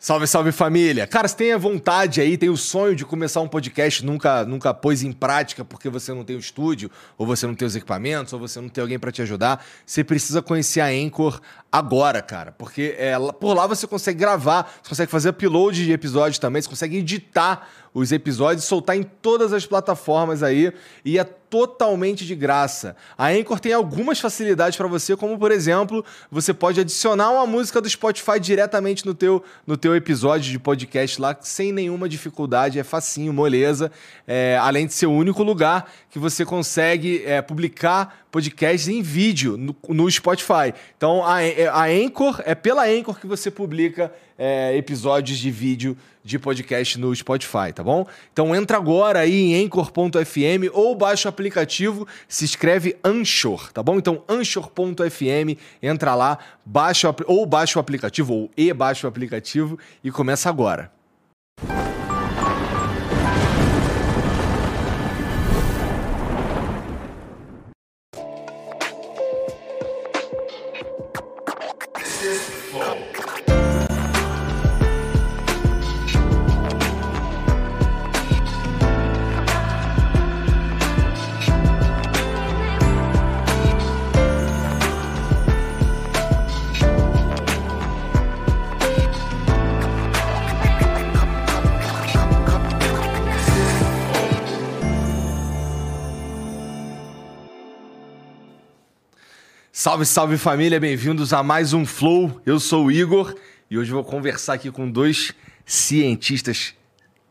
Salve, salve família! Cara, você tem a vontade aí, tem o sonho de começar um podcast, nunca, nunca pôs em prática porque você não tem o estúdio, ou você não tem os equipamentos, ou você não tem alguém para te ajudar, você precisa conhecer a Anchor agora, cara. Porque é, por lá você consegue gravar, você consegue fazer upload de episódios também, você consegue editar os episódios, soltar em todas as plataformas aí e é totalmente de graça. A Anchor tem algumas facilidades para você, como por exemplo, você pode adicionar uma música do Spotify diretamente no teu, no teu episódio de podcast lá, sem nenhuma dificuldade, é facinho, moleza. É, além de ser o único lugar que você consegue é, publicar podcasts em vídeo no, no Spotify. Então a, a Anchor, é pela Anchor que você publica é, episódios de vídeo de podcast no Spotify, tá bom? Então entra agora aí em anchor.fm ou baixa o aplicativo, se escreve Anchor, tá bom? Então anchor.fm, entra lá, baixa ou baixa o aplicativo ou e baixa o aplicativo e começa agora. Salve, salve família, bem-vindos a mais um Flow. Eu sou o Igor e hoje vou conversar aqui com dois cientistas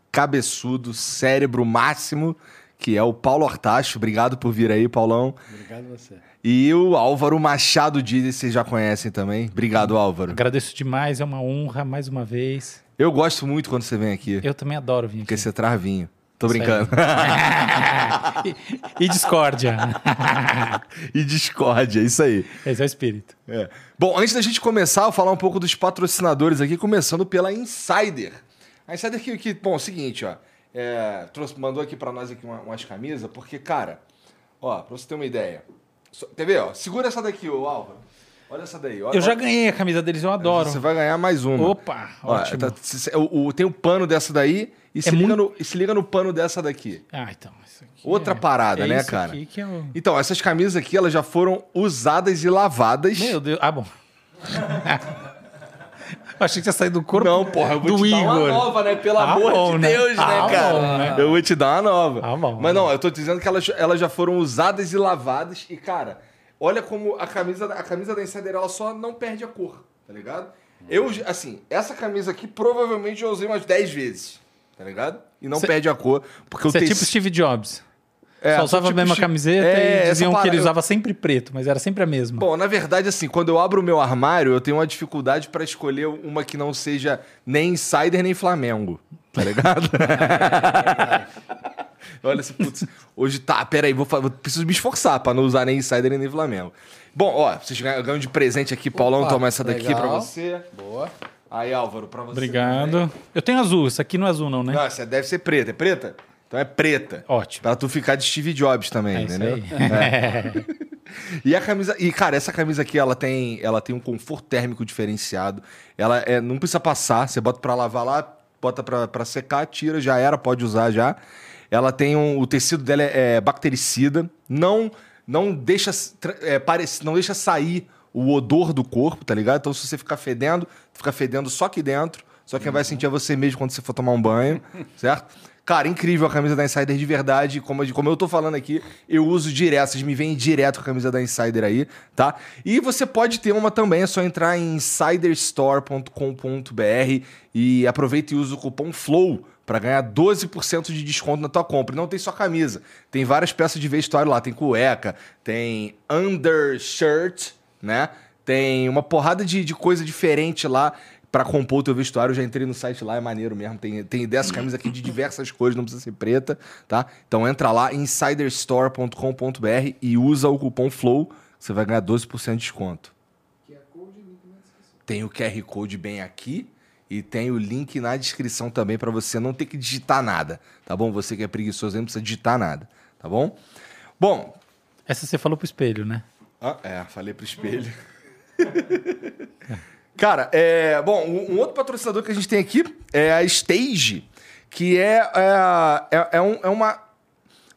cabeçudo, cérebro máximo, que é o Paulo Hortacho. Obrigado por vir aí, Paulão. Obrigado a você. E o Álvaro Machado Dias, vocês já conhecem também. Obrigado, Álvaro. Agradeço demais, é uma honra mais uma vez. Eu gosto muito quando você vem aqui. Eu também adoro vir aqui. Porque você traz vinho. Tô brincando. e, e discórdia. e discórdia, isso aí. Esse é o espírito. É. Bom, antes da gente começar, eu vou falar um pouco dos patrocinadores aqui, começando pela Insider. A Insider que, que bom, é o seguinte, ó. É, trouxe, mandou aqui para nós aqui uma, umas camisas, porque, cara, ó, pra você ter uma ideia. Quer ver, ó? Segura essa daqui, ô Álvaro. Olha essa daí. Olha, eu já ganhei a camisa deles, eu adoro. Você vai ganhar mais uma. Opa, ó, ótimo. Tá, o, o, tem o pano dessa daí e, é se, liga no, se liga no pano dessa daqui. Ah, então. Outra é, parada, é né, cara? É o... Então, essas camisas aqui, elas já foram usadas e lavadas. Meu Deus. Ah, bom. Eu achei que tinha saído do corpo Não, porra, eu vou do te Igor. dar uma nova, né? Pelo ah, amor bom, de né? Deus, né, ah, cara? Bom, né? Eu vou te dar uma nova. Ah, bom, Mas não, eu tô dizendo que elas, elas já foram usadas e lavadas. E, cara, olha como a camisa, a camisa da Insider, ela só não perde a cor, tá ligado? Eu, assim, essa camisa aqui provavelmente eu usei umas 10 vezes, tá ligado? E não cê, perde a cor. Porque Você eu é tipo Steve Jobs. É, Só usava tipo, a mesma camiseta é, e diziam que ele usava sempre preto, mas era sempre a mesma. Bom, na verdade, assim, quando eu abro o meu armário, eu tenho uma dificuldade para escolher uma que não seja nem Insider nem Flamengo. Tá ligado? Olha esse putz. Hoje tá, peraí, vou, vou preciso me esforçar para não usar nem Insider nem Flamengo. Bom, ó, vocês ganham de presente aqui, Paulão, Opa, toma essa daqui para você. Boa. Aí, Álvaro, pra você. Obrigado. Também. Eu tenho azul, essa aqui não é azul, não, né? Não, essa deve ser preta. É preta? Então é preta. Ótimo. Pra tu ficar de Steve Jobs também, é entendeu? Isso aí. É. e a camisa. E, cara, essa camisa aqui, ela tem, ela tem um conforto térmico diferenciado. Ela é, não precisa passar, você bota pra lavar lá, bota pra, pra secar, tira, já era, pode usar já. Ela tem um. O tecido dela é, é bactericida, não, não, deixa, é, parece, não deixa sair o odor do corpo, tá ligado? Então, se você ficar fedendo, fica fedendo só aqui dentro. Só quem vai sentir é você mesmo quando você for tomar um banho, certo? Cara, incrível a camisa da Insider de verdade. Como, como eu tô falando aqui, eu uso direto. Vocês me veem direto com a camisa da Insider aí, tá? E você pode ter uma também, é só entrar em insiderstore.com.br e aproveita e usa o cupom FLOW para ganhar 12% de desconto na tua compra. E não tem só camisa, tem várias peças de vestuário lá. Tem cueca, tem undershirt, né? Tem uma porrada de, de coisa diferente lá para compor o teu vestuário. Eu já entrei no site lá, é maneiro mesmo. Tem, tem dessas camisas aqui de diversas cores, não precisa ser preta, tá? Então entra lá, insiderstore.com.br e usa o cupom FLOW, você vai ganhar 12% de desconto. Tem o QR Code bem aqui e tem o link na descrição também para você não ter que digitar nada, tá bom? Você que é preguiçoso não precisa digitar nada, tá bom? Bom... Essa você falou pro espelho, né? Ah, é, falei pro espelho. Cara, é, bom, um, um outro patrocinador que a gente tem aqui é a Stage, que é, é, é, é um- é uma.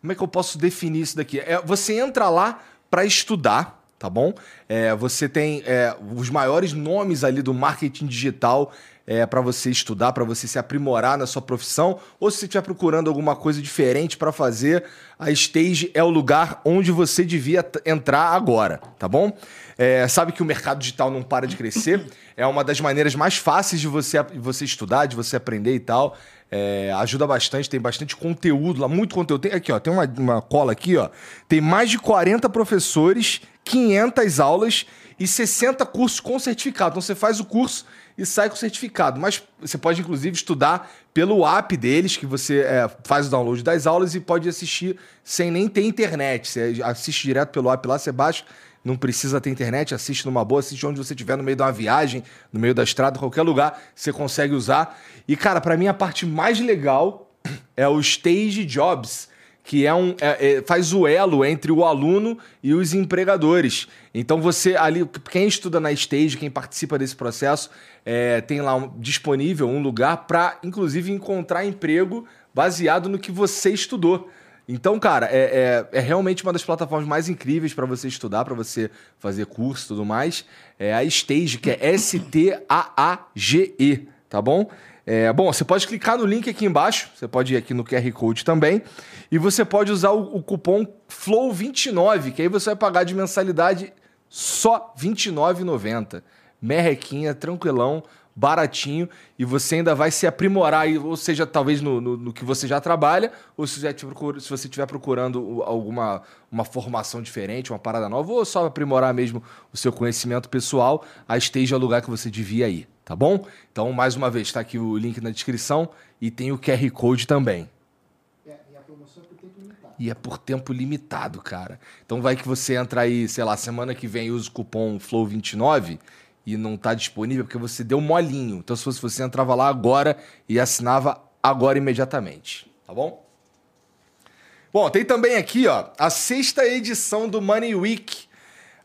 Como é que eu posso definir isso daqui? É, você entra lá para estudar, tá bom? É, você tem é, os maiores nomes ali do marketing digital é, para você estudar, para você se aprimorar na sua profissão, ou se você estiver procurando alguma coisa diferente para fazer, a Stage é o lugar onde você devia entrar agora, tá bom? É, sabe que o mercado digital não para de crescer, é uma das maneiras mais fáceis de você, você estudar, de você aprender e tal. É, ajuda bastante, tem bastante conteúdo lá, muito conteúdo. Tem, aqui, ó, tem uma, uma cola aqui, ó. Tem mais de 40 professores, 500 aulas e 60 cursos com certificado. Então você faz o curso e sai com certificado. Mas você pode, inclusive, estudar pelo app deles, que você é, faz o download das aulas e pode assistir sem nem ter internet. Você assiste direto pelo app lá, você baixa. Não precisa ter internet, assiste numa boa, assiste onde você estiver, no meio de uma viagem, no meio da estrada, qualquer lugar, você consegue usar. E, cara, pra mim a parte mais legal é o Stage Jobs, que é um é- é- faz o elo entre o aluno e os empregadores. Então você ali, quem estuda na Stage, quem participa desse processo, é, tem lá um- disponível um lugar para, inclusive, encontrar emprego baseado no que você estudou. Então, cara, é, é- é realmente uma das plataformas mais incríveis para você estudar, para você fazer curso e tudo mais. É a Stage, que é S-T-A-A-G-E, tá bom? É, bom, você pode clicar no link aqui embaixo, você pode ir aqui no QR Code também, e você pode usar o, o cupom FLOW29, que aí você vai pagar de mensalidade só R$ 29,90. Merrequinha, tranquilão, baratinho, e você ainda vai se aprimorar, ou seja, talvez no, no- no que você já trabalha, ou se, já procura- se você estiver procurando alguma uma formação diferente, uma parada nova, ou só aprimorar mesmo o seu conhecimento pessoal, a Stage é o lugar que você devia ir, tá bom? Então, mais uma vez, está aqui o link na descrição e tem o QR Code também. É, e a promoção é por tempo limitado. E é por tempo limitado, cara. Então vai que você entra aí, sei lá, semana que vem e usa o cupom FLOW29 e não tá disponível porque você deu molinho. Então se fosse você entrava lá agora e assinava agora imediatamente, tá bom? Bom, tem também aqui, ó, a sexta edição do Money Week,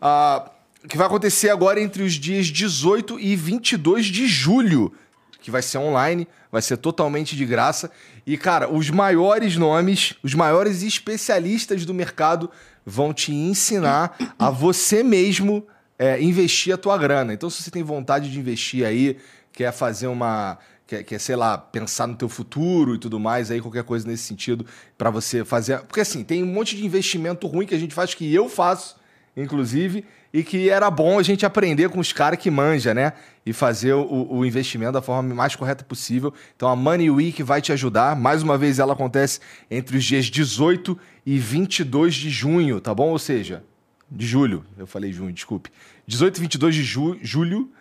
ah, que vai acontecer agora entre os dias 18 e 22 de julho, que vai ser online, vai ser totalmente de graça. E, cara, os maiores nomes, os maiores especialistas do mercado vão te ensinar a você mesmo é, investir a tua grana. Então, se você tem vontade de investir aí, quer fazer uma. Quer, quer, sei lá, pensar no teu futuro e tudo mais, aí qualquer coisa nesse sentido, para você fazer. Porque assim, tem um monte de investimento ruim que a gente faz, que eu faço, inclusive, e que era bom a gente aprender com os caras que manja, né? E fazer o, o investimento da forma mais correta possível. Então a Money Week vai te ajudar. Mais uma vez, ela acontece entre os dias 18 e 22 de junho, tá bom? Ou seja, de julho. Eu falei junho, desculpe. 18 e 22 de ju julho,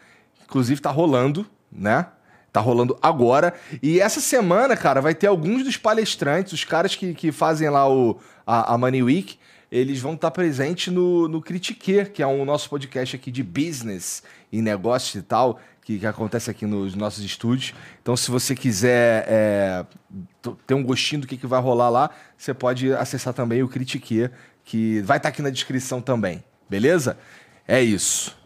inclusive tá rolando, né? Tá rolando agora. E essa semana, cara, vai ter alguns dos palestrantes, os caras que, que fazem lá o, a, a Money Week, eles vão estar presentes no, no Critique, que é o nosso podcast aqui de business e negócios e tal, que, que acontece aqui nos nossos estúdios. Então, se você quiser é, ter um gostinho do que, que vai rolar lá, você pode acessar também o Critique, que vai estar aqui na descrição também. Beleza? É isso.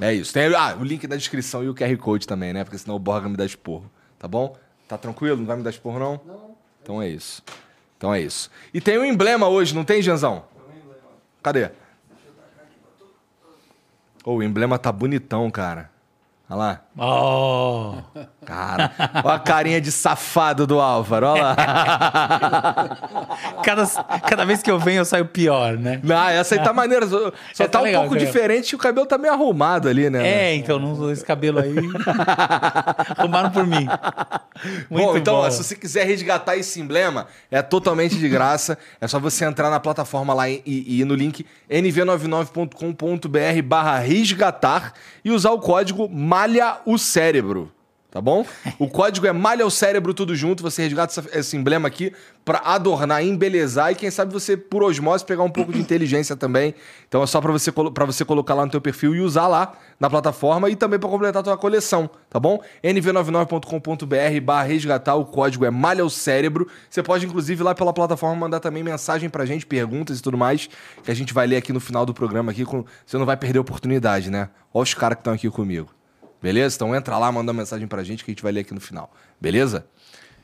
É isso. Tem ah, o link na descrição e o QR Code também, né? Porque senão o Borga me dá esporro. Tá bom? Tá tranquilo? Não vai me dar esporro, não? Não, Então é isso. Então é isso. E tem um emblema hoje, não tem, Janzão? Cadê? Ô, o emblema tá bonitão, cara. Olha lá. Oh, Cara, olha a carinha de safado do Álvaro, olha lá. cada, cada vez que eu venho eu saio pior, né? Não, essa aí tá maneira. Só, tá tá um legal, pouco legal. diferente e o cabelo tá meio arrumado ali, né? É, então, não, esse cabelo aí. Arrumaram por mim. Muito bom, então, bom. se você quiser resgatar esse emblema, é totalmente de graça. É só você entrar na plataforma lá e, e ir no link nv99.com.br barra resgatar e usar o código Malha o Cérebro. Tá bom? O código é malha o cérebro tudo junto. Você resgata essa- esse emblema aqui pra adornar, embelezar e quem sabe você, por osmose, pegar um pouco de inteligência também. Então é só pra você, pra você colocar lá no teu perfil e usar lá na plataforma e também pra completar a tua coleção, tá bom? nv99.com.br barra resgatar, o código é malha o cérebro. Você pode, inclusive, lá pela plataforma mandar também mensagem pra gente, perguntas e tudo mais, que a gente vai ler aqui no final do programa aqui. Com... Você não vai perder a oportunidade, né? Olha os caras que estão aqui comigo. Beleza? Então entra lá, manda uma mensagem pra gente que a gente vai ler aqui no final. Beleza?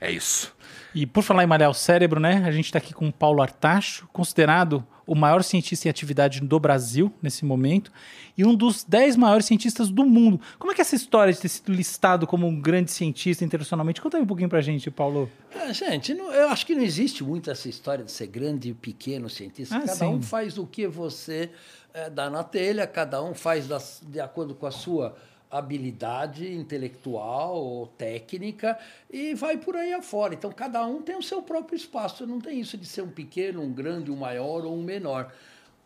É isso. E por falar em malhar o cérebro, né? A gente está aqui com o Paulo Artacho, considerado o maior cientista em atividade do Brasil nesse momento e um dos 10 maiores cientistas do mundo. Como é que é essa história de ter sido listado como um grande cientista internacionalmente? Conta aí um pouquinho pra gente, Paulo. É, gente, não- eu acho que não existe muito essa história de ser grande e pequeno cientista. Ah, cada sim. um faz o que você eh, dá na telha, cada um faz das- de acordo com a sua habilidade intelectual ou técnica e vai por aí afora. Então, cada um tem o seu próprio espaço. Não tem isso de ser um pequeno, um grande, um maior ou um menor.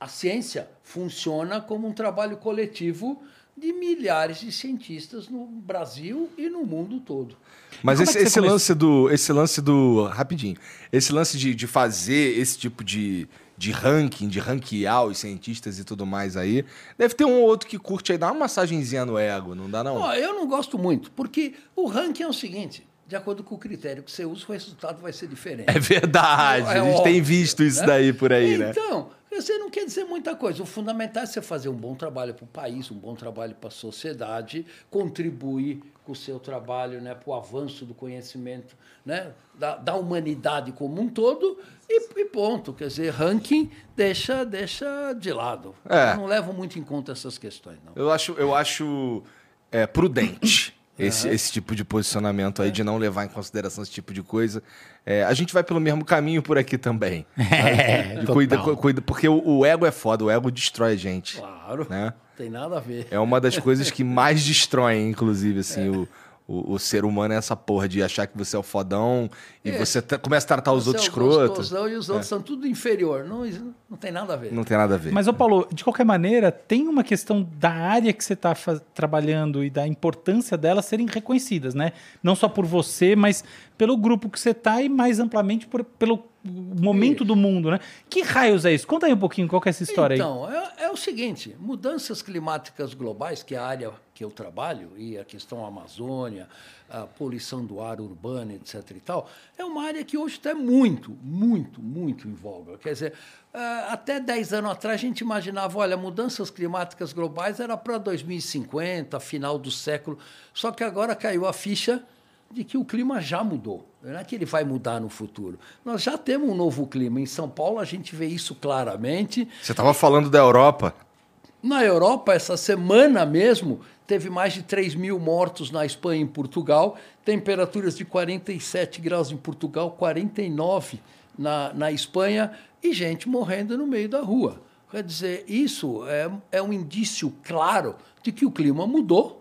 A ciência funciona como um trabalho coletivo de milhares de cientistas no Brasil e no mundo todo. Mas como é esse, esse lance do. Esse lance do. Rapidinho. Esse lance de, de fazer esse tipo de, de ranking, de ranquear os cientistas e tudo mais aí. Deve ter um ou outro que curte aí, dá uma massagenzinha no ego, não dá, não? Ó, eu não gosto muito, porque o ranking é o seguinte: de acordo com o critério que você usa, o resultado vai ser diferente. É verdade. É a gente tem óbvio, visto isso né? daí por aí, né? Então, você não quer dizer muita coisa. O fundamental é você fazer um bom trabalho para o país, um bom trabalho para a sociedade, contribuir com o seu trabalho né, para o avanço do conhecimento né, da, da humanidade como um todo e, e ponto. Quer dizer, ranking deixa, deixa de lado. É. Eu não levo muito em conta essas questões, não. Eu acho, eu acho é, prudente esse, esse tipo de posicionamento aí, de não levar em consideração esse tipo de coisa. É, a gente vai pelo mesmo caminho por aqui também. É, De cuida, cuida, porque o, o ego é foda, o ego destrói a gente. Claro, Né? tem nada a ver. É uma das coisas que mais destroem, inclusive, assim, o, o, o ser humano é essa porra de achar que você é o fodão e É. você tra- começa a tratar os Você outros é escrotos. gostosão E os outros são tudo inferior. Não, não tem nada a ver. Não tem nada a ver. Mas, ô Paulo, de qualquer maneira, tem uma questão da área que você está trabalhando e da importância delas serem reconhecidas, né? Não só por você, mas pelo grupo que você está e mais amplamente por- pelo momento do mundo, né? Que raios é isso? Conta aí um pouquinho qual que é essa história aí. Então, é, é o seguinte: mudanças climáticas globais, que é a área que eu trabalho, e a questão Amazônia, a poluição do ar urbano, etc. e tal, é uma área que hoje está muito, muito, muito em voga. Quer dizer, ah, até 10 anos atrás a gente imaginava, olha, mudanças climáticas globais era para 2050, final do século. Só que agora caiu a ficha de que o clima já mudou. Não é que ele vai mudar no futuro. Nós já temos um novo clima. Em São Paulo, a gente vê isso claramente. Você tava falando da Europa. Na Europa, essa semana mesmo, teve mais de 3 mil mortos na Espanha e em Portugal, temperaturas de 47 graus em Portugal, 49 na, na Espanha, e gente morrendo no meio da rua. Quer dizer, isso é, é um indício claro de que o clima mudou,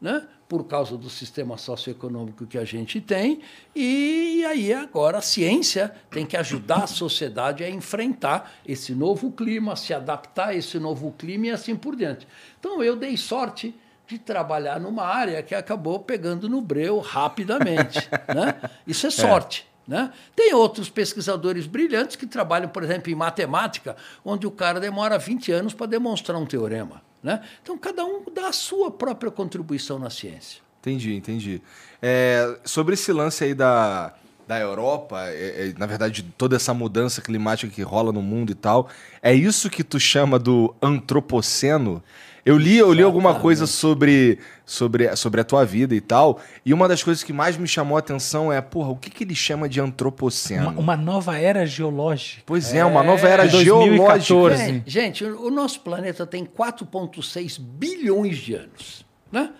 né? por causa do sistema socioeconômico que a gente tem, e aí agora a ciência tem que ajudar a sociedade a enfrentar esse novo clima, se adaptar a esse novo clima e assim por diante. Então eu dei sorte de trabalhar numa área que acabou pegando no breu rapidamente. né? Isso é sorte. Né? Tem outros pesquisadores brilhantes que trabalham, por exemplo, em matemática, onde o cara demora 20 anos para demonstrar um teorema. Né? Então, cada um dá a sua própria contribuição na ciência. Entendi, entendi. É, sobre esse lance aí da, da Europa, é- é, na verdade, toda essa mudança climática que rola no mundo e tal, é isso que tu chama do antropoceno? Eu li, eu li alguma coisa sobre, sobre, sobre a tua vida e tal, e uma das coisas que mais me chamou a atenção é, porra, o que, que ele chama de antropoceno? Uma, uma nova era geológica. Pois é, uma nova era de geológica. 2014. Gente, o nosso planeta tem 4,6 bilhões de anos. Né?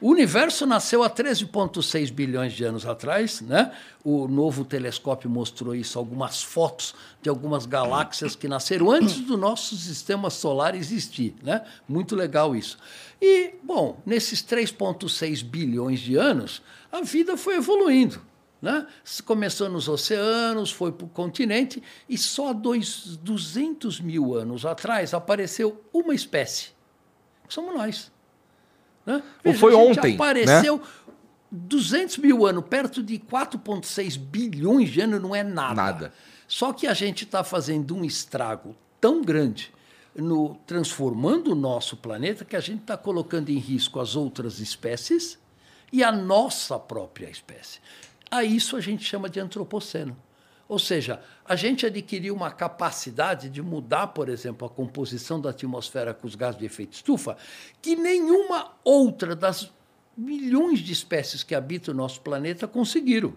O universo nasceu há 13,6 bilhões de anos atrás. Né? O novo telescópio mostrou isso, algumas fotos de algumas galáxias que nasceram antes do nosso sistema solar existir. Né? Muito legal isso. E, bom, nesses 3,6 bilhões de anos, a vida foi evoluindo. Né? Começou nos oceanos, foi para o continente, e só dois, 200 mil anos atrás apareceu uma espécie, que somos nós. Né? Ou foi a gente ontem, né? Apareceu 200 mil anos, perto de 4,6 bilhões de anos, não é nada. Nada. Só que a gente está fazendo um estrago tão grande, no, transformando o nosso planeta, que a gente está colocando em risco as outras espécies e a nossa própria espécie. A isso a gente chama de antropoceno. Ou seja, a gente adquiriu uma capacidade de mudar, por exemplo, a composição da atmosfera com os gases de efeito estufa, que nenhuma outra das milhões de espécies que habitam o nosso planeta conseguiram.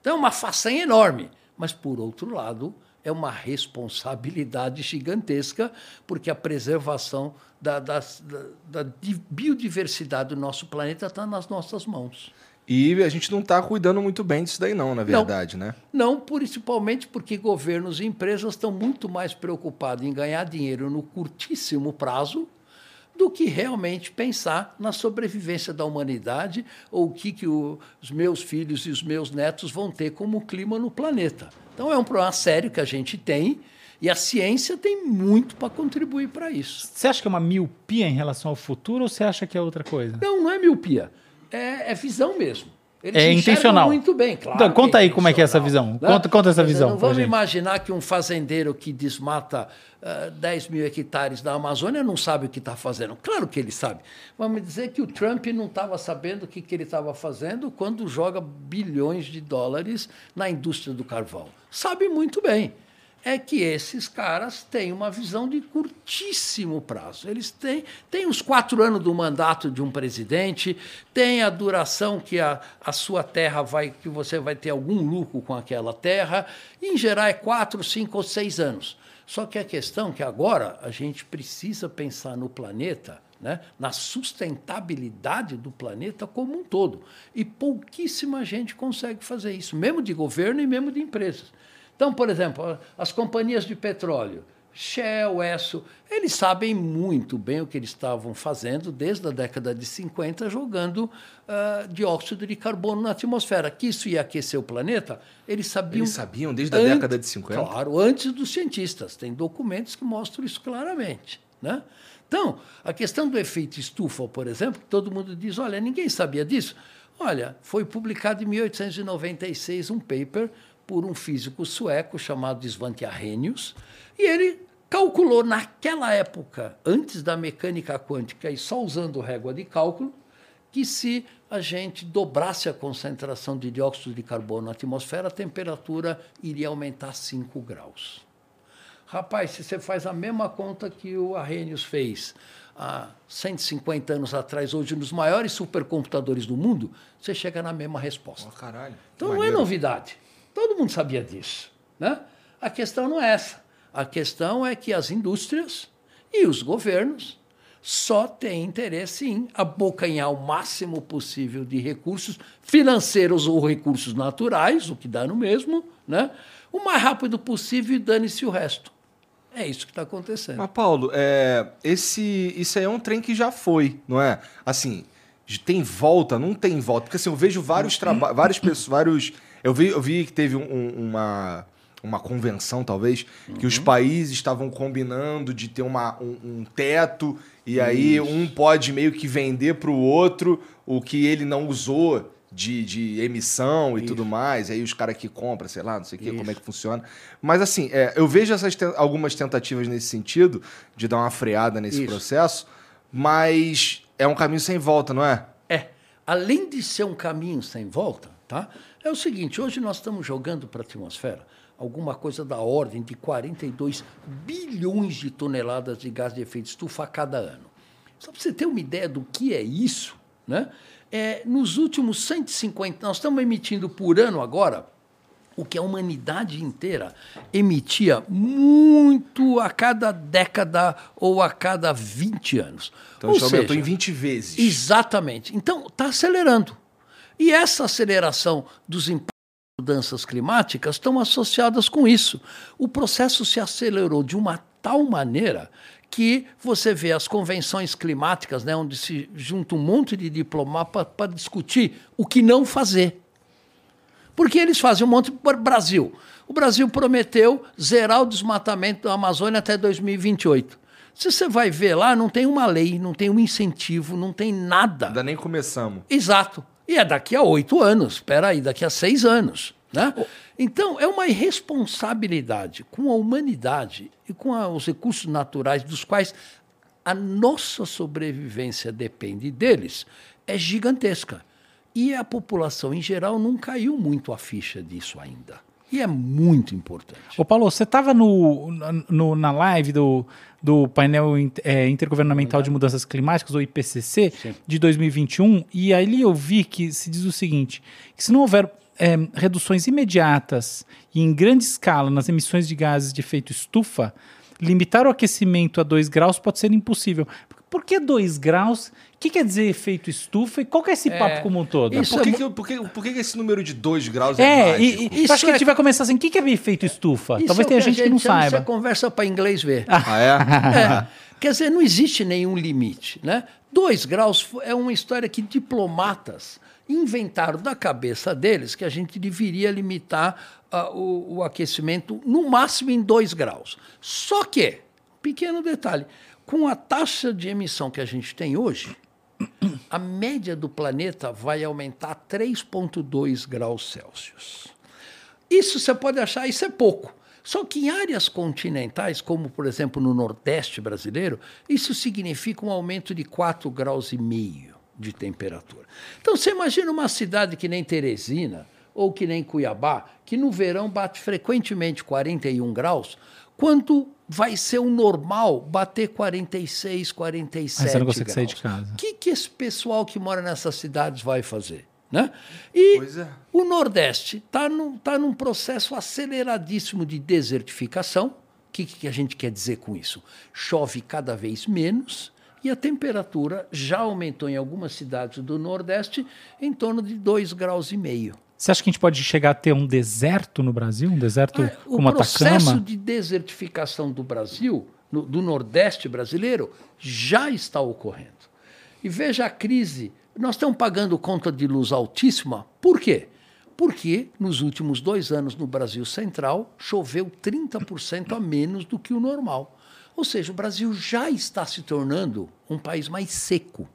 Então é uma façanha enorme. Mas, por outro lado, é uma responsabilidade gigantesca, porque a preservação da, da, da, da biodiversidade do nosso planeta está nas nossas mãos. E a gente não está cuidando muito bem disso daí, não, na verdade, não. né? Não, principalmente porque governos e empresas estão muito mais preocupados em ganhar dinheiro no curtíssimo prazo do que realmente pensar na sobrevivência da humanidade ou o que, que o, os meus filhos e os meus netos vão ter como clima no planeta. Então é um problema sério que a gente tem e a ciência tem muito para contribuir para isso. Você acha que é uma miopia em relação ao futuro ou você acha que é outra coisa? Não, não é miopia. É, é visão mesmo. Eles é intencional. muito bem, claro. Então, conta aí como é que é essa visão. Né? Conta, conta essa visão. Não vamos imaginar que um fazendeiro que desmata uh, 10 mil hectares da Amazônia não sabe o que está fazendo. Claro que ele sabe. Vamos dizer que o Trump não estava sabendo o que, que ele estava fazendo quando joga bilhões de dólares na indústria do carvão. Sabe muito bem é que esses caras têm uma visão de curtíssimo prazo. Eles têm, têm os quatro anos do mandato de um presidente, tem a duração que a, a sua terra vai, que você vai ter algum lucro com aquela terra, em geral é quatro, cinco ou seis anos. Só que a questão é que agora a gente precisa pensar no planeta, né, na sustentabilidade do planeta como um todo. E pouquíssima gente consegue fazer isso, mesmo de governo e mesmo de empresas. Então, por exemplo, as companhias de petróleo, Shell, Esso, eles sabem muito bem o que eles estavam fazendo desde a década de 50, jogando uh, dióxido de carbono na atmosfera. Que isso ia aquecer o planeta, eles sabiam. Eles sabiam desde a década de 50? Claro, antes dos cientistas. Tem documentos que mostram isso claramente. Né? Então, a questão do efeito estufa, por exemplo, todo mundo diz: olha, ninguém sabia disso. Olha, foi publicado em 1896 um paper por um físico sueco chamado Svante Arrhenius, e ele calculou naquela época, antes da mecânica quântica e só usando régua de cálculo, que se a gente dobrasse a concentração de dióxido de carbono na atmosfera, a temperatura iria aumentar 5 graus. Rapaz, se você faz a mesma conta que o Arrhenius fez há 150 anos atrás, hoje nos maiores supercomputadores do mundo, você chega na mesma resposta. Oh. Então não é novidade. Todo mundo sabia disso. Né? A questão não é essa. A questão é que as indústrias e os governos só têm interesse em abocanhar o máximo possível de recursos financeiros ou recursos naturais, o que dá no mesmo, né? o mais rápido possível e dane-se o resto. É isso que está acontecendo. Mas, Paulo, é, esse, isso aí é um trem que já foi, não é? Assim, tem volta, não tem volta. Porque assim, eu vejo vários trabalhos, várias pessoas, vários eu vi, eu vi que teve um, uma, uma convenção, talvez, uhum. que os uhum. países estavam combinando de ter uma, um, um teto, e aí um pode meio que vender para o outro o que ele não usou de, de emissão e Isso. tudo mais. E aí os caras que compram, sei lá, não sei o que, como é que funciona. Mas assim, é, eu vejo essas te algumas tentativas nesse sentido, de dar uma freada nesse Isso. processo, mas é um caminho sem volta, não é? É. Além de ser um caminho sem volta, tá? É o seguinte, hoje nós estamos jogando para a atmosfera alguma coisa da ordem de 42 bilhões de toneladas de gás de efeito estufa a cada ano. Só para você ter uma ideia do que é isso, né? É, nos últimos 150, nós estamos emitindo por ano agora o que a humanidade inteira emitia muito a cada década ou a cada 20 anos. Então ou isso seja, aumentou em 20 vezes. Exatamente. Então está acelerando. E essa aceleração dos impactos das mudanças climáticas estão associadas com isso. O processo se acelerou de uma tal maneira que você vê as convenções climáticas, né, onde se junta um monte de diplomatas para discutir o que não fazer. Porque eles fazem um monte para o Brasil. O Brasil prometeu zerar o desmatamento da Amazônia até 2028. Se você vai ver lá, não tem uma lei, não tem um incentivo, não tem nada. Ainda nem começamos. Exato. E é daqui a oito anos, espera aí, daqui a seis anos. Né? Então, é uma irresponsabilidade com a humanidade e com a, os recursos naturais dos quais a nossa sobrevivência depende deles, é gigantesca. E a população em geral não caiu muito a ficha disso ainda. E é muito importante. Ô Paulo, você estava no, no, na live do, do painel in- é, intergovernamental de mudanças climáticas, o IPCC, Sim. de 2021, e ali eu vi que se diz o seguinte: que se não houver é, reduções imediatas e em grande escala nas emissões de gases de efeito estufa, limitar o aquecimento a 2 graus pode ser impossível. Por que 2 graus? O que quer dizer efeito estufa? E qual que é esse papo como um todo? isso Por que, é que, por que, por que que esse número de 2 graus é, É, mágico? e, e Isso acho que a é- gente vai começar assim: o que que é efeito estufa? Isso Talvez é tenha gente que não chama- Isso saiba. é conversa para inglês ver. Ah, é? É, quer dizer, não existe nenhum limite. Né? Dois graus fo- é uma história que diplomatas inventaram da cabeça deles que a gente deveria limitar ah, o, o aquecimento no máximo em dois graus. Só que, pequeno detalhe, com a taxa de emissão que a gente tem hoje, a média do planeta vai aumentar 3,2 graus Celsius. Isso você pode achar, isso é pouco. Só que em áreas continentais, como por exemplo no Nordeste brasileiro, isso significa um aumento de 4 graus e meio de temperatura. Então você imagina uma cidade que nem Teresina ou que nem Cuiabá, que no verão bate frequentemente 41 graus, quando vai ser o normal bater 46, 47 Aí você não consegue sair graus. de casa. O que, que esse pessoal que mora nessas cidades vai fazer? Né? E Pois é. o Nordeste está num, tá num processo aceleradíssimo de desertificação. O que, que a gente quer dizer com isso? Chove cada vez menos e a temperatura já aumentou em algumas cidades do Nordeste em torno de 2 graus e meio. Você acha que a gente pode chegar a ter um deserto no Brasil? Um deserto Ah, o como processo Atacama? de desertificação do Brasil, no- do Nordeste brasileiro, já está ocorrendo. E veja a crise. Nós estamos pagando conta de luz altíssima. Por quê? Porque nos últimos dois anos no Brasil Central choveu 30% a menos do que o normal. Ou seja, o Brasil já está se tornando um país mais seco.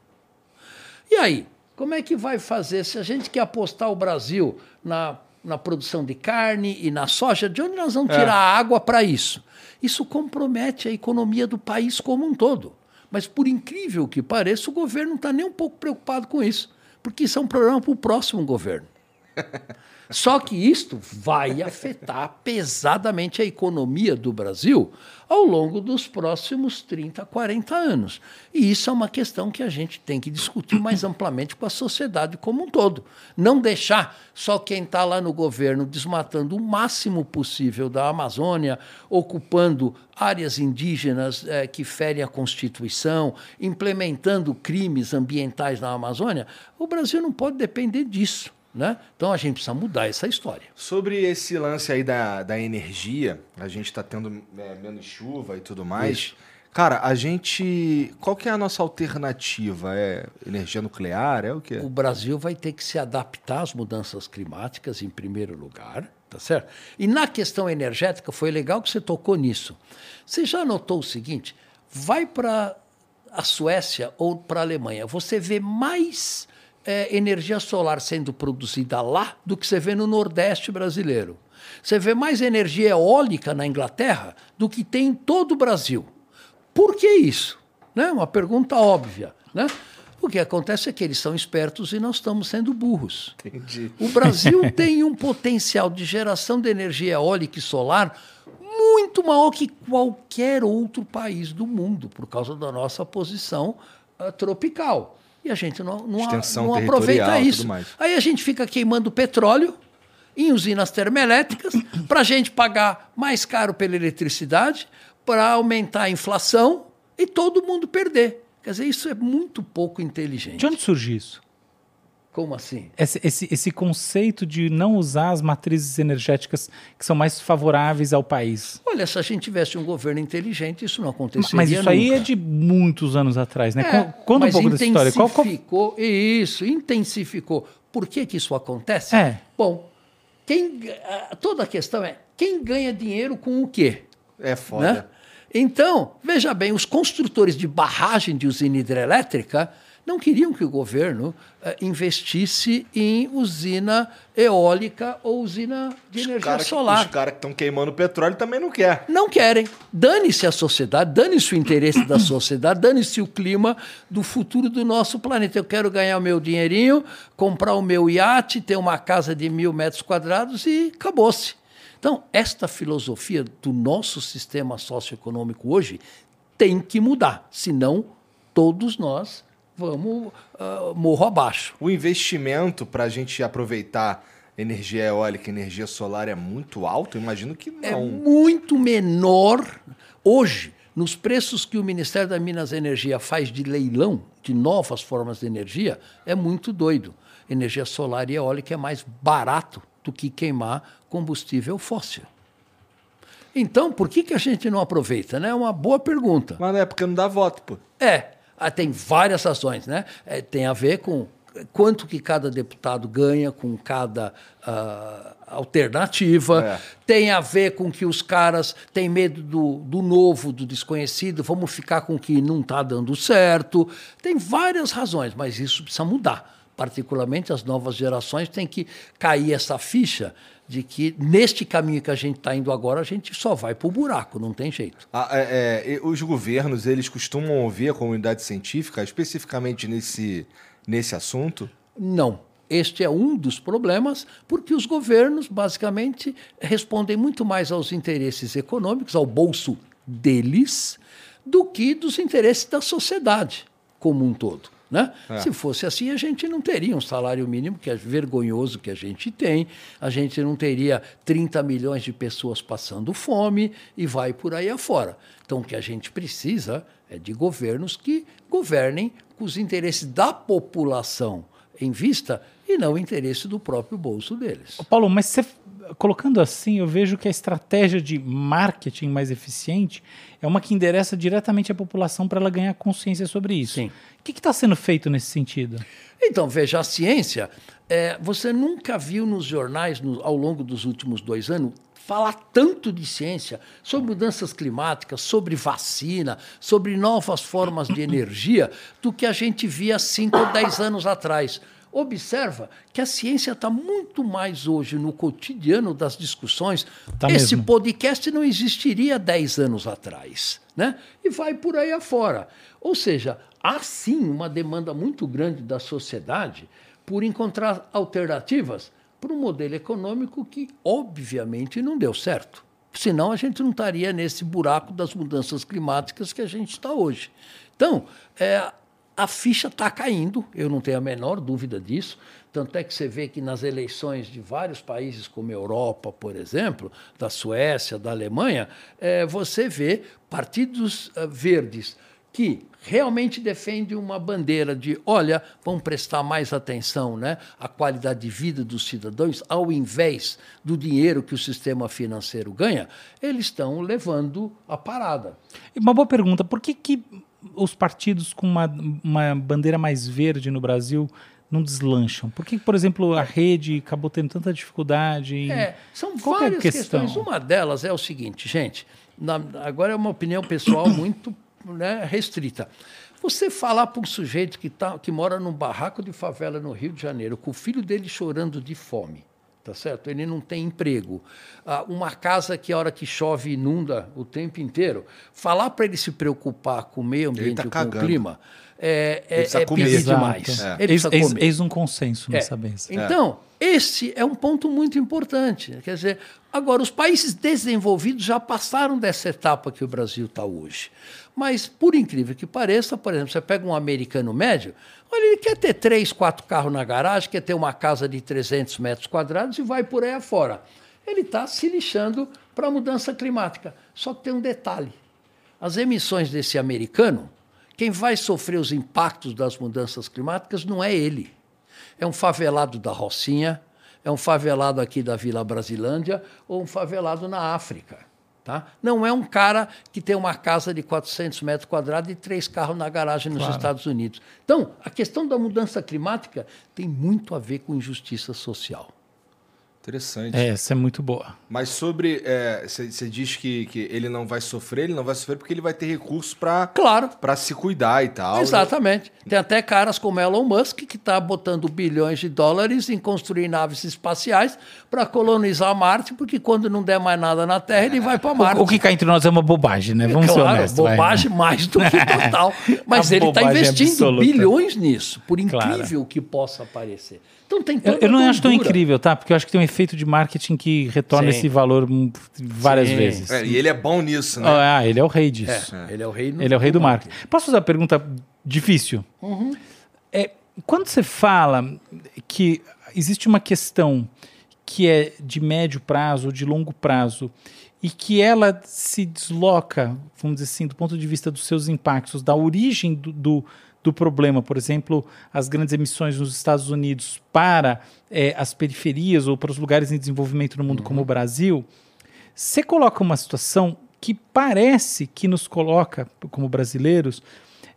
E aí, como é que vai fazer se a gente quer apostar o Brasil na, na produção de carne e na soja? De onde nós vamos tirar a água para isso? Isso compromete a economia do país como um todo. Mas, por incrível que pareça, o governo não está nem um pouco preocupado com isso, porque isso é um problema para o próximo governo. Só que isto vai afetar pesadamente a economia do Brasil ao longo dos próximos 30, 40 anos. E isso é uma questão que a gente tem que discutir mais amplamente com a sociedade como um todo. Não deixar só quem está lá no governo desmatando o máximo possível da Amazônia, ocupando áreas indígenas eh, que ferem a Constituição, implementando crimes ambientais na Amazônia. O Brasil não pode depender disso. Né? Então a gente precisa mudar essa história. Sobre esse lance aí da, da energia, a gente tá tendo é, menos chuva e tudo mais. Isso. Cara, a gente. Qual que é a nossa alternativa? É energia nuclear? É o quê? O Brasil vai ter que se adaptar às mudanças climáticas, em primeiro lugar, tá certo? E na questão energética, foi legal que você tocou nisso. Você já notou o seguinte: vai para a Suécia ou para a Alemanha, você vê mais eh, energia solar sendo produzida lá do que você vê no Nordeste brasileiro. Você vê mais energia eólica na Inglaterra do que tem em todo o Brasil. Por que isso? Né? Uma pergunta óbvia. Né? O que acontece é que eles são espertos e nós estamos sendo burros. Entendi. O Brasil tem um potencial de geração de energia eólica e solar muito maior que qualquer outro país do mundo, por causa da nossa posição ah, tropical. E a gente não, não, não aproveita isso. tudo mais. Aí a gente fica queimando petróleo em usinas termoelétricas para a gente pagar mais caro pela eletricidade, para aumentar a inflação e todo mundo perder. Quer dizer, isso é muito pouco inteligente. De onde surge isso? Como assim? Esse, esse, esse conceito de não usar as matrizes energéticas que são mais favoráveis ao país. Olha, se a gente tivesse um governo inteligente, isso não aconteceria Mas isso aí nunca. é de muitos anos atrás, né? É, Con- Conta um pouco dessa história. Qual, qual- intensificou, Isso, intensificou. Por que, que isso acontece? É. Bom, quem, toda a questão é quem ganha dinheiro com o quê? É foda. Né? Então, veja bem, os construtores de barragem de usina hidrelétrica não queriam que o governo investisse em usina eólica ou usina de Os energia cara que- solar. Os caras que estão queimando petróleo também não quer. Não querem. Dane-se a sociedade, dane-se o interesse da sociedade, dane-se o clima do futuro do nosso planeta. Eu quero ganhar o meu dinheirinho, comprar o meu iate, ter uma casa de mil metros quadrados e acabou-se. Então, esta filosofia do nosso sistema socioeconômico hoje tem que mudar, senão todos nós vamos ah, morro abaixo. O investimento para a gente aproveitar energia eólica, energia solar é muito alto? Eu imagino que é não. muito menor hoje nos preços que o Ministério da Minas e Energia faz de leilão de novas formas de energia é muito doido. Energia solar e eólica é mais barato do que queimar combustível fóssil. Então, por que, que a gente não aproveita? né? É uma boa pergunta. Mas não é porque não dá voto, pô. É, ah, tem várias razões, né? É, tem a ver com quanto que cada deputado ganha com cada ah, alternativa, É. tem a ver com que os caras têm medo do, do novo, do desconhecido, vamos ficar com o que não está dando certo. Tem várias razões, mas isso precisa mudar. Particularmente as novas gerações têm que cair essa ficha de que neste caminho que a gente está indo agora, a gente só vai para o buraco, não tem jeito. Ah, é, é, os governos, eles costumam ouvir a comunidade científica, especificamente nesse, nesse assunto? Não. Este é um dos problemas, porque os governos, basicamente, respondem muito mais aos interesses econômicos, ao bolso deles, do que dos interesses da sociedade como um todo. Né? É. Se fosse assim, a gente não teria um salário mínimo, que é vergonhoso que a gente tem, a gente não teria 30 milhões de pessoas passando fome e vai por aí afora. Então, o que a gente precisa é de governos que governem com os interesses da população em vista e não o interesse do próprio bolso deles. Ô, Paulo, mas você, colocando assim, eu vejo que a estratégia de marketing mais eficiente é uma que endereça diretamente a população para ela ganhar consciência sobre isso. Sim. O que está sendo feito nesse sentido? Então, veja, a ciência, é, você nunca viu nos jornais, no- ao longo dos últimos dois anos, falar tanto de ciência, sobre mudanças climáticas, sobre vacina, sobre novas formas de energia, do que a gente via cinco ou dez anos atrás. Observa que a ciência está muito mais hoje no cotidiano das discussões. Tá Esse mesmo. podcast não existiria 10 anos atrás. Né? E vai por aí afora. Ou seja, há sim uma demanda muito grande da sociedade por encontrar alternativas para um modelo econômico que, obviamente, não deu certo. Senão a gente não estaria nesse buraco das mudanças climáticas que a gente está hoje. Então, é, a ficha está caindo, eu não tenho a menor dúvida disso. Tanto é que você vê que nas eleições de vários países, como a Europa, por exemplo, da Suécia, da Alemanha, eh, você vê partidos eh, verdes que realmente defendem uma bandeira de, olha, vamos prestar mais atenção né, à qualidade de vida dos cidadãos, ao invés do dinheiro que o sistema financeiro ganha, eles estão levando a parada. Uma boa pergunta: por que, que os partidos com uma, uma bandeira mais verde no Brasil não deslancham? Por que, por exemplo, a rede acabou tendo tanta dificuldade? É, são Qual é várias questão? questões. Uma delas é o seguinte, gente, na- agora é uma opinião pessoal muito né, restrita. Você falar para um sujeito que, tá, que mora num barraco de favela no Rio de Janeiro, com o filho dele chorando de fome, tá certo? Ele não tem emprego. Ah, uma casa que a hora que chove inunda o tempo inteiro. Falar para ele se preocupar com o meio Ele ambiente tá e com o clima é, é, é pedir Exato. demais. É. Ele Eis, precisa eis- comer. eis um consenso É. nessa mesa. Então, esse é um ponto muito importante. Quer dizer, agora, os países desenvolvidos já passaram dessa etapa que o Brasil está hoje. Mas, por incrível que pareça, por exemplo, você pega um americano médio, olha, ele quer ter três, quatro carros na garagem, quer ter uma casa de 300 metros quadrados e vai por aí afora. Ele está se lixando para a mudança climática. Só que tem um detalhe. As emissões desse americano, quem vai sofrer os impactos das mudanças climáticas não é ele. É um favelado da Rocinha, é um favelado aqui da Vila Brasilândia ou um favelado na África. Tá? Não é um cara que tem uma casa de 400 metros quadrados e três carros na garagem nos Claro. Estados Unidos. Então, a questão da mudança climática tem muito a ver com injustiça social. Interessante. É, essa é muito boa. Mas sobre. Você diz que, que ele não vai sofrer, ele não vai sofrer porque ele vai ter recursos para Claro. pra se cuidar e tal. né? Exatamente. Tem até caras como Elon Musk que está botando bilhões de dólares em construir naves espaciais para colonizar Marte, porque quando não der mais nada na Terra, ele vai para Marte. O, o que cá entre nós é uma bobagem, né? Vamos ser claro, honestos. vai. bobagem mais do que total. Mas A ele está investindo absoluta. bilhões nisso, por Claro. incrível que possa parecer. Então tem Eu, toda eu não acho tão incrível, tá? Porque eu acho que tem um efeito de marketing que retorna Sim. esse valor várias Sim. vezes. É, e ele é bom nisso, né? Ah, ele é o rei disso. É, ele é o rei, Ele é o rei do marketing. Posso fazer uma pergunta difícil? Uhum. É, quando você fala que existe uma questão que é de médio prazo ou de longo prazo e que ela se desloca, vamos dizer assim, do ponto de vista dos seus impactos, da origem do, do, do problema, por exemplo, as grandes emissões nos Estados Unidos para eh, as periferias ou para os lugares em desenvolvimento no mundo como o Brasil, você coloca uma situação que parece que nos coloca, como brasileiros,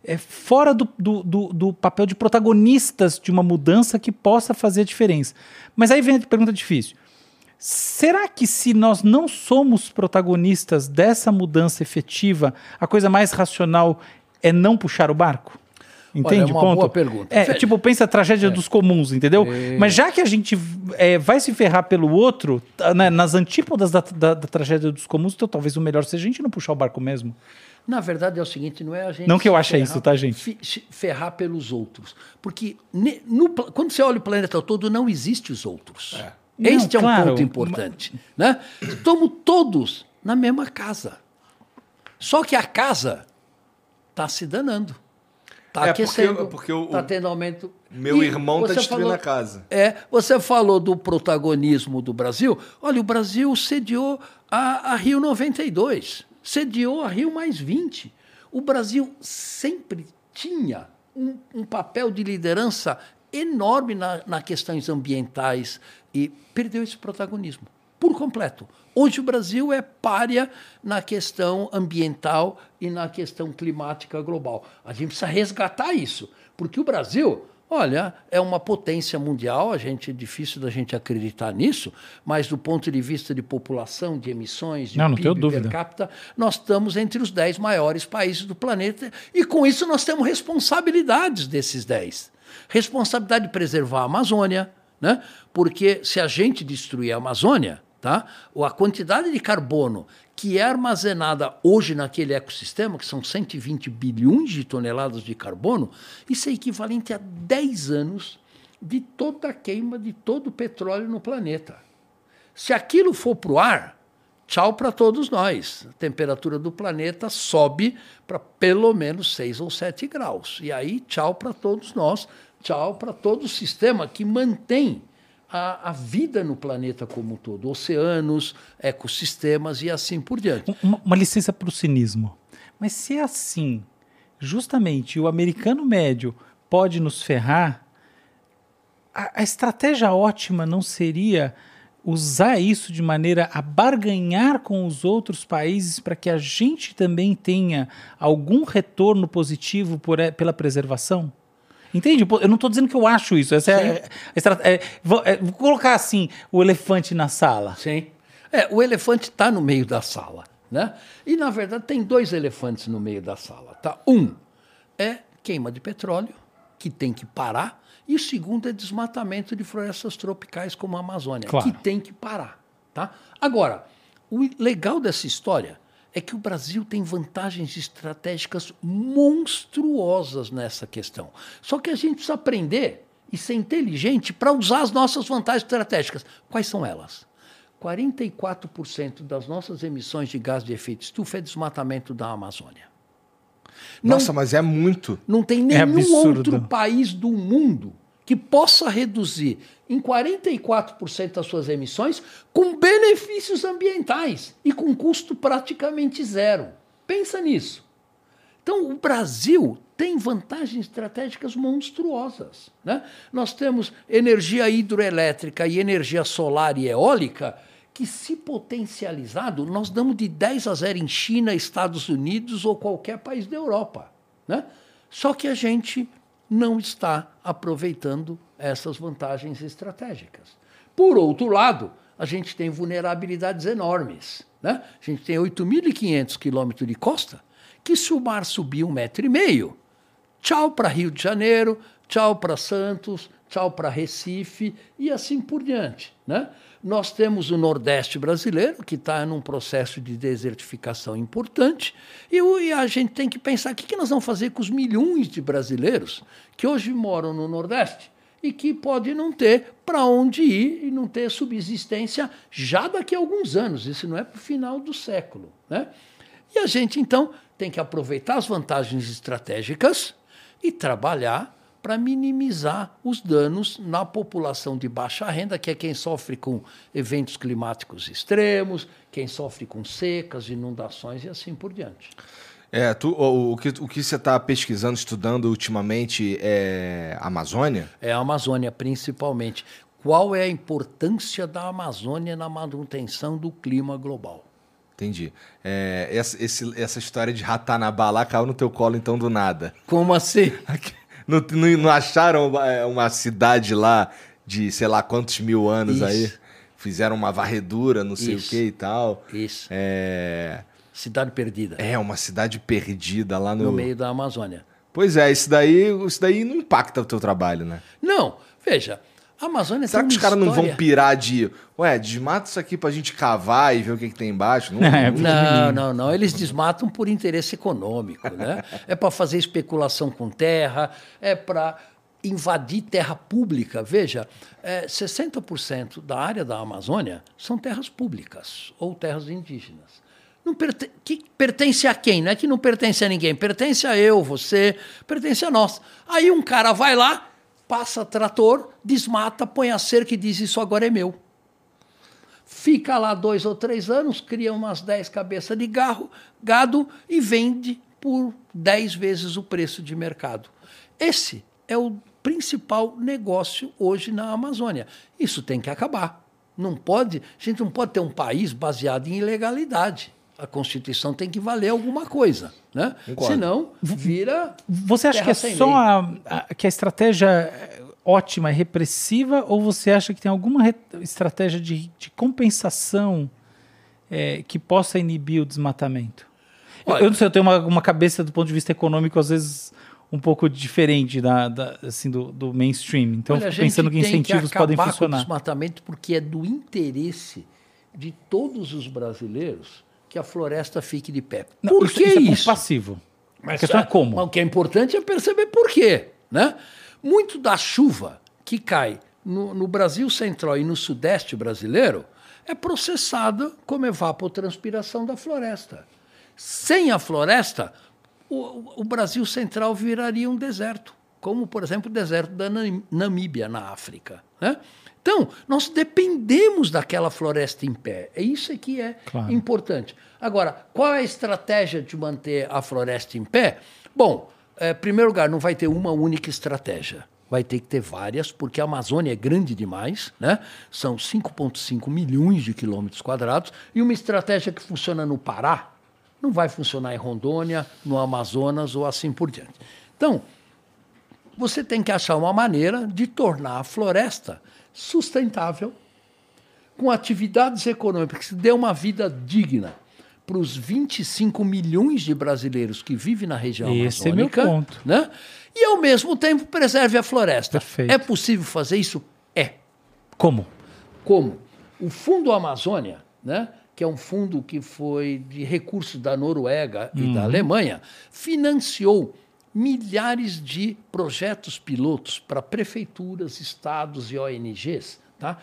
é, fora do, do, do- do papel de protagonistas de uma mudança que possa fazer a diferença. Mas aí vem a pergunta difícil. Será que se nós não somos protagonistas dessa mudança efetiva, a coisa mais racional é não puxar o barco? Entende é uma ponto? boa pergunta. É, tipo, pensa a tragédia dos comuns, entendeu? Mas já que a gente é, vai se ferrar pelo outro, tá, né, nas antípodas da, da- da tragédia dos comuns, então talvez o melhor seja a gente não puxar o barco mesmo. Na verdade é o seguinte, não é a gente Não que eu ache isso, tá, gente? ferrar pelos outros, porque ne- no quando você olha o planeta todo não existe os outros. Este é um Não, claro, ponto importante, né? Estamos todos na mesma casa. Só que a casa está se danando. Está É, porque- aquecendo. porque o- Está tendo aumento. Meu E irmão tá você destruindo falou- a casa. É, você falou do protagonismo do Brasil. Olha, o Brasil sediou a, a Rio 92, sediou a Rio mais 20. O Brasil sempre tinha um, um papel de liderança enorme na, na questões ambientais e perdeu esse protagonismo por completo. Hoje o Brasil é párea na questão ambiental e na questão climática global. A gente precisa resgatar isso, porque o Brasil, olha, é uma potência mundial, a gente é difícil da gente acreditar nisso, mas do ponto de vista de população, de emissões, de Não, não PIB tenho dúvida. per capita, nós estamos entre os 10 maiores países do planeta e com isso nós temos responsabilidades desses 10. Responsabilidade de preservar a Amazônia, né? Porque se a gente destruir a Amazônia, tá? A quantidade de carbono que é armazenada hoje naquele ecossistema, que são 120 bilhões de toneladas de carbono, isso é equivalente a 10 anos de toda a queima de todo o petróleo no planeta. Se aquilo for para o ar, tchau para todos nós. A temperatura do planeta sobe para pelo menos 6 ou 7 graus. E aí, tchau para todos nós, tchau para todo o sistema que mantém a, a vida no planeta como um todo, oceanos, ecossistemas e assim por diante. Uma, uma licença para o cinismo. Mas se é assim, justamente o americano médio pode nos ferrar, a, a estratégia ótima não seria usar isso de maneira a barganhar com os outros países para que a gente também tenha algum retorno positivo por, pela preservação? Entende? Eu não estou dizendo que eu acho isso. Essa é, a estra- é, vou, é, vou colocar assim o elefante na sala. Sim. É, o elefante está no meio da sala. Né? E, na verdade, tem dois elefantes no meio da sala. Tá? Um é queima de petróleo, que tem que parar, e o segundo é desmatamento de florestas tropicais como a Amazônia, Claro. que tem que parar. Tá? Agora, o legal dessa história é que o Brasil tem vantagens estratégicas monstruosas nessa questão. Só que a gente precisa aprender e ser inteligente para usar as nossas vantagens estratégicas. Quais são elas? 44% das nossas emissões de gás de efeito estufa é desmatamento da Amazônia. Não- Nossa, mas é muito. Não tem É nenhum absurdo. outro país do mundo que possa reduzir em 44% as suas emissões com benefícios ambientais e com custo praticamente zero. Pensa nisso. Então, o Brasil tem vantagens estratégicas monstruosas. Né? Nós temos energia hidroelétrica e energia solar e eólica que, se potencializado, nós damos de 10 a 0 em China, Estados Unidos ou qualquer país da Europa. Né? Só que a gente não está aproveitando essas vantagens estratégicas. Por outro lado, a gente tem vulnerabilidades enormes. Né? A gente tem 8.500 quilômetros de costa, que se o mar subir um metro e meio, tchau para Rio de Janeiro, tchau para Santos, tchau para Recife e assim por diante. Né? Nós temos o Nordeste brasileiro, que está num processo de desertificação importante, e, a gente tem que pensar o que, que nós vamos fazer com os milhões de brasileiros que hoje moram no Nordeste e que pode não ter para onde ir e não ter subsistência já daqui a alguns anos. Isso não é para o final do século. Né? E a gente, então, tem que aproveitar as vantagens estratégicas e trabalhar para minimizar os danos na população de baixa renda, que é quem sofre com eventos climáticos extremos, quem sofre com secas, inundações e assim por diante. É, tu, o, o, que, o que você está pesquisando, estudando ultimamente é a Amazônia? É a Amazônia, principalmente. Qual é a importância da Amazônia na manutenção do clima global? Entendi. É, essa, esse, essa história de Ratanabá lá caiu no teu colo, então, do nada. Como assim? Não, não, não acharam é, uma cidade lá de sei lá quantos mil anos Isso. aí? Fizeram uma varredura, não sei Isso. o que e tal. Isso. É... Cidade perdida. é uma cidade perdida lá no. No meio da Amazônia. Pois é, isso daí, isso daí não impacta o teu trabalho, né? Não, veja, a Amazônia Será tem que os caras não vão pirar de. Ué, desmata isso aqui pra gente cavar e ver o que, que tem embaixo? Não, É, não- Não, não, não. Eles desmatam por interesse econômico, né? É para fazer especulação com terra, é para invadir terra pública. Veja, é, 60% da área da Amazônia são terras públicas ou terras indígenas. Não que pertence a quem? Não é que não pertence a ninguém. Pertence a eu, você, pertence a nós. Aí um cara vai lá, passa trator, desmata, põe a cerca e diz: Isso agora é meu fica lá dois ou três anos, cria umas dez cabeças de garro, gado e vende por dez vezes o preço de mercado. Esse é o principal negócio hoje na Amazônia. Isso tem que acabar. Não pode, a gente não pode ter um país baseado em ilegalidade. A Constituição tem que valer alguma coisa, né? Concordo. Senão vira Você acha terra que é só a, a- que a estratégia é ótima é repressiva ou você acha que tem alguma re- estratégia de, de compensação é, que possa inibir o desmatamento? Eu- Olha- eu não sei, eu tenho uma, uma cabeça do ponto de vista econômico às vezes um pouco diferente da, da- assim, do, do mainstream. Então, Olha, eu fico pensando que incentivos que podem acabar Com funcionar. o desmatamento porque é do interesse de todos os brasileiros que a floresta fique de pé. Não, por isso, que isso é isso? passivo. a questão é como. Mas o que é importante é perceber por quê. Né? Muito da chuva que cai no, no Brasil Central e no Sudeste brasileiro é processada como evapotranspiração da floresta. Sem a floresta, o, o Brasil Central viraria um deserto, como, por exemplo, o deserto da Nam- Namíbia, na África. Né? Então, nós dependemos daquela floresta em pé. É isso que é Claro. importante. Agora, qual é a estratégia de manter a floresta em pé? Bom, eh, em primeiro lugar, não vai ter uma única estratégia. Vai ter que ter várias, porque a Amazônia é grande demais, né? São 5,5 milhões de quilômetros quadrados, e uma estratégia que funciona no Pará não vai funcionar em Rondônia, no Amazonas ou assim por diante. Então, você tem que achar uma maneira de tornar a floresta sustentável, com atividades econômicas que dê uma vida digna para os 25 milhões de brasileiros que vivem na região Esse é meu amazônica, ponto. né? E ao mesmo tempo preserve a floresta. Perfeito. É possível fazer isso? É. Como? Como? O Fundo Amazônia, né, que é um fundo que foi de recursos da Noruega e da Alemanha, financiou milhares de projetos pilotos para prefeituras, estados e ONGs, tá?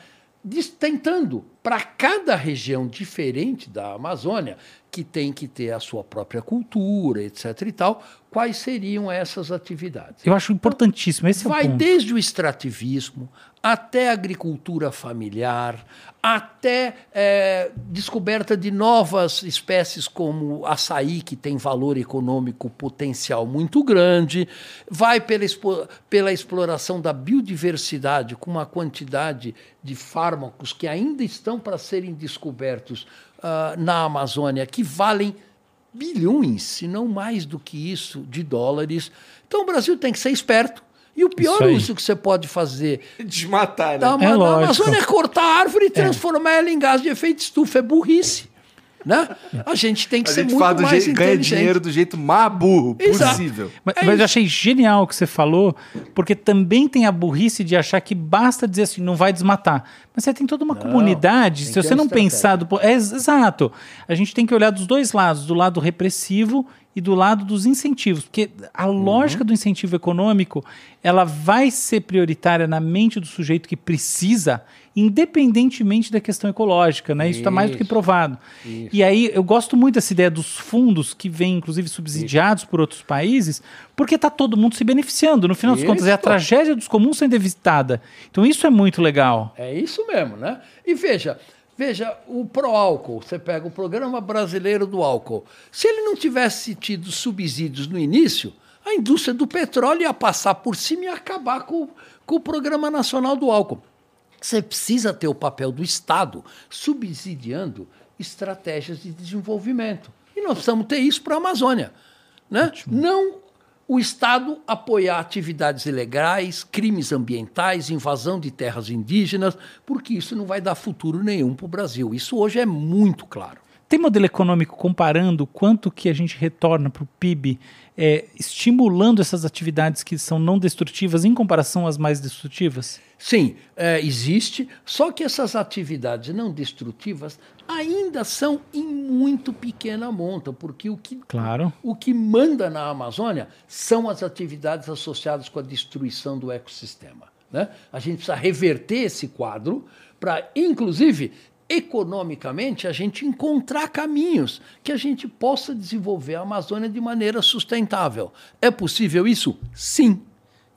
Tentando para cada região diferente da Amazônia, que tem que ter a sua própria cultura, etc. e tal, quais seriam essas atividades. Eu acho importantíssimo. Esse é o Vai ponto. desde o extrativismo até a agricultura familiar, até eh, descoberta de novas espécies como açaí, que tem valor econômico potencial muito grande, vai pela, pela exploração da biodiversidade com uma quantidade de fármacos que ainda estão para serem descobertos ah, na Amazônia, que valem bilhões, se não mais do que isso, de dólares. Então o Brasil tem que ser esperto E o pior uso que você pode fazer Desmatar, né? da, É da. Amazônia é cortar a árvore e transformar ela em gás de efeito estufa. É burrice. Né? A gente tem que A ser gente muito fala do mais jeito, ganha dinheiro do jeito mais burro Exato. possível. Mas, É mas eu achei genial o que você falou, porque também tem a burrice de achar que basta dizer assim, não vai desmatar. Mas você tem toda uma comunidade, tem se você não estratégia. pensar do. É, ex- exato. A gente tem que olhar dos dois lados, do lado repressivo e do lado dos incentivos. Porque a Uhum. lógica do incentivo econômico, ela vai ser prioritária na mente do sujeito que precisa, independentemente da questão ecológica, né? Isso está mais do que Isso. provado. E aí eu gosto muito dessa ideia dos fundos que vêm, inclusive, subsidiados por outros países, porque está todo mundo se beneficiando. No final das contas, é a Isso. tragédia dos comuns sendo evitada. Então isso é muito legal. É isso mesmo, né? E veja, veja, o pró-álcool, você pega o Programa Brasileiro do Álcool. Se ele não tivesse tido subsídios no início, a indústria do petróleo ia passar por cima e acabar com, com o Programa Nacional do Álcool. Você precisa ter o papel do Estado subsidiando estratégias de desenvolvimento. E nós precisamos ter isso para a Amazônia. Né? Não o Estado apoiar atividades ilegais, crimes ambientais, invasão de terras indígenas, porque isso não vai dar futuro nenhum para o Brasil. Isso hoje é muito claro. Tem modelo econômico comparando quanto que a gente retorna para o PIB, é, estimulando essas atividades que são não destrutivas em comparação às mais destrutivas? Sim, é, existe, só que essas atividades não destrutivas ainda são em muito pequena monta, porque o que, Claro. o que manda na Amazônia são as atividades associadas com a destruição do ecossistema. Né? A gente precisa reverter esse quadro para, inclusive, economicamente, a gente encontrar caminhos que a gente possa desenvolver a Amazônia de maneira sustentável. É possível isso? Sim.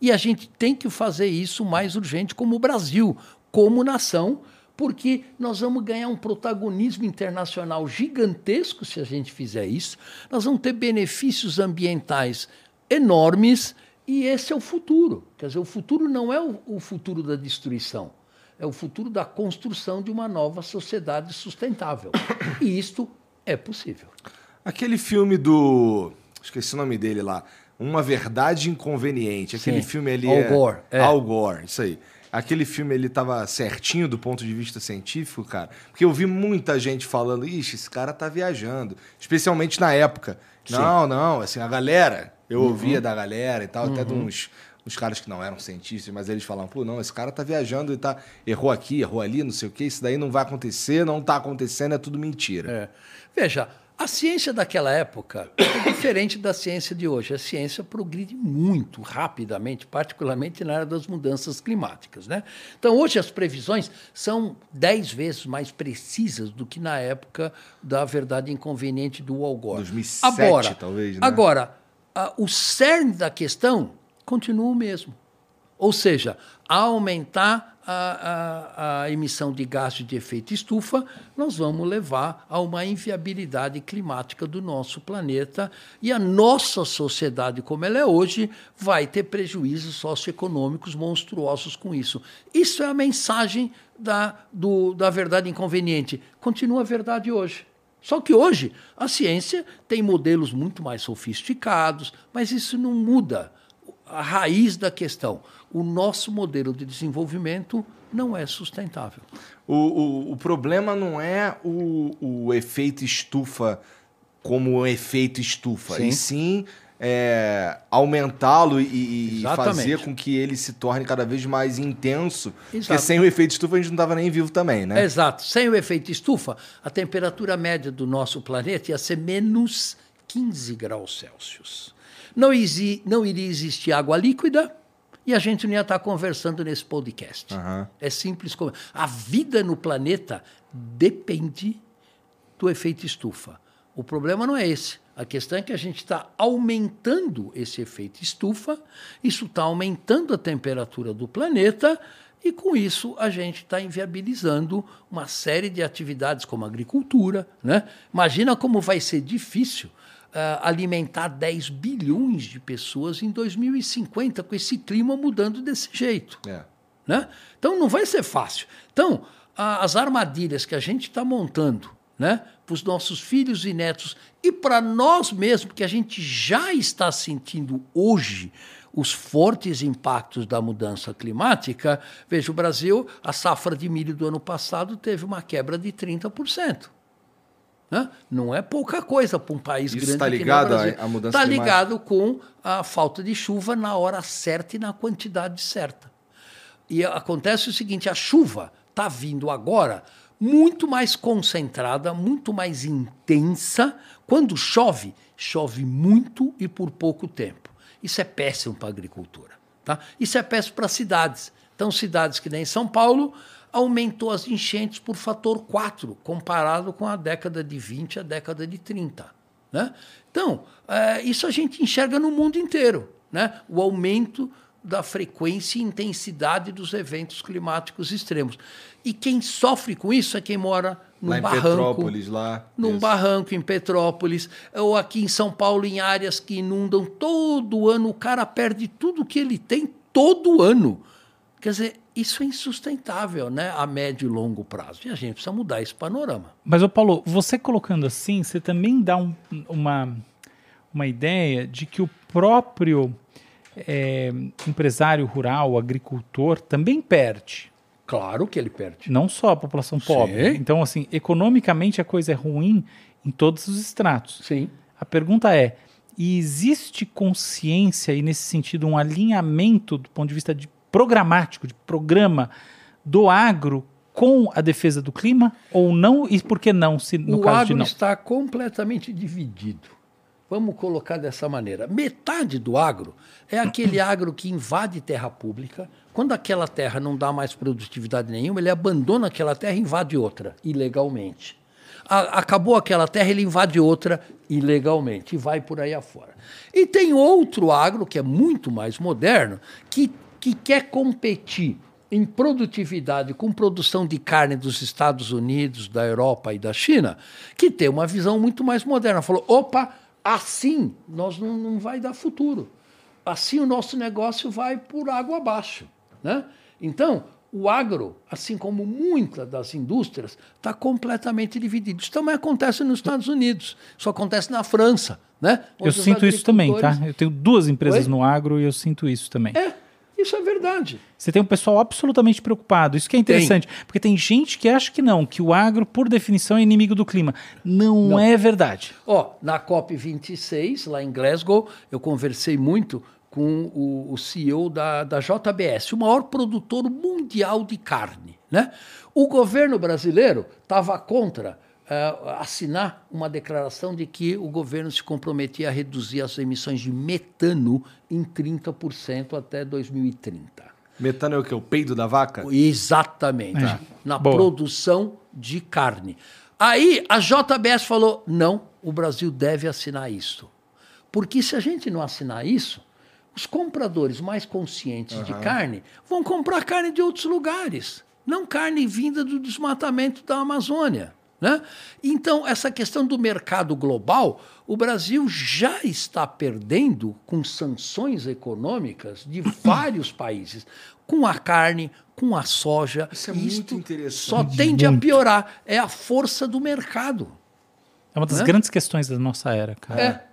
E a gente tem que fazer isso mais urgente como o Brasil, como nação, porque nós vamos ganhar um protagonismo internacional gigantesco se a gente fizer isso. Nós vamos ter benefícios ambientais enormes e esse é o futuro. Quer dizer, o futuro não é o, futuro da destruição, é o futuro da construção de uma nova sociedade sustentável. E isto é possível. Aquele filme do. Esqueci o nome dele lá. Uma Verdade Inconveniente. Aquele Sim. filme ali. Al é... Gore, é. Al Gore, isso aí. Aquele filme ele tava certinho do ponto de vista científico, cara. Porque eu vi muita gente falando, ixi, esse cara tá viajando. Especialmente na época. Não, não, assim, a galera, eu Uhum. ouvia da galera e tal, até de uns, uns caras que não eram cientistas, mas eles falavam, pô, não, esse cara tá viajando e tá. Errou aqui, errou ali, não sei o quê, isso daí não vai acontecer, não tá acontecendo, é tudo mentira. É. Veja, a ciência daquela época é diferente da ciência de hoje. A ciência progride muito rapidamente, particularmente na área das mudanças climáticas. Né? Então, hoje as previsões são dez vezes mais precisas do que na época da verdade inconveniente do Al Gore. 2007, agora, talvez, né? Agora, a- o cerne da questão continua o mesmo. Ou seja, aumentar a, a- a emissão de gases de efeito estufa, nós vamos levar a uma inviabilidade climática do nosso planeta e a nossa sociedade, como ela é hoje, vai ter prejuízos socioeconômicos monstruosos com isso. Isso é a mensagem da, do- da verdade inconveniente. Continua a verdade hoje. Só que hoje a ciência tem modelos muito mais sofisticados, mas isso não muda a raiz da questão. O nosso modelo de desenvolvimento não é sustentável. O, o, o problema não é o, o efeito estufa como um efeito estufa, Sim. e sim é, aumentá-lo e, e fazer com que ele se torne cada vez mais intenso. Porque Exato. sem o efeito estufa a gente não estava nem vivo também, né? Exato. Sem o efeito estufa, a temperatura média do nosso planeta ia ser menos 15 graus Celsius. Não, exi- não iria existir água líquida e a gente não ia estar conversando nesse podcast. Aham. É simples como. A vida no planeta depende do efeito estufa. O problema não é esse. A questão é que a gente está aumentando esse efeito estufa, isso está aumentando a temperatura do planeta, e com isso a gente está inviabilizando uma série de atividades como a agricultura. Né? Imagina como vai ser difícil alimentar 10 bilhões de pessoas em 2050 com esse clima mudando desse jeito. É. Né? Então não vai ser fácil. Então, a- as armadilhas que a gente está montando né? para os nossos filhos e netos e para nós mesmos, que a gente já está sentindo hoje os fortes impactos da mudança climática. Veja, o Brasil, a safra de milho do ano passado teve uma quebra de 30%. Né? Não é pouca coisa para um país Isso grande está ligado à- mudança Está ligado com a falta de chuva na hora certa e na quantidade certa. E acontece o seguinte: a chuva está vindo agora muito mais concentrada, muito mais intensa. Quando chove, chove muito e por pouco tempo. Isso é péssimo para a agricultura. Tá? Isso é péssimo para as cidades. Então, cidades que nem São Paulo aumentou as enchentes por fator 4, comparado com a década de 20 a década de 30. Né? Então, eh, isso a gente enxerga no mundo inteiro. Né? O aumento da frequência e intensidade dos eventos climáticos extremos. E quem sofre com isso é quem mora num barranco. Petrópolis, lá. Num Isso. barranco em Petrópolis, ou aqui em São Paulo, em áreas que inundam todo ano, o cara perde tudo que ele tem todo ano. Quer dizer, isso é insustentável né, a médio e longo prazo. E a gente precisa mudar esse panorama. Mas, ô Paulo, você colocando assim, você também dá um- uma, uma ideia de que o próprio é, empresário rural, agricultor, também perde. Claro que ele perde. Não só a população pobre. Sim. Então, assim, economicamente a coisa é ruim em todos os estratos. Sim. A pergunta é: e existe consciência e, nesse sentido, um alinhamento do ponto de vista de programático, de programa do agro com a defesa do clima? Ou não? E por que não, se no o caso de agro não? está completamente dividido. Vamos colocar dessa maneira. Metade do agro é aquele agro que invade terra pública. Quando aquela terra não dá mais produtividade nenhuma, ele abandona aquela terra e invade outra, ilegalmente. A- acabou aquela terra, ele invade outra ilegalmente e vai por aí afora. E tem outro agro, que é muito mais moderno, que, que quer competir em produtividade com produção de carne dos Estados Unidos, da Europa e da China, que tem uma visão muito mais moderna. Falou: opa, assim nós não, não vai dar futuro. Assim o nosso negócio vai por água abaixo. Né? Então, o agro, assim como muitas das indústrias, está completamente dividido. Isso também acontece nos Estados Unidos, isso acontece na França. Né? Eu sinto isso também, tá? agricultores- Eu tenho duas empresas Oi? no agro e eu sinto isso também. É, isso é verdade. Você tem um pessoal absolutamente preocupado. Isso que é interessante. Porque tem gente que acha que não, que o agro, por definição, é inimigo do clima. Não, Não. é verdade. Ó, na COP26, lá em Glasgow, eu conversei muito com o, o CEO da, da JBS, o maior produtor mundial de carne. Né? O governo brasileiro estava contra assinar uma declaração de que o governo se comprometia a reduzir as emissões de metano em 30% até 2030. Metano é o quê? O peido da vaca? Exatamente. É. Na Boa. produção de carne. Aí a JBS falou: não, o Brasil deve assinar isso. Porque se a gente não assinar isso, os compradores mais conscientes de carne vão comprar carne de outros lugares, não carne vinda do desmatamento da Amazônia. Né? Então, essa questão do mercado global, o Brasil já está perdendo com sanções econômicas de vários países, com a carne, com a soja. Isso é E muito interessante. Só tende a piorar. É a força do mercado. É uma das Né? grandes questões da nossa era, cara. É.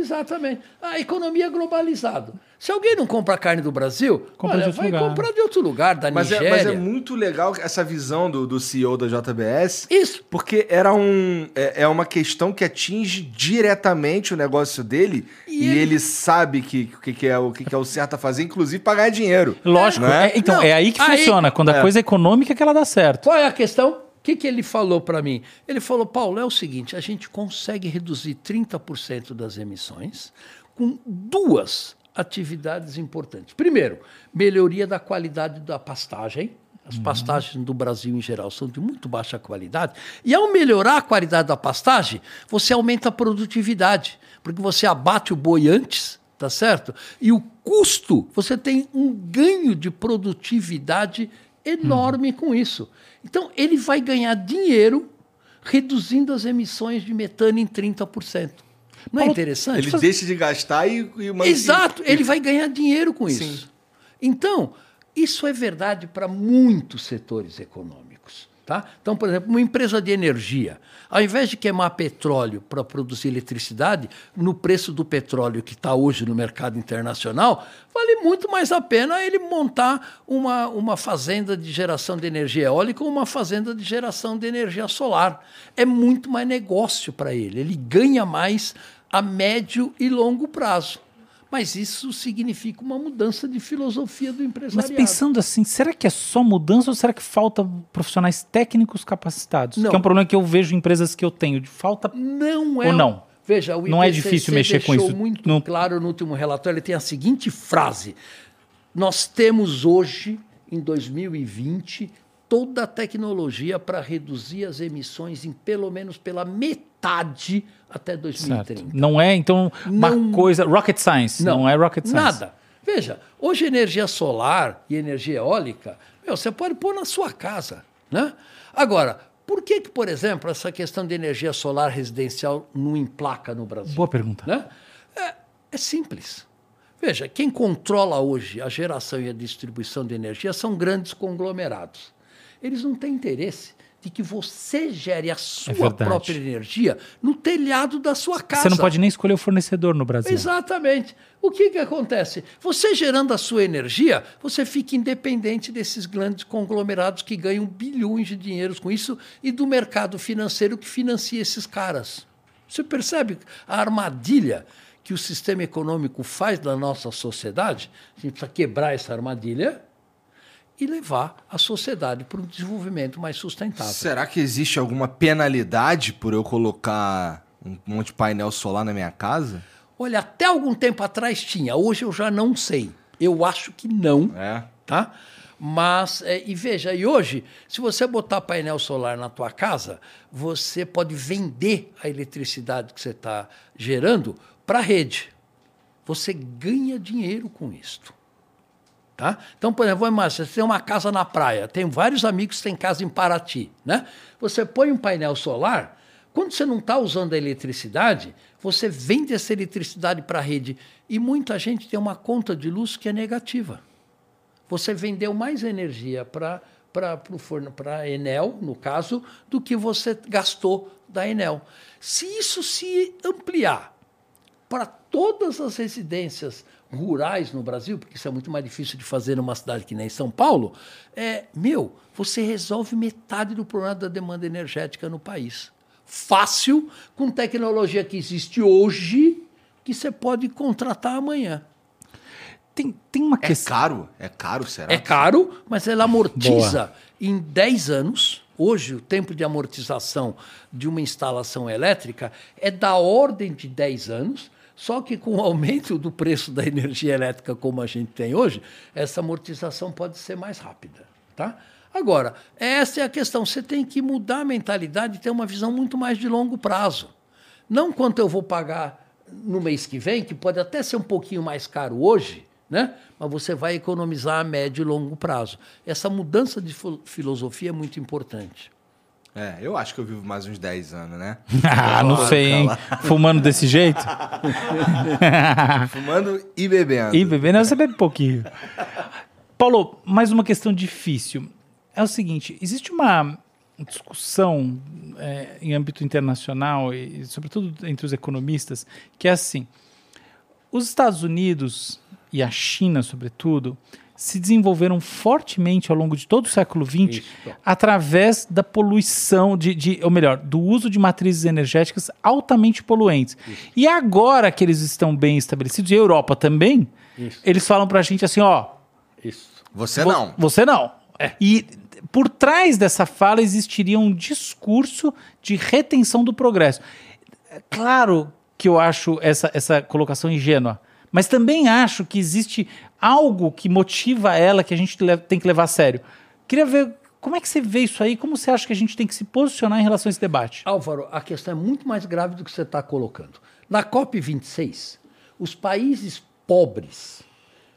Exatamente. A economia é globalizada. Se alguém não compra carne do Brasil, Compra de olha, outro vai lugar. comprar de outro lugar, da Mas é, Nigéria. mas é muito legal essa visão do, do CEO da JBS. Isso. Porque era um, é, é uma questão que atinge diretamente o negócio dele E e, ele- ele, sabe que, o que, que é, o que, que é o certo a fazer, inclusive para ganhar dinheiro. Lógico. Né? é- então, Não, é aí que aí- funciona. Quando a é. coisa é econômica é que ela dá certo. Qual é a questão? O que, que ele falou para mim? Ele falou, Paulo, é o seguinte, a gente consegue reduzir 30% das emissões com duas atividades importantes. Primeiro, melhoria da qualidade da pastagem. As pastagens do Brasil em geral são de muito baixa qualidade. E ao melhorar a qualidade da pastagem, você aumenta a produtividade, porque você abate o boi antes, tá certo? E o custo, você tem um ganho de produtividade enorme com isso. Então, ele vai ganhar dinheiro reduzindo as emissões de metano em 30%. Não é Paulo, interessante? Ele deixa de gastar e... e mantém- Exato, e- ele vai ganhar dinheiro com isso. Sim. Então, isso é verdade para muitos setores econômicos. Tá? Então, por exemplo, uma empresa de energia, ao invés de queimar petróleo para produzir eletricidade, no preço do petróleo que está hoje no mercado internacional, vale muito mais a pena ele montar uma, uma fazenda de geração de energia eólica ou uma fazenda de geração de energia solar. É muito mais negócio para ele, ele ganha mais a médio e longo prazo. Mas isso significa uma mudança de filosofia do empresariado. Mas pensando assim, será que é só mudança ou será que falta profissionais técnicos capacitados? Não. Que é um problema que eu vejo em empresas que eu tenho, de falta Não é. ou não? Veja, o Não é difícil mexer com isso. muito Não- claro no último relatório, ele tem a seguinte frase: Nós temos hoje, em 2020, toda a tecnologia para reduzir as emissões em pelo menos pela metade até Certo. 2030. Não é, então, uma Não- coisa. Rocket science. Não, é rocket science. Nada. Veja, hoje energia solar e energia eólica, meu, você pode pôr na sua casa. Né? Agora, por que, que, por exemplo, essa questão de energia solar residencial não emplaca no Brasil? Boa pergunta. Né? É, é simples. Veja, quem controla hoje a geração e a distribuição de energia são grandes conglomerados. Eles não têm interesse de que você gere a sua É própria energia no telhado da sua casa. Você não pode nem escolher o fornecedor no Brasil. Exatamente. O que, que acontece? Você gerando a sua energia, você fica independente desses grandes conglomerados que ganham bilhões de dinheiros com isso e do mercado financeiro que financia esses caras. Você percebe a armadilha que o sistema econômico faz da nossa sociedade? A gente precisa quebrar essa armadilha e levar a sociedade para um desenvolvimento mais sustentável. Será que existe alguma penalidade por eu colocar um monte de painel solar na minha casa? Olha, até algum tempo atrás tinha, hoje eu já não sei. Eu acho que não. É. tá? Mas, é, e veja, e hoje, se você botar painel solar na tua casa, você pode vender a eletricidade que você está gerando para a rede. Você ganha dinheiro com isto. Tá? Então, por exemplo, você tem uma casa na praia, tem vários amigos que têm casa em Paraty. Né? Você põe um painel solar, quando você não está usando a eletricidade, você vende essa eletricidade para a rede. E muita gente tem uma conta de luz que é negativa você vendeu mais energia para para a Enel, no caso, do que você gastou da Enel. Se isso se ampliar para todas as residências rurais no Brasil, porque isso é muito mais difícil de fazer numa cidade que nem São Paulo, é, meu, você resolve metade do problema da demanda energética no país. Fácil, com tecnologia que existe hoje, que você pode contratar amanhã. Tem, tem uma É questão. caro? É caro, será? É caro, mas ela amortiza em 10 anos. Hoje, o tempo de amortização de uma instalação elétrica é da ordem de 10 anos, só que com o aumento do preço da energia elétrica como a gente tem hoje, essa amortização pode ser mais rápida. Tá? Agora, essa é a questão. Você tem que mudar a mentalidade e ter uma visão muito mais de longo prazo. Não quanto eu vou pagar no mês que vem, que pode até ser um pouquinho mais caro hoje, né? mas você vai economizar a médio e longo prazo. Essa mudança de fil- filosofia é muito importante. É, eu acho que eu vivo mais uns 10 anos, né? Ah, não sei, hein? Fumando desse jeito? Fumando e bebendo. E bebendo, você bebe pouquinho. Paulo, mais uma questão difícil. É o seguinte: existe uma discussão é, em âmbito internacional, e sobretudo entre os economistas, que é assim: os Estados Unidos e a China, sobretudo, se desenvolveram fortemente ao longo de todo o século XX Isso. através da poluição, de, de- ou melhor, do uso de matrizes energéticas altamente poluentes. E agora que eles estão bem estabelecidos, e a Europa também, Isso. eles falam pra gente assim, ó, Isso. Você Vo- não. Você não. E por trás dessa fala existiria um discurso de retenção do progresso. É Claro que eu acho essa, essa colocação ingênua, mas também acho que existe algo que motiva ela que a gente tem que levar a sério. Queria ver como é que você vê isso aí, como você acha que a gente tem que se posicionar em relação a esse debate? Álvaro, a questão é muito mais grave do que você está colocando. Na COP26, os países pobres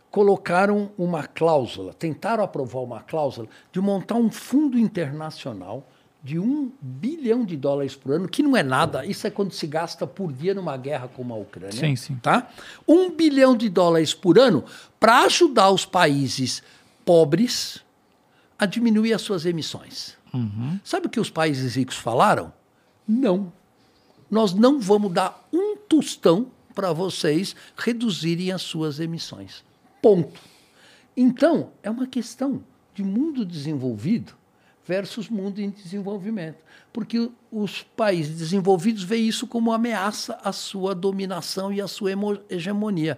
colocaram uma cláusula, tentaram aprovar uma cláusula de montar um fundo internacional de um bilhão de dólares por ano, que não é nada, isso é quando se gasta por dia numa guerra como a Ucrânia. Sim, sim. Tá? Um bilhão de dólares por ano para ajudar os países pobres a diminuir as suas emissões. Sabe o que os países ricos falaram? Não. Nós não vamos dar um tostão para vocês reduzirem as suas emissões. Ponto. Então, é uma questão de mundo desenvolvido versus mundo em desenvolvimento. Porque os países desenvolvidos veem isso como ameaça à sua dominação e à sua hegemonia.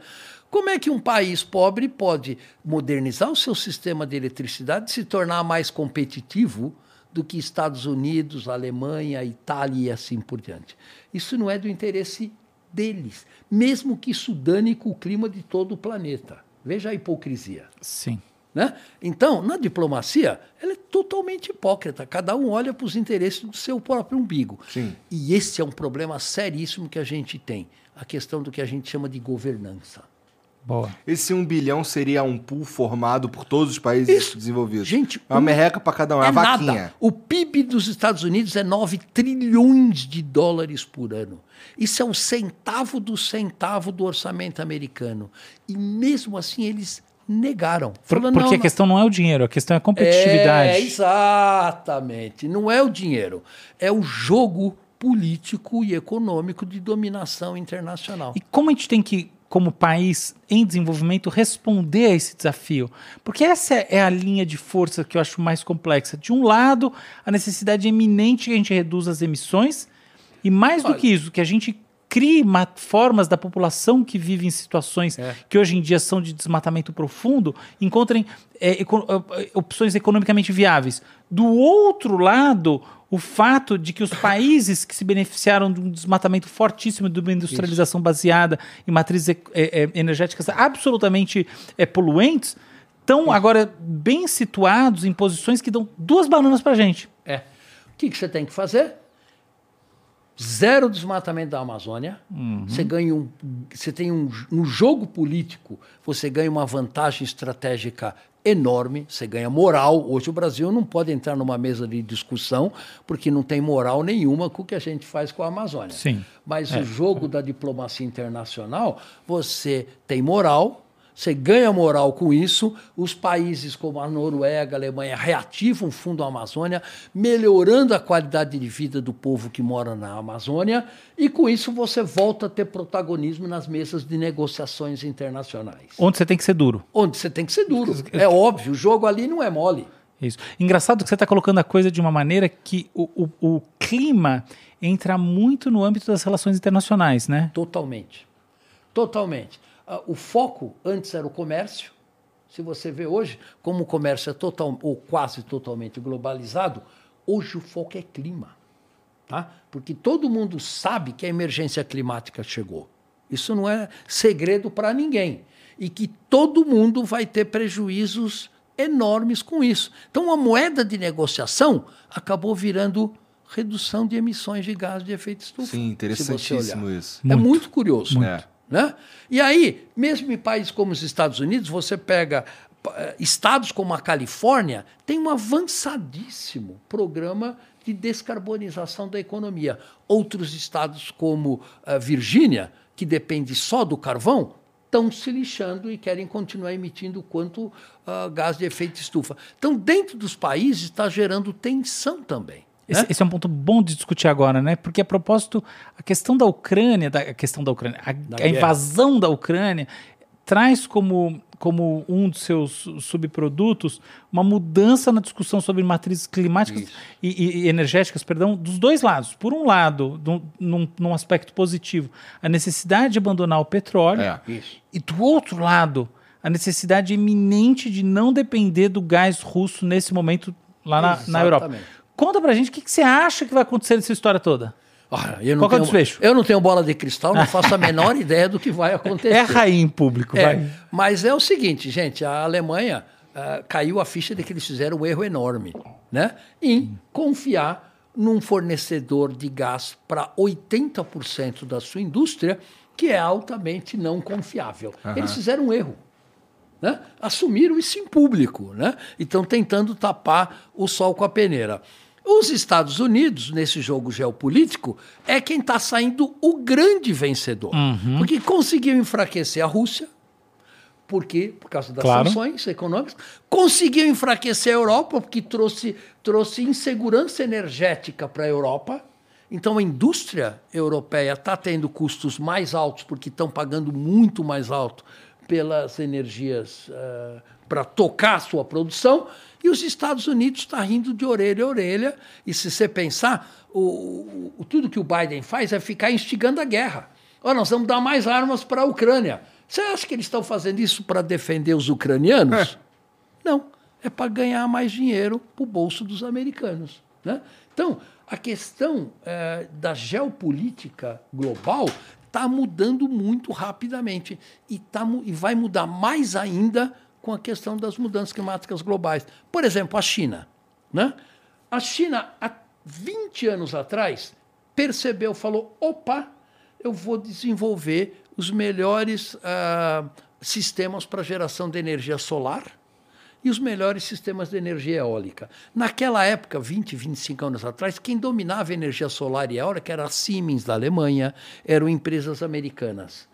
Como é que um país pobre pode modernizar o seu sistema de eletricidade se tornar mais competitivo do que Estados Unidos, Alemanha, Itália e assim por diante? Isso não é do interesse deles, mesmo que isso dane com o clima de todo o planeta. Veja a hipocrisia. Sim. Né? Então, na diplomacia, ela é totalmente hipócrita. Cada um olha para os interesses do seu próprio umbigo. Sim. E esse é um problema seríssimo que a gente tem. A questão do que a gente chama de governança. Boa. Esse um bilhão seria um pool formado por todos os países Isso. desenvolvidos. Gente, é uma um- merreca para cada um, é, é uma vaquinha. nada. O PIB dos Estados Unidos é 9 trilhões de dólares por ano. Isso é um centavo do centavo do orçamento americano. E mesmo assim eles negaram. Por- Falaram, porque "Não, a questão não é o dinheiro, a questão é a competitividade. É, exatamente. Não é o dinheiro, é o jogo político e econômico de dominação internacional. E como a gente tem que, como país em desenvolvimento, responder a esse desafio? Porque essa é a linha de força que eu acho mais complexa. De um lado, a necessidade eminente que a gente reduza as emissões, e mais do Olha- que isso, que a gente crie ma- formas da população que vive em situações É. que hoje em dia são de desmatamento profundo, encontrem é, eco- é, opções economicamente viáveis. Do outro lado, o fato de que os países que se beneficiaram de um desmatamento fortíssimo, de uma industrialização baseada em matrizes é, é, energéticas absolutamente é, poluentes, estão agora bem situados em posições que dão duas bananas para gente. É. O que, que você tem que fazer? Zero desmatamento da Amazônia. Você ganha um, você tem um, no jogo político, você ganha uma vantagem estratégica enorme, você ganha moral. Hoje o Brasil não pode entrar numa mesa de discussão porque não tem moral nenhuma com o que a gente faz com a Amazônia. Sim. Mas o jogo da diplomacia internacional, você tem moral, você ganha moral com isso. Os países como a Noruega, a Alemanha reativam o Fundo Amazônia, melhorando a qualidade de vida do povo que mora na Amazônia, e com isso você volta a ter protagonismo nas mesas de negociações internacionais. Onde você tem que ser duro. Onde você tem que ser duro. É óbvio, o jogo ali não é mole. Isso. Engraçado que você está colocando a coisa de uma maneira que o, o- o clima entra muito no âmbito das relações internacionais, né? Totalmente. Totalmente. Ah, O foco antes era o comércio. Se você vê hoje, como o comércio é total ou quase totalmente globalizado, hoje o foco é clima. Tá? Porque todo mundo sabe que a emergência climática chegou. Isso não é segredo para ninguém. E que todo mundo vai ter prejuízos enormes com isso. Então, a moeda de negociação acabou virando redução de emissões de gás de efeito estufa. Sim, interessantíssimo isso. É muito curioso. Muito. Né? E aí, mesmo em países como os Estados Unidos, você pega eh, estados como a Califórnia, tem um avançadíssimo programa de descarbonização da economia. Outros estados como a Virgínia, que depende só do carvão, estão se lixando e querem continuar emitindo quanto ah, gás de efeito estufa. Então, dentro dos países, está gerando tensão também. Esse, né? esse é um ponto bom de discutir agora, né? Porque a propósito, a questão da Ucrânia, da, a questão da Ucrânia, a, a guerra. invasão da Ucrânia traz como, como um dos seus subprodutos uma mudança na discussão sobre matrizes climáticas e, e- energéticas, perdão, dos dois lados. Por um lado, num, num, num aspecto positivo, a necessidade de abandonar o petróleo, É. E do outro lado, a necessidade iminente de não depender do gás russo nesse momento lá na, na Europa. Conta pra gente o que, que você acha que vai acontecer nessa história toda. Eu não Qual que é o tenho- desfecho? Eu não tenho bola de cristal, não faço a menor ideia do que vai acontecer. Erra aí em público, É, vai. mas é o seguinte, gente, a Alemanha ah, caiu a ficha de que eles fizeram um erro enorme, né? Em confiar num fornecedor de gás para 80% da sua indústria, que é altamente não confiável. Eles fizeram um erro. Né? Assumiram isso em público, né? E estão tentando tapar o sol com a peneira. Os Estados Unidos, nesse jogo geopolítico, é quem está saindo o grande vencedor. Porque conseguiu enfraquecer a Rússia, Por quê? Por causa das Claro. sanções econômicas. Conseguiu enfraquecer a Europa, porque trouxe, trouxe insegurança energética para a Europa. Então a indústria europeia está tendo custos mais altos, porque estão pagando muito mais alto pelas energias para tocar a sua produção. E os Estados Unidos está rindo de orelha a orelha. E se você pensar, o, o- tudo que o Biden faz é ficar instigando a guerra. Ó, nós vamos dar mais armas para a Ucrânia. Você acha que eles estão fazendo isso para defender os ucranianos? Não, é para ganhar mais dinheiro para o bolso dos americanos. Né? Então, a questão eh, da geopolítica global está mudando muito rapidamente e, tá, e vai mudar mais ainda com a questão das mudanças climáticas globais. Por exemplo, a China. Né? A China, há 20 anos atrás, percebeu, falou: opa, eu vou desenvolver os melhores ah, sistemas para geração de energia solar e os melhores sistemas de energia eólica. Naquela época, 20, 25 anos atrás, quem dominava a energia solar e eólica era a Siemens da Alemanha, eram empresas americanas.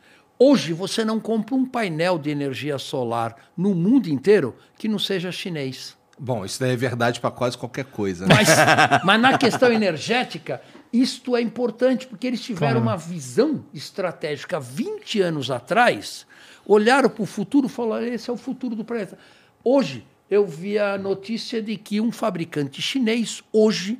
Hoje você não compra um painel de energia solar no mundo inteiro que não seja chinês. Bom, isso daí é verdade para quase qualquer coisa. Né? Mas, mas na questão energética, isto é importante, porque eles tiveram Claro. uma visão estratégica 20 anos atrás, olharam para o futuro e falaram: esse é o futuro do planeta. Hoje, eu vi a notícia de que um fabricante chinês, hoje,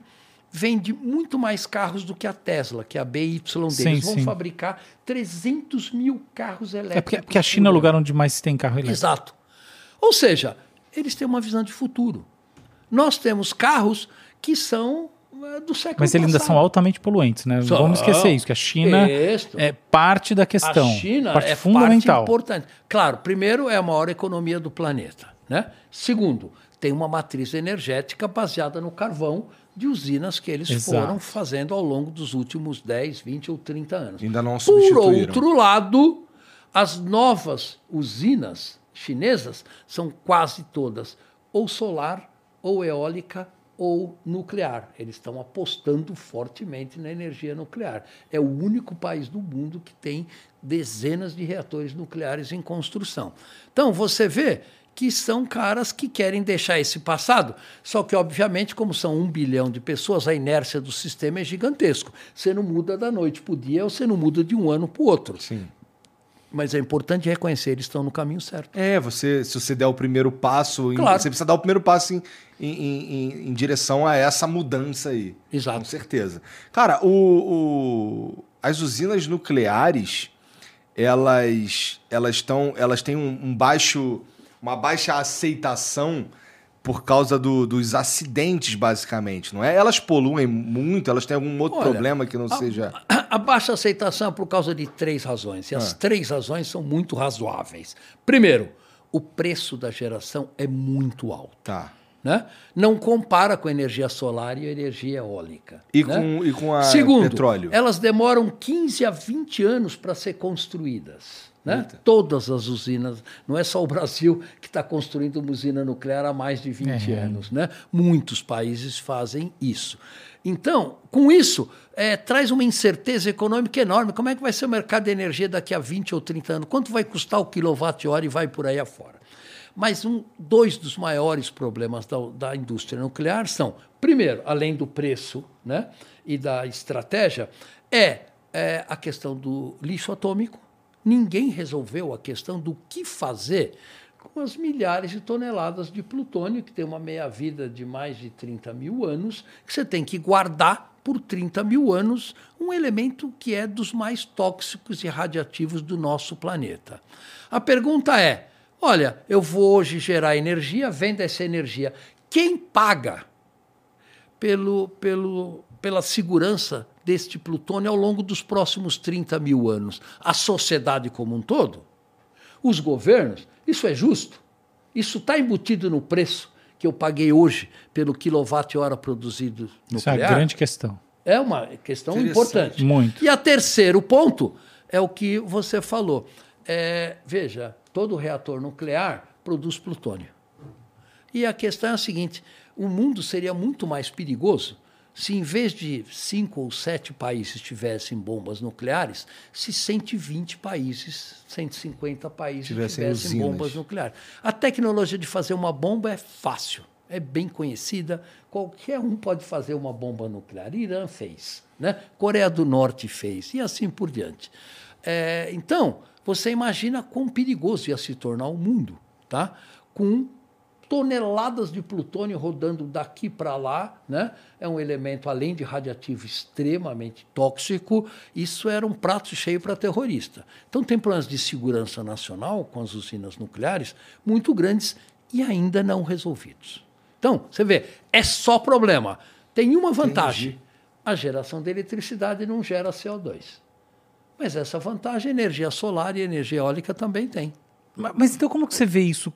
vende muito mais carros do que a Tesla, que é a BY deles. Sim, Vão sim. fabricar 300 mil carros elétricos. É porque, porque a China é o lugar onde mais tem carro elétrico. Exato. Ou seja, eles têm uma visão de futuro. Nós temos carros que são eh, do século Mas eles ainda são altamente poluentes, né? São. Vamos esquecer isso, que a China Isso. é parte da questão. A China parte é fundamental. parte importante. Claro, primeiro é a maior economia do planeta. Né? Segundo, tem uma matriz energética baseada no carvão de usinas que eles Exato. foram fazendo ao longo dos últimos 10, 20 ou 30 anos. Ainda não Por outro lado, as novas usinas chinesas são quase todas ou solar, ou eólica, ou nuclear. Eles estão apostando fortemente na energia nuclear. É o único país do mundo que tem dezenas de reatores nucleares em construção. Então, você vê que são caras que querem deixar esse passado. Só que, obviamente, como são um bilhão de pessoas, a inércia do sistema é gigantesco. Você não muda da noite para o dia, ou você não muda de um ano para o outro. Sim. Mas é importante reconhecer, eles estão no caminho certo. É, você, se você der o primeiro passo, Claro. você precisa dar o primeiro passo em, em, em- em direção a essa mudança aí. Exato. Com certeza. Cara, o, o- as usinas nucleares, elas elas estão, elas têm um, um baixo, uma baixa aceitação por causa do- dos acidentes, basicamente, não é? Elas poluem muito, elas têm algum outro Olha, problema que não a- seja. A baixa aceitação é por causa de três razões. E as Ah. três razões são muito razoáveis. Primeiro, o preço da geração é muito alto. Tá. Né? Não compara com a energia solar e a energia eólica. E, né? com, e com a Segundo, petróleo. elas demoram 15 a 20 anos para ser construídas. Né? Todas as usinas, não é só o Brasil que está construindo uma usina nuclear há mais de 20 É. anos. Né? Muitos países fazem isso. Então, com isso, eh, traz uma incerteza econômica enorme. Como é que vai ser o mercado de energia daqui a 20 ou 30 anos? Quanto vai custar o quilowatt-hora e vai por aí afora? Mas um, dois dos maiores problemas da, da indústria nuclear são, primeiro, além do preço né, e da estratégia, é, é a questão do lixo atômico. Ninguém resolveu a questão do que fazer com as milhares de toneladas de plutônio, que tem uma meia-vida de mais de 30 mil anos, que você tem que guardar por 30 mil anos, um elemento que é dos mais tóxicos e radiativos do nosso planeta. A pergunta é: olha, eu vou hoje gerar energia, vendo essa energia. Quem paga pelo, pelo, pela segurança deste plutônio ao longo dos próximos 30 mil anos? A sociedade como um todo? Os governos? Isso é justo? Isso está embutido no preço que eu paguei hoje pelo quilowatt-hora produzido Isso é a nuclear? grande questão. É uma questão importante. Muito. E a terceiro ponto é o que você falou. É, veja, todo reator nuclear produz plutônio. E a questão é a seguinte: o mundo seria muito mais perigoso se em vez de cinco ou sete países tivessem bombas nucleares, se 120 países, 150 países Tivessem tivessem, bombas nucleares. A tecnologia de fazer uma bomba é fácil, é bem conhecida. Qualquer um pode fazer uma bomba nuclear. Irã fez, né? Coreia do Norte fez, e assim por diante. É, então, você imagina quão perigoso ia se tornar o mundo, tá? Com toneladas de plutônio rodando daqui para lá, né? É um elemento além de radiativo extremamente tóxico. Isso era um prato cheio para terrorista. Então tem planos de segurança nacional com as usinas nucleares muito grandes e ainda não resolvidos. Então você vê, é só problema. Tem uma vantagem: a geração de eletricidade não gera CO2. Mas essa vantagem, a energia solar e a energia eólica também tem. Ma- Mas então como que você vê isso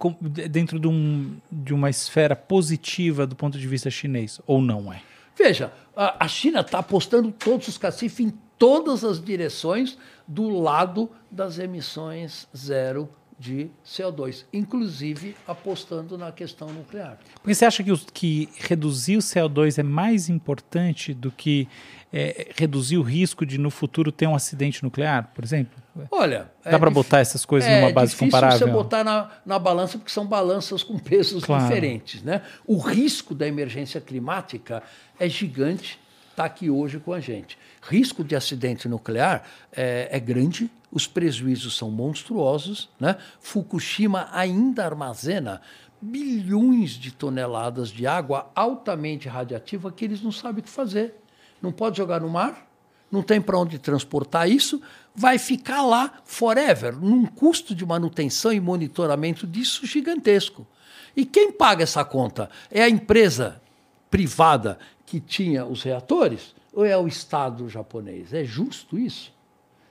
dentro de, um, de uma esfera positiva do ponto de vista chinês? Ou não é? Veja, a China está apostando todos os cacifes em todas as direções do lado das emissões zero de CO2, inclusive apostando na questão nuclear. Porque você acha que, os- que reduzir o CO2 é mais importante do que é, reduzir o risco de no futuro ter um acidente nuclear, por exemplo? Olha, Dá para dif- botar essas coisas é numa base difícil comparável? você botar na, na balança porque são balanças com pesos Claro. diferentes, né? O risco da emergência climática é gigante, está aqui hoje com a gente. Risco de acidente nuclear é, é grande, os prejuízos são monstruosos, né? Fukushima ainda armazena bilhões de toneladas de água altamente radiativa que eles não sabem o que fazer. Não pode jogar no mar, não tem para onde transportar isso, vai ficar lá forever, num custo de manutenção e monitoramento disso gigantesco. E quem paga essa conta? É a empresa privada que tinha os reatores ou é o Estado japonês? É justo isso?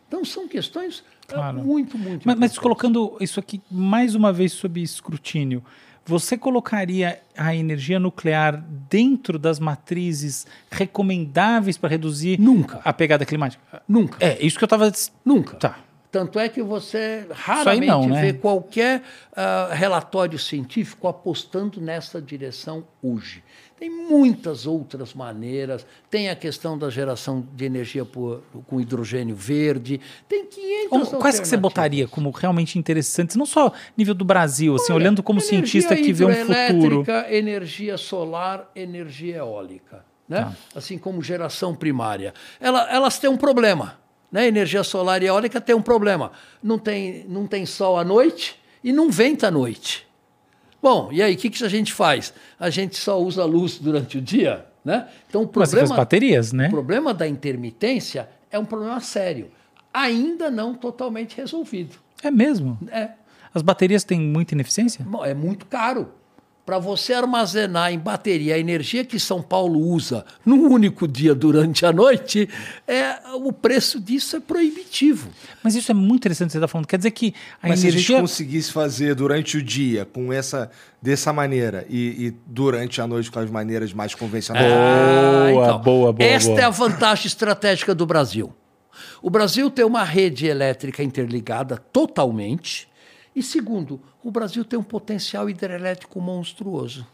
Então são questões eh, Claro. muito, muito Mas, mas colocando isso aqui mais uma vez sob escrutínio, você colocaria a energia nuclear dentro das matrizes recomendáveis para reduzir Nunca. a pegada climática? Nunca. É, isso que eu estava. Nunca. Tá. Tanto é que você raramente não, né? vê qualquer ah, relatório científico apostando nessa direção hoje. Tem muitas outras maneiras. Tem a questão da geração de energia por- com hidrogênio verde. Tem 500 Como- Quais que você botaria como realmente interessantes, não só nível do Brasil, assim, olhando como cientista que vê um futuro? energia solar, energia eólica. Né? Tá. Assim como geração primária. Ela- elas têm um problema. Né? Energia solar e eólica tem um problema. Não tem, não tem sol à noite e não venta à noite. Bom, e aí, o que, que a gente faz? A gente só usa a luz durante o dia, né? Então, o Mas problema, baterias, né? o problema da intermitência é um problema sério. Ainda não totalmente resolvido. É mesmo. É, As baterias têm muita ineficiência? Bom, é muito caro. Para você armazenar em bateria a energia que São Paulo usa num único dia durante a noite, é, o preço disso é proibitivo. Mas isso é muito interessante que você está falando. Quer dizer que a Mas se a gente energia. conseguisse fazer durante o dia com essa dessa maneira e, e durante a noite com as maneiras mais convencionais. Boa, boa, boa, Esta boa. é a vantagem estratégica do Brasil. O Brasil tem uma rede elétrica interligada totalmente. E segundo, o Brasil tem um potencial hidrelétrico monstruoso.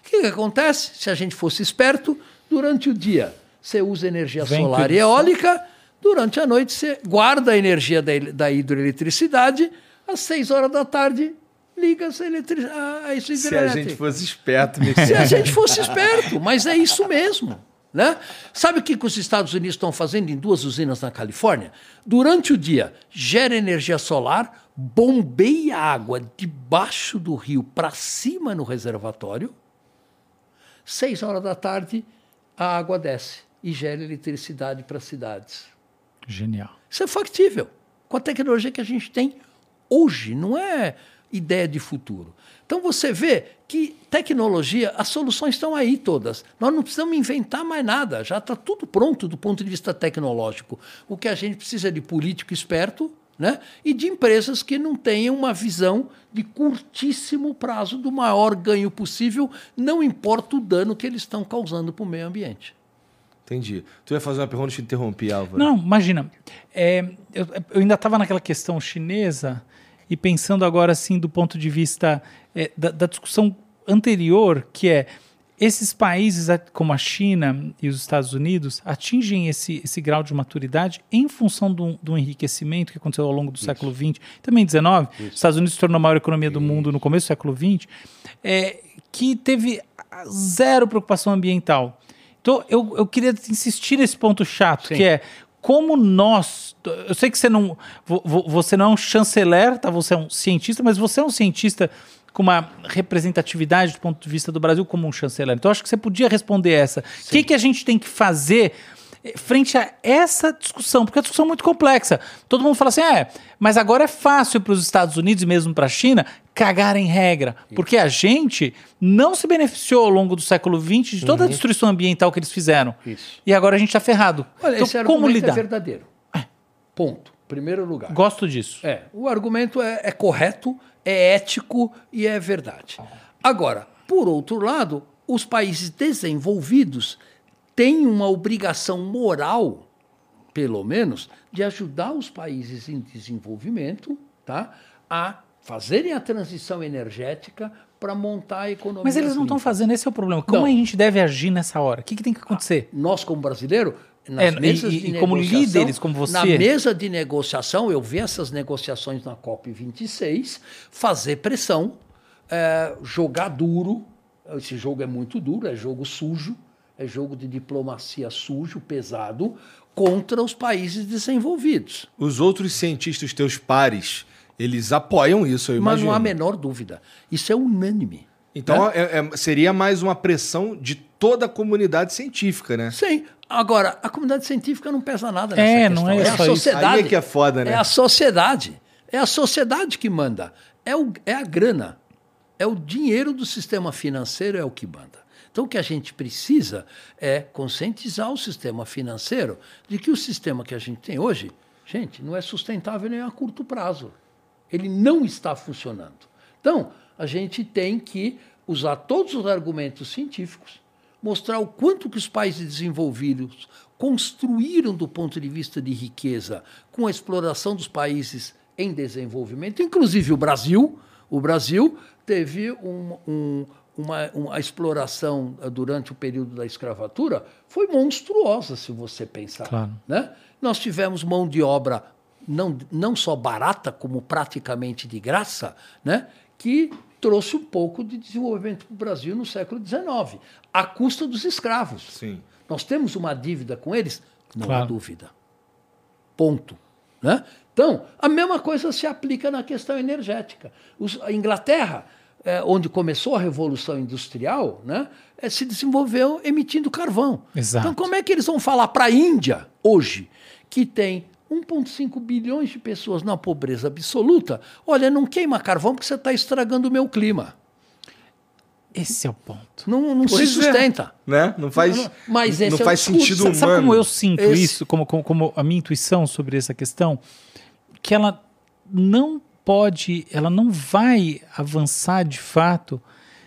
O que, que acontece? Se a gente fosse esperto, durante o dia você usa energia Vento solar e eólica, durante a noite você guarda a energia da, da hidroeletricidade, às seis horas da tarde liga essa eletri- a, a isso Se a hidrelétrica. gente fosse esperto, Se a Michel. gente fosse esperto, mas é isso mesmo. Né? Sabe o que, que os Estados Unidos estão fazendo em duas usinas na Califórnia? Durante o dia, gera energia solar, bombeia água debaixo do rio para cima no reservatório. Seis horas da tarde, a água desce e gera eletricidade para as cidades. Genial. Isso é factível. Com a tecnologia que a gente tem hoje, não é ideia de futuro. Então você vê que tecnologia, as soluções estão aí todas. Nós não precisamos inventar mais nada, já está tudo pronto do ponto de vista tecnológico. O que a gente precisa é de político esperto né? e de empresas que não tenham uma visão de curtíssimo prazo do maior ganho possível, não importa o dano que eles estão causando para o meio ambiente. Entendi. Tu ia fazer uma pergunta e te interrompi, Álvaro. Não, imagina. é, eu, eu ainda estava naquela questão chinesa e pensando agora assim do ponto de vista é, da, da discussão anterior, que é esses países, como a China e os Estados Unidos, atingem esse, esse grau de maturidade em função do, do enriquecimento que aconteceu ao longo do século XX, também XIX. Os Estados Unidos se tornou a maior economia do mundo no começo do século XX, é, que teve zero preocupação ambiental. Então, eu, eu queria insistir nesse ponto chato, Sim. que é como nós. Eu sei que você não, vo- vo- você não é um chanceler, tá? você é um cientista, mas você é um cientista com uma representatividade do ponto de vista do Brasil como um chanceler. Então, acho que você podia responder essa. O que, que a gente tem que fazer eh, frente a essa discussão? Porque é uma discussão muito complexa. Todo mundo fala assim, é, mas agora é fácil para os Estados Unidos e mesmo para a China cagarem regra. Porque a gente não se beneficiou ao longo do século XX de toda a destruição ambiental que eles fizeram. Isso. E agora a gente está ferrado. Olha, então, esse como argumento lidar? é verdadeiro. Ponto. Primeiro lugar. Gosto disso. É, o argumento é, é correto, é ético e é verdade. Agora, por outro lado, os países desenvolvidos têm uma obrigação moral, pelo menos, de ajudar os países em desenvolvimento tá, a fazerem a transição energética para montar a economia. Mas eles não estão fazendo, esse é o problema. Como Não. a gente deve agir nessa hora? O que, que tem que acontecer? nós como brasileiro nas É, e- mesas e- de e como negociação, líderes, como você. na mesa de negociação eu vi essas negociações na COP 26 fazer pressão é, jogar duro esse jogo é muito duro é jogo sujo é jogo de diplomacia sujo pesado contra os países desenvolvidos Os outros cientistas, teus pares, eles apoiam isso, eu mas imagino. não há a menor dúvida isso é unânime Então né? é- é- seria mais uma pressão de toda a comunidade científica, né? Sim. Agora, a comunidade científica não pesa nada nessa É, questão. não é a só isso. sociedade. Aí é que é foda, né? É a sociedade. É a sociedade que manda. É, o, é a grana. É o dinheiro do sistema financeiro é o que manda. Então, o que a gente precisa é conscientizar o sistema financeiro de que o sistema que a gente tem hoje, gente, não é sustentável nem a curto prazo. Ele não está funcionando. Então, a gente tem que usar todos os argumentos científicos, mostrar o quanto que os países desenvolvidos construíram do ponto de vista de riqueza com a exploração dos países em desenvolvimento, inclusive o Brasil. O Brasil teve um- um- uma, uma exploração eh, durante o período da escravatura, foi monstruosa, se você pensar. Claro. Né? Nós tivemos mão de obra não, não só barata, como praticamente de graça, né? que trouxe um pouco de desenvolvimento para o Brasil no século XIX, à custa dos escravos. Sim. Nós temos uma dívida com eles? Não há Claro. dúvida. Ponto. Né? Então, a mesma coisa se aplica na questão energética. Os- a Inglaterra, eh, onde começou a Revolução Industrial, né, eh, se desenvolveu emitindo carvão. Exato. Então, como é que eles vão falar para a Índia, hoje, que tem 1,5 bilhões de pessoas na pobreza absoluta? Olha, não queima carvão porque você está estragando o meu clima. Esse é o ponto. Não, não se é. sustenta. Né? Não faz, Não, não. Mas não esse é o faz discurso. sentido humano. Sabe como eu sinto Esse- isso, como, como, como a minha intuição sobre essa questão? Que ela não pode, ela não vai avançar de fato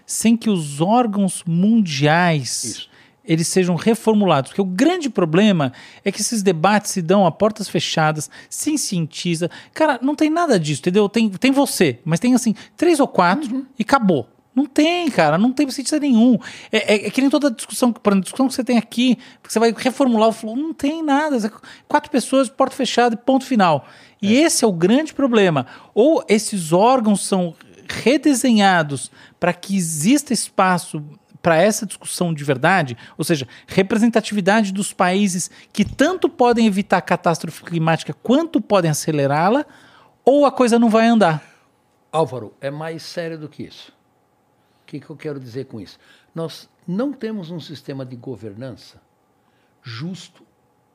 sem que os órgãos mundiais Isso. Eles sejam reformulados. Porque o grande problema é que esses debates se dão a portas fechadas, sem cientista. Cara, não tem nada disso, entendeu? Tem, tem você, mas tem assim, três ou quatro e acabou. Não tem, cara, não tem cientista nenhum. É, é, é que nem toda discussão, por discussão que você tem aqui, que você vai reformular o flow, não tem nada. Quatro pessoas, porta fechada e ponto final. E esse é o grande problema. Ou esses órgãos são redesenhados para que exista espaço para essa discussão de verdade, ou seja, representatividade dos países que tanto podem evitar a catástrofe climática quanto podem acelerá-la, ou a coisa não vai andar. Álvaro, é mais sério do que isso. O que, que eu quero dizer com isso? Nós não temos um sistema de governança justo,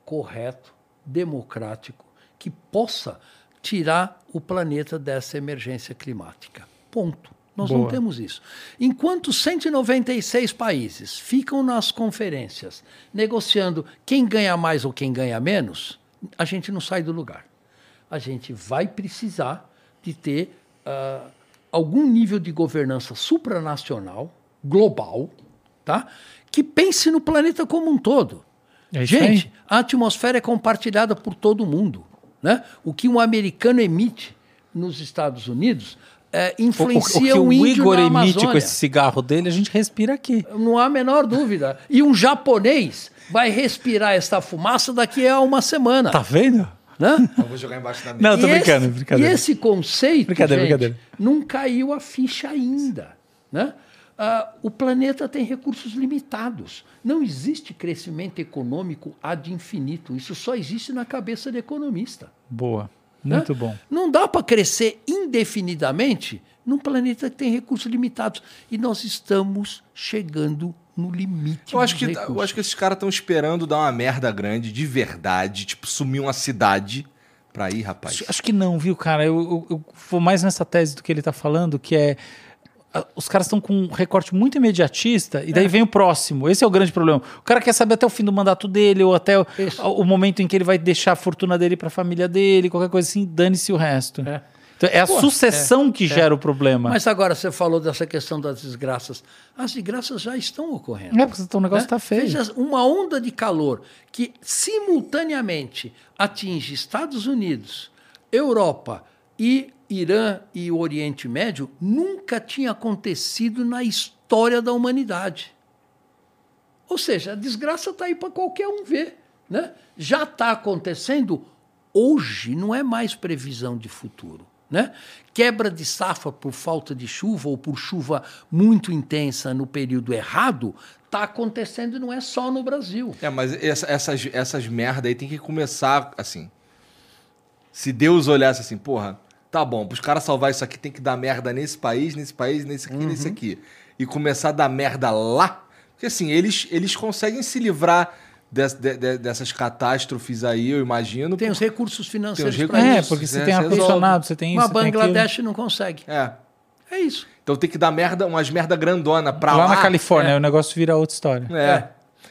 correto, democrático, que possa tirar o planeta dessa emergência climática. Ponto. Nós não Boa. temos isso. Enquanto 196 países ficam nas conferências negociando quem ganha mais ou quem ganha menos, a gente não sai do lugar. A gente vai precisar de ter ah, algum nível de governança supranacional, global, tá? que pense no planeta como um todo. É Gente, aí. a atmosfera é compartilhada por todo mundo. Né? O que um americano emite nos Estados Unidos, é, O, o- o que influencia o o índio Igor na emite Amazônia. com esse cigarro dele, a gente respira aqui. Não há a menor dúvida. E um japonês vai respirar essa fumaça daqui a uma semana. Tá vendo? Né? Eu vou jogar embaixo da mesa. Não, tô E brincando, esse, brincadeira. E esse conceito, Brincadeira, gente, brincadeira. não caiu a ficha ainda. Né? Ah, o planeta tem recursos limitados. Não existe crescimento econômico ad infinito. Isso só existe na cabeça do economista. Boa. Né? Muito bom. Não dá para crescer indefinidamente num planeta que tem recursos limitados. E nós estamos chegando no limite Eu acho, que, recursos. eu acho que esses caras estão esperando dar uma merda grande, de verdade, tipo, sumir uma cidade pra ir, rapaz. Acho, acho que não, viu, cara? Eu, eu- eu vou mais nessa tese do que ele tá falando, que é. Os caras estão com um recorte muito imediatista e daí vem o próximo. Esse é o grande problema. O cara quer saber até o fim do mandato dele ou até o, o momento em que ele vai deixar a fortuna dele para a família dele, qualquer coisa assim, dane-se o resto. É. Então, é a Pô, sucessão que gera o problema. Mas agora você falou dessa questão das desgraças. As desgraças já estão ocorrendo. é porque então, o negócio né? tá feio. Veja, uma onda de calor que simultaneamente atinge Estados Unidos, Europa e Irã e o Oriente Médio nunca tinha acontecido na história da humanidade. Ou seja, a desgraça está aí para qualquer um ver. Né? Já está acontecendo hoje, não é mais previsão de futuro. Né? Quebra de safra por falta de chuva ou por chuva muito intensa no período errado está acontecendo e não é só no Brasil. É, mas essa- essas, essas merda aí tem que começar assim. Se Deus olhasse assim, porra, tá bom, pros caras salvar isso aqui tem que dar merda nesse país, nesse país, nesse aqui, nesse Uhum. aqui. E começar a dar merda lá. Porque assim, eles, eles conseguem se livrar des- de- de- dessas catástrofes aí, eu imagino. Tem os recursos financeiros Tem os para É, porque você é, tem você ar-condicionado, você tem isso. Mas você tem Bangladesh não consegue. É. É isso. Então tem que dar merda, umas merda grandona pra lá. Lá na Califórnia, é. o negócio vira outra história. É.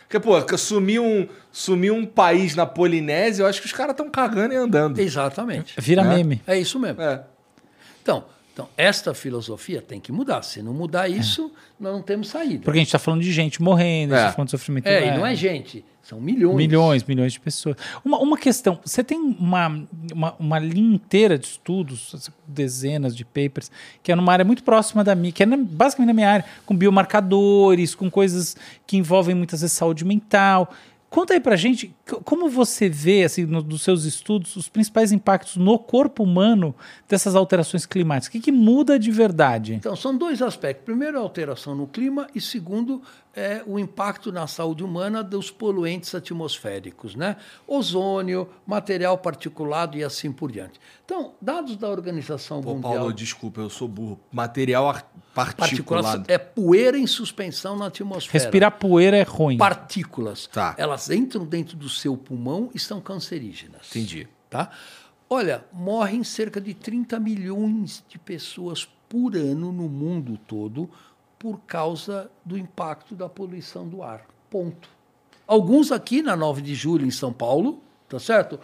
Porque, pô, sumir um, sumir um país na Polinésia, eu acho que os caras estão cagando e andando. Exatamente. Vira É. meme. É isso mesmo. É. Então, então, esta filosofia tem que mudar. Se não mudar isso, nós não temos saída. Porque a gente tá falando de gente morrendo, a gente É. tá falando de sofrimento. É, e não é gente, são milhões. Milhões, milhões de pessoas. Uma, uma questão, você tem uma, uma, uma linha inteira de estudos, dezenas de papers, que é numa área muito próxima da minha, que é na- basicamente na minha área, com biomarcadores, com coisas que envolvem muitas vezes saúde mental. Conta aí pra gente, como você vê, assim, no- nos seus estudos, os principais impactos no corpo humano dessas alterações climáticas? O que, que muda de verdade? Então, são dois aspectos. Primeiro, a alteração no clima e segundo, é o impacto na saúde humana dos poluentes atmosféricos, né? Ozônio, material particulado e assim por diante. Então, dados da Organização Pô, Mundial... Paulo, desculpa, eu sou burro. Material ar- partículas é poeira em suspensão na atmosfera. Respirar poeira é ruim. Partículas. Tá. Elas entram dentro do seu pulmão e são cancerígenas. Entendi. Tá? Olha, morrem cerca de 30 milhões de pessoas por ano no mundo todo por causa do impacto da poluição do ar. Ponto. Alguns aqui na 9 de julho em São Paulo, tá certo?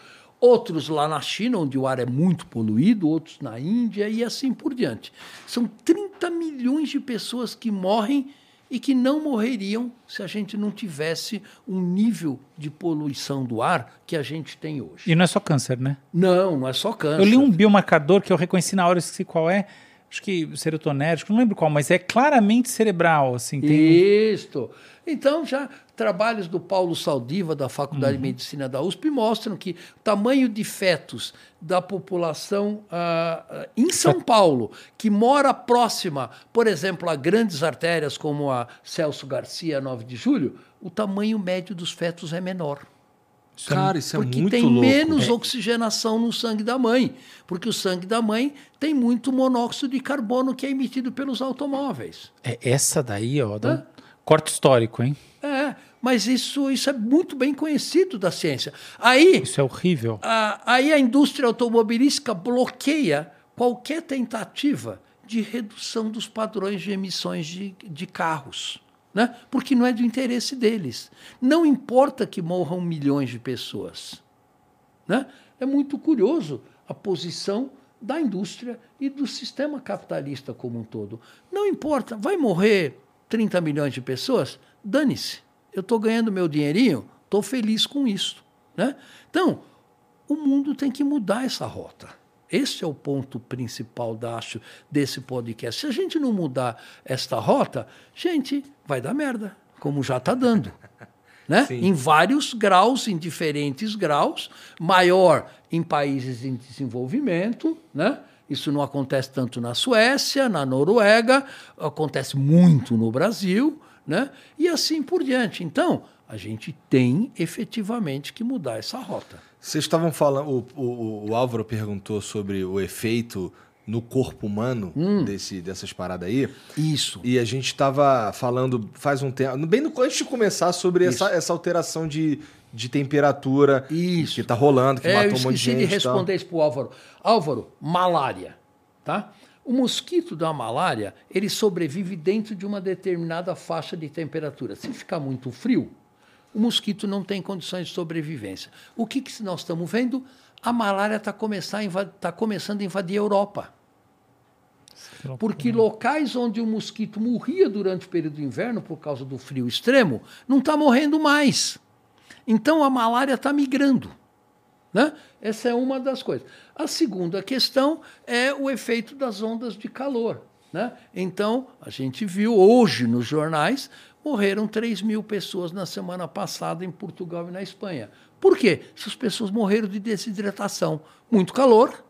Outros lá na China, onde o ar é muito poluído, outros na Índia e assim por diante. São 30 milhões de pessoas que morrem e que não morreriam se a gente não tivesse um nível de poluição do ar que a gente tem hoje. E não é só câncer, né? Não, não é só câncer. Eu li um biomarcador que eu reconheci na hora, eu esqueci qual é. Acho que serotonérgico, não lembro qual, mas é claramente cerebral, assim. Tem... Isto. Então, já trabalhos do Paulo Saldiva, da Faculdade de Medicina da USP, mostram que o tamanho de fetos da população ah, ah, em São Paulo, que mora próxima, por exemplo, a grandes artérias como a Celso Garcia, 9 de julho, o tamanho médio dos fetos é menor. Cara, isso é Porque muito tem louco. menos oxigenação no sangue da mãe. Porque o sangue da mãe tem muito monóxido de carbono que é emitido pelos automóveis. É essa daí, ó, dá um corte histórico, hein? É, mas isso, isso é muito bem conhecido da ciência. Aí, Isso é horrível. a, aí a indústria automobilística bloqueia qualquer tentativa de redução dos padrões de emissões de, de carros. Né? Porque não é do interesse deles. Não importa que morram milhões de pessoas. Né? É muito curioso a posição da indústria e do sistema capitalista como um todo. Não importa, vai morrer 30 milhões de pessoas? Dane-se. Eu estou ganhando meu dinheirinho, estou feliz com isso. Né? Então, o mundo tem que mudar essa rota. Esse é o ponto principal, da, acho, desse podcast. Se a gente não mudar esta rota, gente, vai dar merda, como já está dando. Né? Em vários graus, em diferentes graus, maior em países em desenvolvimento, né? Isso não acontece tanto na Suécia, na Noruega, acontece muito no Brasil, né? E assim por diante. Então, a gente tem efetivamente que mudar essa rota. Vocês estavam falando, o, o, o Álvaro perguntou sobre o efeito no corpo humano Hum. desse, dessas paradas aí. Isso. E a gente estava falando faz um tempo, bem no, antes de começar, sobre essa, essa alteração de, de temperatura Isso. que tá rolando, que É, eu matou um monte de esqueci gente. de e tal. responder isso para o Álvaro. Álvaro, malária. Tá? O mosquito da malária, ele sobrevive dentro de uma determinada faixa de temperatura. Se ficar muito frio, o mosquito não tem condições de sobrevivência. O que, que nós estamos vendo? A malária está tá começando a invadir a Europa. Porque locais onde o mosquito morria durante o período do inverno por causa do frio extremo, não está morrendo mais. Então a malária está migrando. Né? Essa é uma das coisas. A segunda questão é o efeito das ondas de calor. Né? Então, a gente viu hoje nos jornais, morreram 3 mil pessoas na semana passada em Portugal e na Espanha. Por quê? Essas pessoas morreram de desidratação. Muito calor,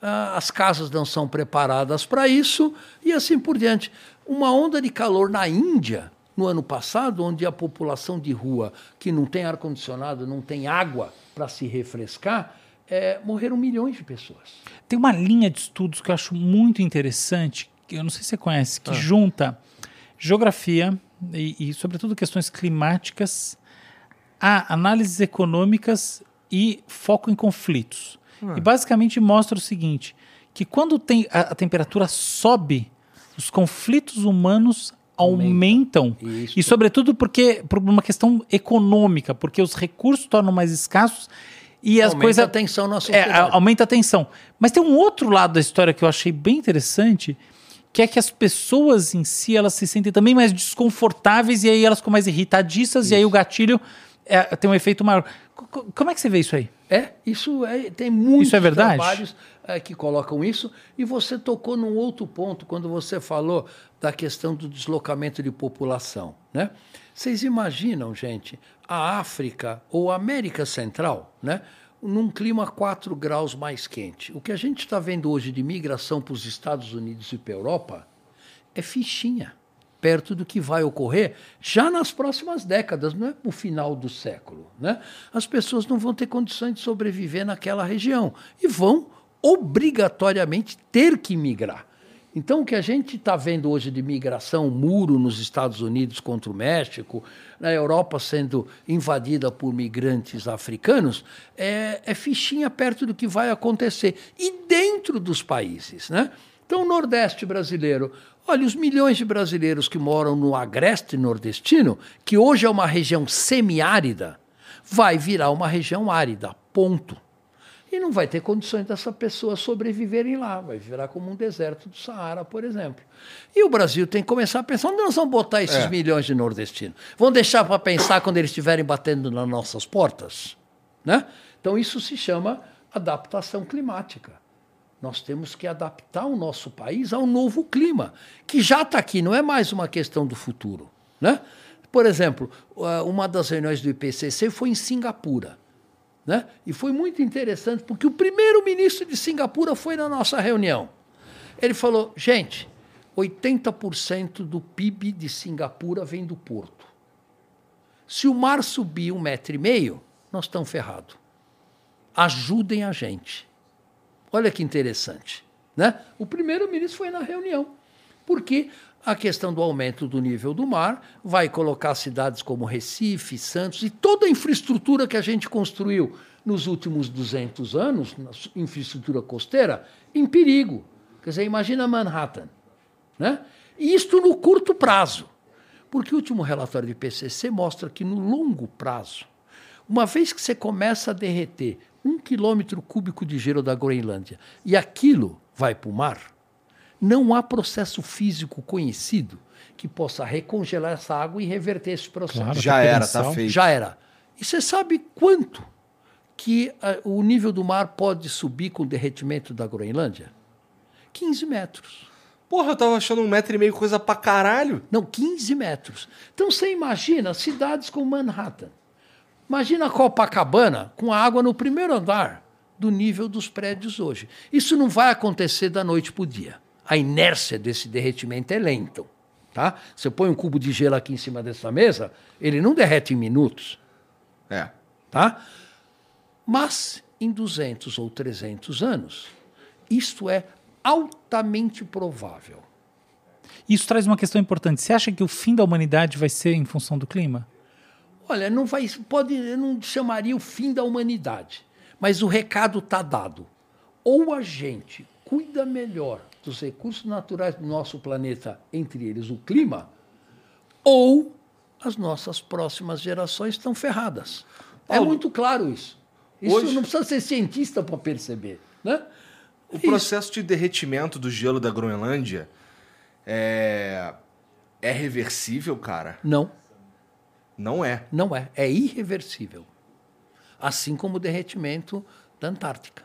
ah, as casas não são preparadas para isso e assim por diante. Uma onda de calor na Índia, no ano passado, onde a população de rua que não tem ar-condicionado, não tem água para se refrescar, é, morreram milhões de pessoas. Tem uma linha de estudos que eu acho muito interessante, que eu não sei se você conhece, que junta geografia e, e, sobretudo, questões climáticas a análises econômicas e foco em conflitos. E basicamente mostra o seguinte: que quando tem a, a temperatura sobe, os conflitos humanos aumentam. Isso. E sobretudo porque por uma questão econômica, porque os recursos tornam mais escassos e as Aumenta coisas a tensão na é, sociedade. a- aumenta a tensão. Mas tem um outro lado da história que eu achei bem interessante, que é que as pessoas em si elas se sentem também mais desconfortáveis e aí elas ficam mais irritadiças e aí o gatilho é, tem um efeito maior. Co- Como é que você vê isso aí? É, isso é, tem muitos Isso é trabalhos é, que colocam isso. E você tocou num outro ponto quando você falou da questão do deslocamento de população. Né? Vocês imaginam, gente, a África ou a América Central, né? num clima 4 graus mais quente. O que a gente está vendo hoje de migração para os Estados Unidos e para a Europa é fichinha, perto do que vai ocorrer já nas próximas décadas, não é no final do século. Né? As pessoas não vão ter condições de sobreviver naquela região e vão obrigatoriamente ter que migrar. Então, o que a gente está vendo hoje de migração, muro nos Estados Unidos contra o México, na Europa sendo invadida por migrantes africanos, é, é fichinha perto do que vai acontecer. E dentro dos países. Né? Então, o Nordeste brasileiro. Olha, os milhões de brasileiros que moram no agreste nordestino, que hoje é uma região semiárida, vai virar uma região árida. Ponto e não vai ter condições dessa pessoa sobreviverem lá, vai virar como um deserto do Saara, por exemplo. E o Brasil tem que começar a pensar onde nós vamos botar esses É. milhões de nordestinos. Vão deixar para pensar quando eles estiverem batendo nas nossas portas? Né? Então isso se chama adaptação climática. Nós temos que adaptar o nosso país ao novo clima, que já está aqui, não é mais uma questão do futuro. Né? Por exemplo, uma das reuniões do IPCC foi em Singapura. Né? E foi muito interessante, porque o primeiro-ministro de Singapura foi na nossa reunião. Ele falou: gente, 80% do PIB de Singapura vem do porto. Se o mar subir um metro e meio, nós estamos ferrados. Ajudem a gente. Olha que interessante. Né? O primeiro-ministro foi na reunião, porque a questão do aumento do nível do mar vai colocar cidades como Recife, Santos e toda a infraestrutura que a gente construiu nos últimos 200 anos, na infraestrutura costeira, em perigo. Quer dizer, imagina Manhattan. Né? E isto no curto prazo. Porque o último relatório do IPCC mostra que no longo prazo, uma vez que você começa a derreter um quilômetro cúbico de gelo da Groenlândia e aquilo vai para o mar, não há processo físico conhecido que possa recongelar essa água e reverter esse processo. Claro. Já era, tá potencial. feito. Já era. E você sabe quanto que ah, o nível do mar pode subir com o derretimento da Groenlândia? 15 metros. Porra, eu tava achando um metro e meio coisa pra caralho. Não, 15 metros. Então você imagina cidades como Manhattan. Imagina Copacabana com a água no primeiro andar do nível dos prédios hoje. Isso não vai acontecer da noite para o dia. A inércia desse derretimento é lento. Tá? Você põe um cubo de gelo aqui em cima dessa mesa, ele não derrete em minutos. É. Tá? Mas em 200 ou 300 anos, isto é altamente provável. Isso traz uma questão importante. Você acha que o fim da humanidade vai ser em função do clima? Olha, não vai, pode, eu não chamaria o fim da humanidade, mas o recado está dado. Ou a gente cuida melhor dos recursos naturais do nosso planeta, entre eles o clima, ou as nossas próximas gerações estão ferradas. É Paulo, muito claro isso. Isso hoje- não precisa ser cientista para perceber. Né? O processo de derretimento do gelo da Groenlândia é. É reversível, cara? Não, Não é. não é. É irreversível. Assim como o derretimento da Antártica.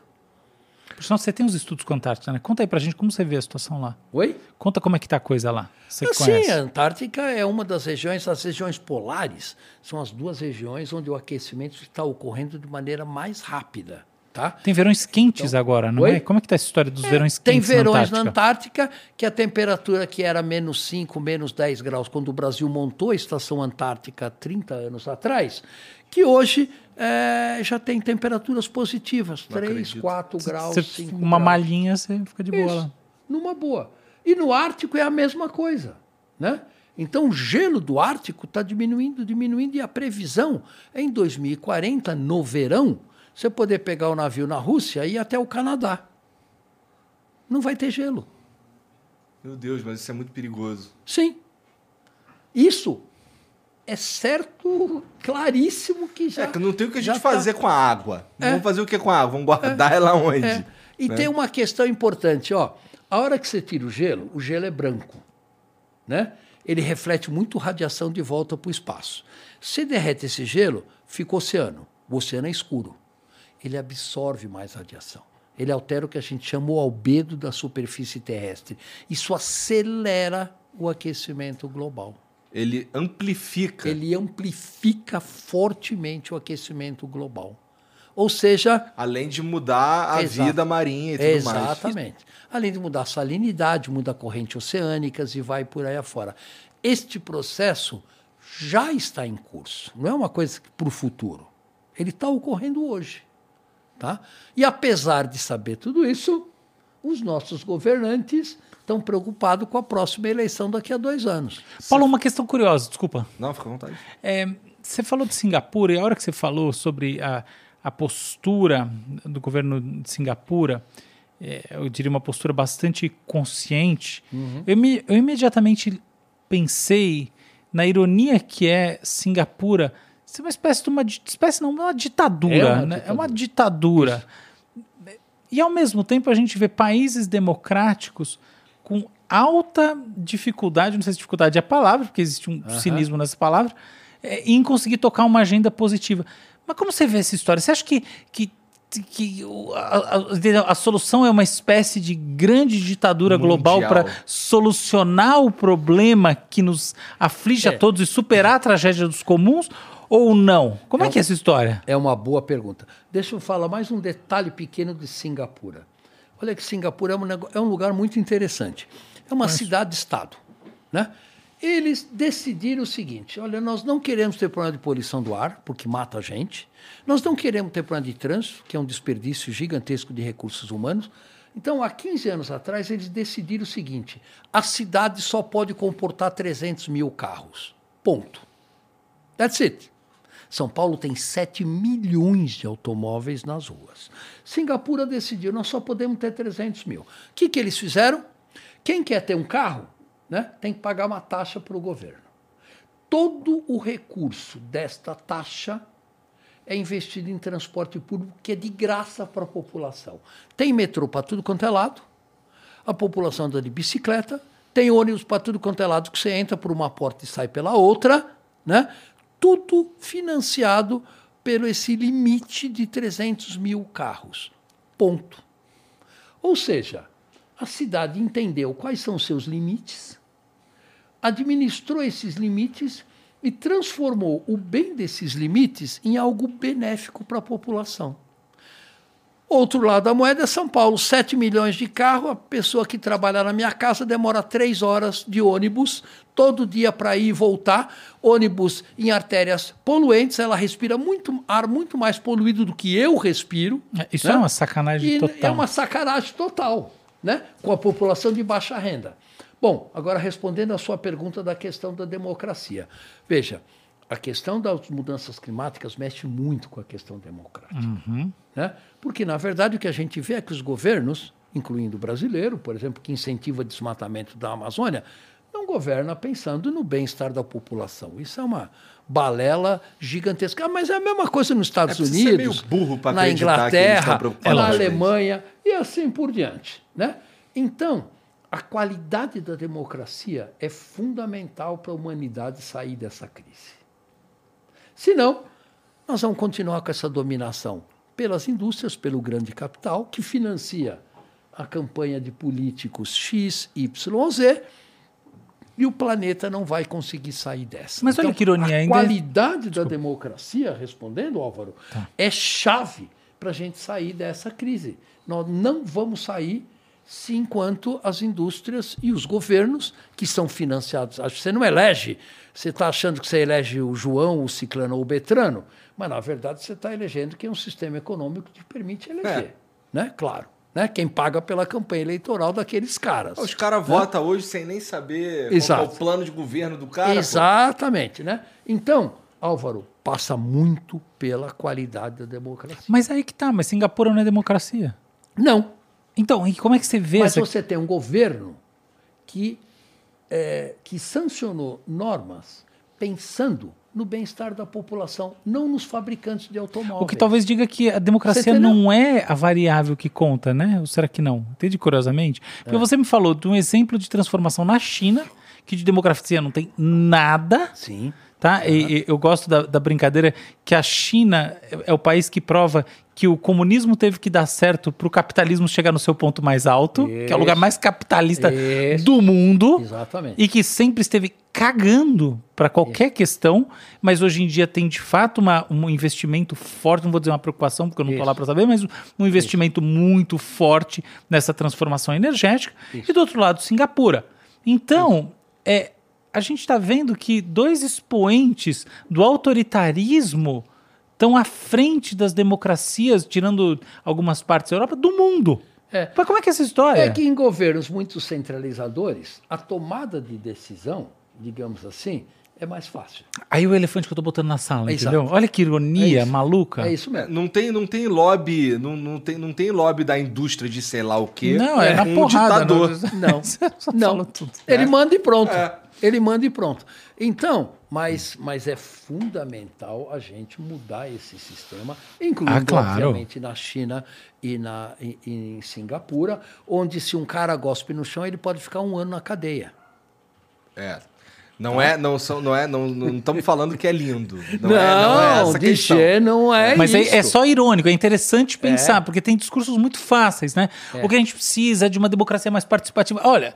Por sinal, você tem os estudos com a Antártida, né? Conta aí pra gente como você vê a situação lá. Oi? Conta como é que tá a coisa lá. Você que Assim, conhece. a Antártica é uma das regiões, as regiões polares são as duas regiões onde o aquecimento está ocorrendo de maneira mais rápida. Tá? Tem verões quentes agora, não Oi? é? Como é que tá essa história dos verões Tem quentes verões na na Antártica? Antártica que a temperatura que era menos 5, menos 10 graus, quando o Brasil montou a estação Antártica há 30 anos atrás, que hoje eh, já tem temperaturas positivas, 3, acredito. 4 graus, 5 uma graus. malhinha, você fica de boa Isso, numa boa. E no Ártico é a mesma coisa. Né? Então o gelo do Ártico está diminuindo, diminuindo, e a previsão é em 2040, no verão, você poder pegar o navio na Rússia e ir até o Canadá. Não vai ter gelo. Meu Deus, mas isso é muito perigoso. Sim. Isso é certo, claríssimo que já. É que não tem o que a gente tá- fazer com a água. É. Vamos fazer o que com a água? Vamos guardar ela onde? É. E né? tem uma questão importante, ó. A hora que você tira o gelo, o gelo é branco, né? Ele reflete muito radiação de volta para o espaço. Se derrete esse gelo, fica oceano. O oceano é escuro. Ele absorve mais radiação. Ele altera o que a gente chama o albedo da superfície terrestre. Isso acelera o aquecimento global. Ele amplifica. Ele amplifica fortemente o aquecimento global. Ou seja, Além de mudar a Exato. vida marinha e tudo mais. Exatamente. Além de mudar a salinidade, muda a corrente oceânicas e vai por aí afora. Este processo já está em curso. Não é uma coisa para o futuro. Ele está ocorrendo hoje. Tá? E apesar de saber tudo isso, os nossos governantes estão preocupados com a próxima eleição daqui a dois anos. Paulo, uma questão curiosa, desculpa. Não, fica à vontade. É, você falou de Singapura e a hora que você falou sobre a, a postura do governo de Singapura, é, eu diria uma postura bastante consciente, eu, me- eu imediatamente pensei na ironia que é Singapura ser uma espécie de uma espécie não, uma ditadura, É uma né? É uma ditadura. ditadura. E ao mesmo tempo a gente vê países democráticos com alta dificuldade, não sei se dificuldade é a palavra, porque existe um cinismo nessa palavra, é, em conseguir tocar uma agenda positiva. Mas como você vê essa história? Você acha que, que, que a, a- a solução é uma espécie de grande ditadura global Mundial. para solucionar o problema que nos aflige É. a todos e superar a tragédia dos comuns? Ou não? Como é, É que é essa história? É uma boa pergunta. Deixa eu falar mais um detalhe pequeno de Singapura. Olha que Singapura é um, é um lugar muito interessante. É uma cidade-estado. Né? Eles decidiram o seguinte: olha, nós não queremos ter problema de poluição do ar, porque mata a gente. Nós não queremos ter problema de trânsito, que é um desperdício gigantesco de recursos humanos. Então, há 15 anos atrás, eles decidiram o seguinte: a cidade só pode comportar 300 mil carros. Ponto. That's it. São Paulo tem 7 milhões de automóveis nas ruas. Singapura decidiu, nós só podemos ter 300 mil. O que, que eles fizeram? Quem quer ter um carro né, tem que pagar uma taxa para o governo. Todo o recurso desta taxa é investido em transporte público, que é de graça para a população. Tem metrô para tudo quanto é lado, a população anda de bicicleta, tem ônibus para tudo quanto é lado, que você entra por uma porta e sai pela outra, né? Tudo financiado pelo esse limite de 300 mil carros. Ponto. Ou seja, a cidade entendeu quais são seus limites, administrou esses limites e transformou o bem desses limites em algo benéfico para a população. Outro lado da moeda é São Paulo, 7 milhões de carros, a pessoa que trabalha na minha casa demora três horas de ônibus, todo dia para ir e voltar, ônibus em artérias poluentes, ela respira muito ar muito mais poluído do que eu respiro. Isso né? é uma sacanagem E total. É uma sacanagem total, né? com a população de baixa renda. Bom, agora respondendo à sua pergunta da questão da democracia. Veja, a questão das mudanças climáticas mexe muito com a questão democrática. Né? Porque, na verdade, o que a gente vê é que os governos, incluindo o brasileiro, por exemplo, que incentiva o desmatamento da Amazônia, não governa pensando no bem-estar da população. Isso é uma balela gigantesca. Ah, mas é a mesma coisa nos Estados É, precisa ser Unidos, na Inglaterra, na. Alemanha e assim por diante. Né? Então, a qualidade da democracia é fundamental para a humanidade sair dessa crise. Senão, nós vamos continuar com essa dominação pelas indústrias, pelo grande capital, que financia a campanha de políticos X, Y, Z, e o planeta não vai conseguir sair dessa. Mas olha que ironia, a ainda- é qualidade da democracia, respondendo, Álvaro, Tá. é chave para a gente sair dessa crise. Nós não vamos sair se enquanto as indústrias e os governos, que são financiados. Acho que você não elege, você está achando que você elege o João, o Ciclano ou o Betrano, mas na verdade você está elegendo que é um sistema econômico que te permite eleger. É. Né? Claro. Né? Quem paga pela campanha eleitoral daqueles caras. Os caras votam hoje sem nem saber qual que é Exato. o plano de governo do cara. pô. Exatamente. Né? Então, Álvaro, passa muito pela qualidade da democracia. Mas aí que tá, mas Singapura não é democracia. Não. Então, e como é que você vê Mas essa... você tem um governo que, é, que sancionou normas pensando no bem-estar da população, não nos fabricantes de automóveis. O que talvez diga que a democracia não é a variável que conta, né? Ou será que não? Entende curiosamente? É. Porque você me falou de um exemplo de transformação na China, que de democracia não tem nada, Sim. Tá? E, e eu gosto da, da brincadeira que a China é, o país que prova que o comunismo teve que dar certo para o capitalismo chegar no seu ponto mais alto, que é o lugar Isso. mais capitalista Isso. do mundo. Exatamente. E que sempre esteve cagando para qualquer questão, mas hoje em dia tem de fato uma, um investimento forte, não vou dizer uma preocupação, porque eu não estou Isso. lá para saber, mas um investimento muito forte nessa transformação energética. E do outro lado, Singapura. Então, é, a gente está vendo que dois expoentes do autoritarismo estão à frente das democracias, tirando algumas partes da Europa, do mundo. É. Mas como é que é essa história? É que em governos muito centralizadores, a tomada de decisão, digamos assim, é mais fácil. Aí o elefante que eu tô botando na sala, É entendeu? exato. Olha que ironia É maluca. É isso mesmo. Não tem, não tem lobby, não, não, tem, não tem lobby da indústria de sei lá o quê. Não, é, na um porrada. ditador. Não, Você só não. falou tudo. Ele É. manda e pronto. É. Ele manda e pronto. Então, mas, mas é fundamental a gente mudar esse sistema, incluindo, Ah, claro. obviamente, na China e, na, e, e em Singapura, onde se um cara gospe no chão, ele pode ficar um ano na cadeia. É. Não é, não são, não é, não não estamos falando que é lindo. Não, Não, é, não é essa questão. Não é Mas isso. é, é só irônico, é interessante pensar, porque tem discursos muito fáceis, né? O que a gente precisa é de uma democracia mais participativa. Olha,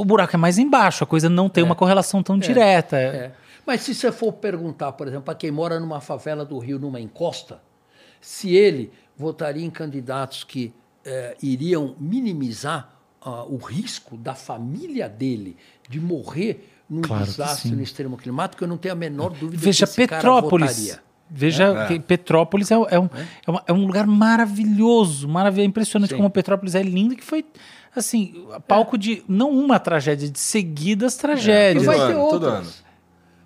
o buraco é mais embaixo, a coisa não tem uma correlação tão direta. É. Mas se você for perguntar, por exemplo, para quem mora numa favela do Rio, numa encosta, se ele votaria em candidatos que eh, iriam minimizar ah, o risco da família dele de morrer num Claro desastre no extremo climático, eu não tenho a menor dúvida Veja que esse Petrópolis. votaria. Veja É. Petrópolis é, é um, é. uma- é um lugar maravilhoso, maravilhoso. É impressionante Sim. como Petrópolis é lindo, que foi assim, palco de não uma tragédia, de seguidas E tragédias. vai Todo ter ano, todo outras.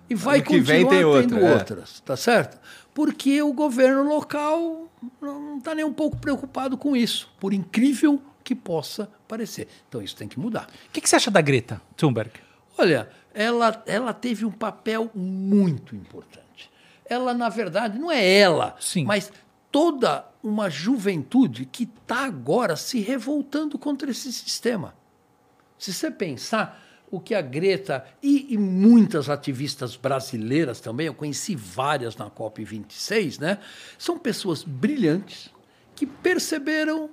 E vai Ano que vem continuar tem tendo é. outras, tá certo? Porque o governo local não está nem um pouco preocupado com isso, por incrível que possa parecer. Então isso tem que mudar. O que, que você acha da Greta Thunberg? Olha, ela, ela teve um papel muito importante. Ela, na verdade, não é ela, Sim. mas toda uma juventude que está agora se revoltando contra esse sistema. Se você pensar, o que a Greta e, e muitas ativistas brasileiras também, eu conheci várias na COP26, né? São pessoas brilhantes que perceberam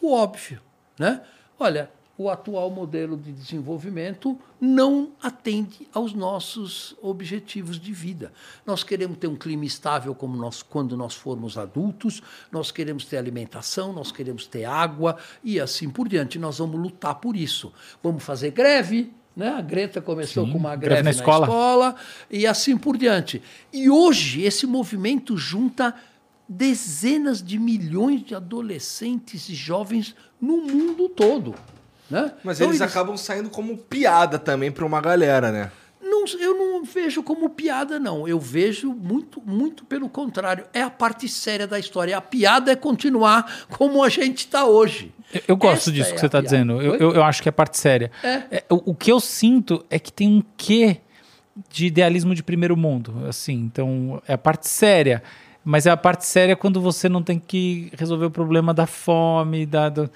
o óbvio, né? Olha, o atual modelo de desenvolvimento não atende aos nossos objetivos de vida. Nós queremos ter um clima estável como nós, quando nós formos adultos, nós queremos ter alimentação, nós queremos ter água e assim por diante. Nós vamos lutar por isso. Vamos fazer greve, né? A Greta começou Sim, com uma greve greve, na na, escola. escola. e assim por diante. E hoje esse movimento junta dezenas de milhões de adolescentes e jovens no mundo todo. Né? Mas Então, eles, acabam saindo como piada também pra uma galera, né? não, eu não vejo como piada, não. Eu vejo muito, muito pelo contrário. É a parte séria da história. A piada é continuar como a gente está hoje. Eu, eu gosto Esta disso é que a você está dizendo. Eu, eu, eu acho que é parte séria. É. É, o, o que eu sinto é que tem um quê de idealismo de primeiro mundo. Assim, então, é a parte séria. Mas é a parte séria quando você não tem que resolver o problema da fome, da, do- da-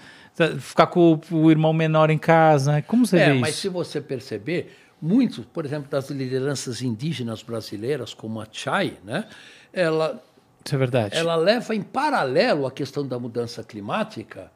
ficar com o, irmão menor em casa. Como você É, vê mas isso? se você perceber, muitos, por exemplo, das lideranças indígenas brasileiras, como a Chay, né, ela, Isso é verdade. ela leva em paralelo a questão da mudança climática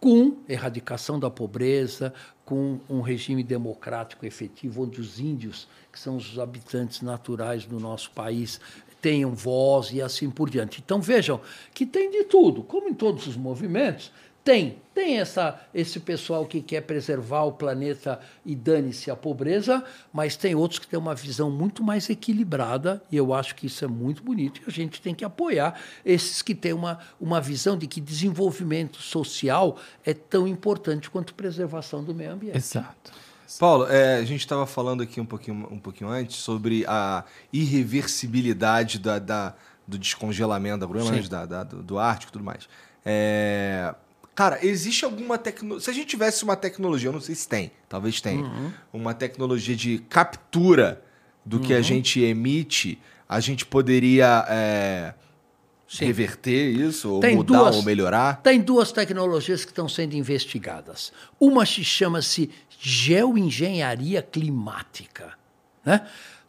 com erradicação da pobreza, com um regime democrático efetivo, onde os índios, que são os habitantes naturais do nosso país, tenham voz e assim por diante. Então vejam que tem de tudo, como em todos os movimentos, tem, tem essa, esse pessoal que quer preservar o planeta e dane-se a pobreza, mas tem outros que têm uma visão muito mais equilibrada, e eu acho que isso é muito bonito, e a gente tem que apoiar esses que têm uma, uma visão de que desenvolvimento social é tão importante quanto preservação do meio ambiente. Exato. Paulo, é, a gente estava falando aqui um pouquinho, um pouquinho antes sobre a irreversibilidade da, da- do descongelamento da Sim. da, da- do, do Ártico e tudo mais. É, cara, existe alguma tecnologia. Se a gente tivesse uma tecnologia, eu não sei se tem, talvez tenha, Uhum. uma tecnologia de captura do que a gente emite, a gente poderia é, reverter isso, ou Tem mudar, duas- ou melhorar? Tem duas tecnologias que estão sendo investigadas. Uma se chama-se geoengenharia climática. Né?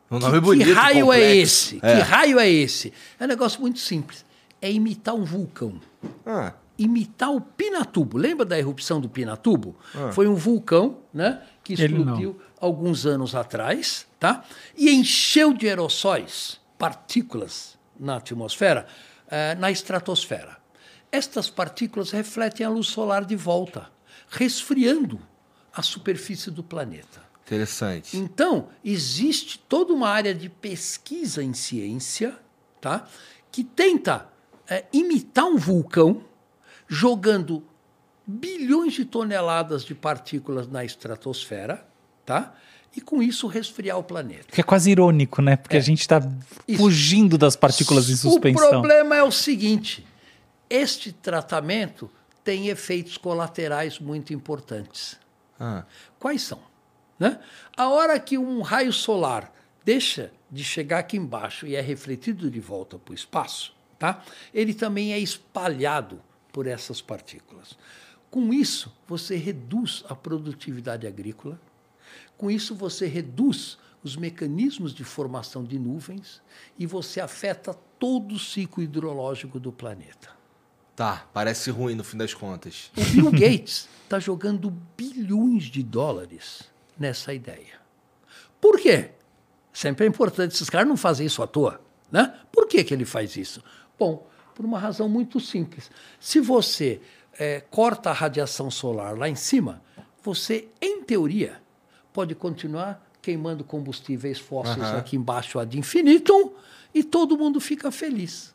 Um nome que, bonito, que raio é complexo. esse? É. Que raio é esse? É um negócio muito simples. É imitar um vulcão. Ah, Imitar o Pinatubo. Lembra da erupção do Pinatubo? Foi um vulcão né, que explodiu alguns anos atrás tá? e encheu de aerossóis, partículas na atmosfera, eh, na estratosfera. Estas partículas refletem a luz solar de volta, resfriando a superfície do planeta. interessante. Então, existe toda uma área de pesquisa em ciência tá? que tenta é, imitar um vulcão, jogando bilhões de toneladas de partículas na estratosfera, tá? e com isso resfriar o planeta. Que é quase irônico, né? Porque a gente está fugindo das partículas em O suspensão. problema é o seguinte: este tratamento tem efeitos colaterais muito importantes. Ah, Quais são? Né? A hora que um raio solar deixa de chegar aqui embaixo e é refletido de volta para o espaço, tá? ele também é espalhado por essas partículas. Com isso, você reduz a produtividade agrícola, com isso, você reduz os mecanismos de formação de nuvens e você afeta todo o ciclo hidrológico do planeta. tá, parece ruim no fim das contas. O Bill Gates está jogando bilhões de dólares nessa ideia. Por quê? Sempre é importante, esses caras não fazem isso à toa. Né? Por que, que ele faz isso? Bom, por uma razão muito simples. Se você eh, corta a radiação solar lá em cima, você, em teoria, pode continuar queimando combustíveis fósseis Aham. aqui embaixo ad infinitum e todo mundo fica feliz.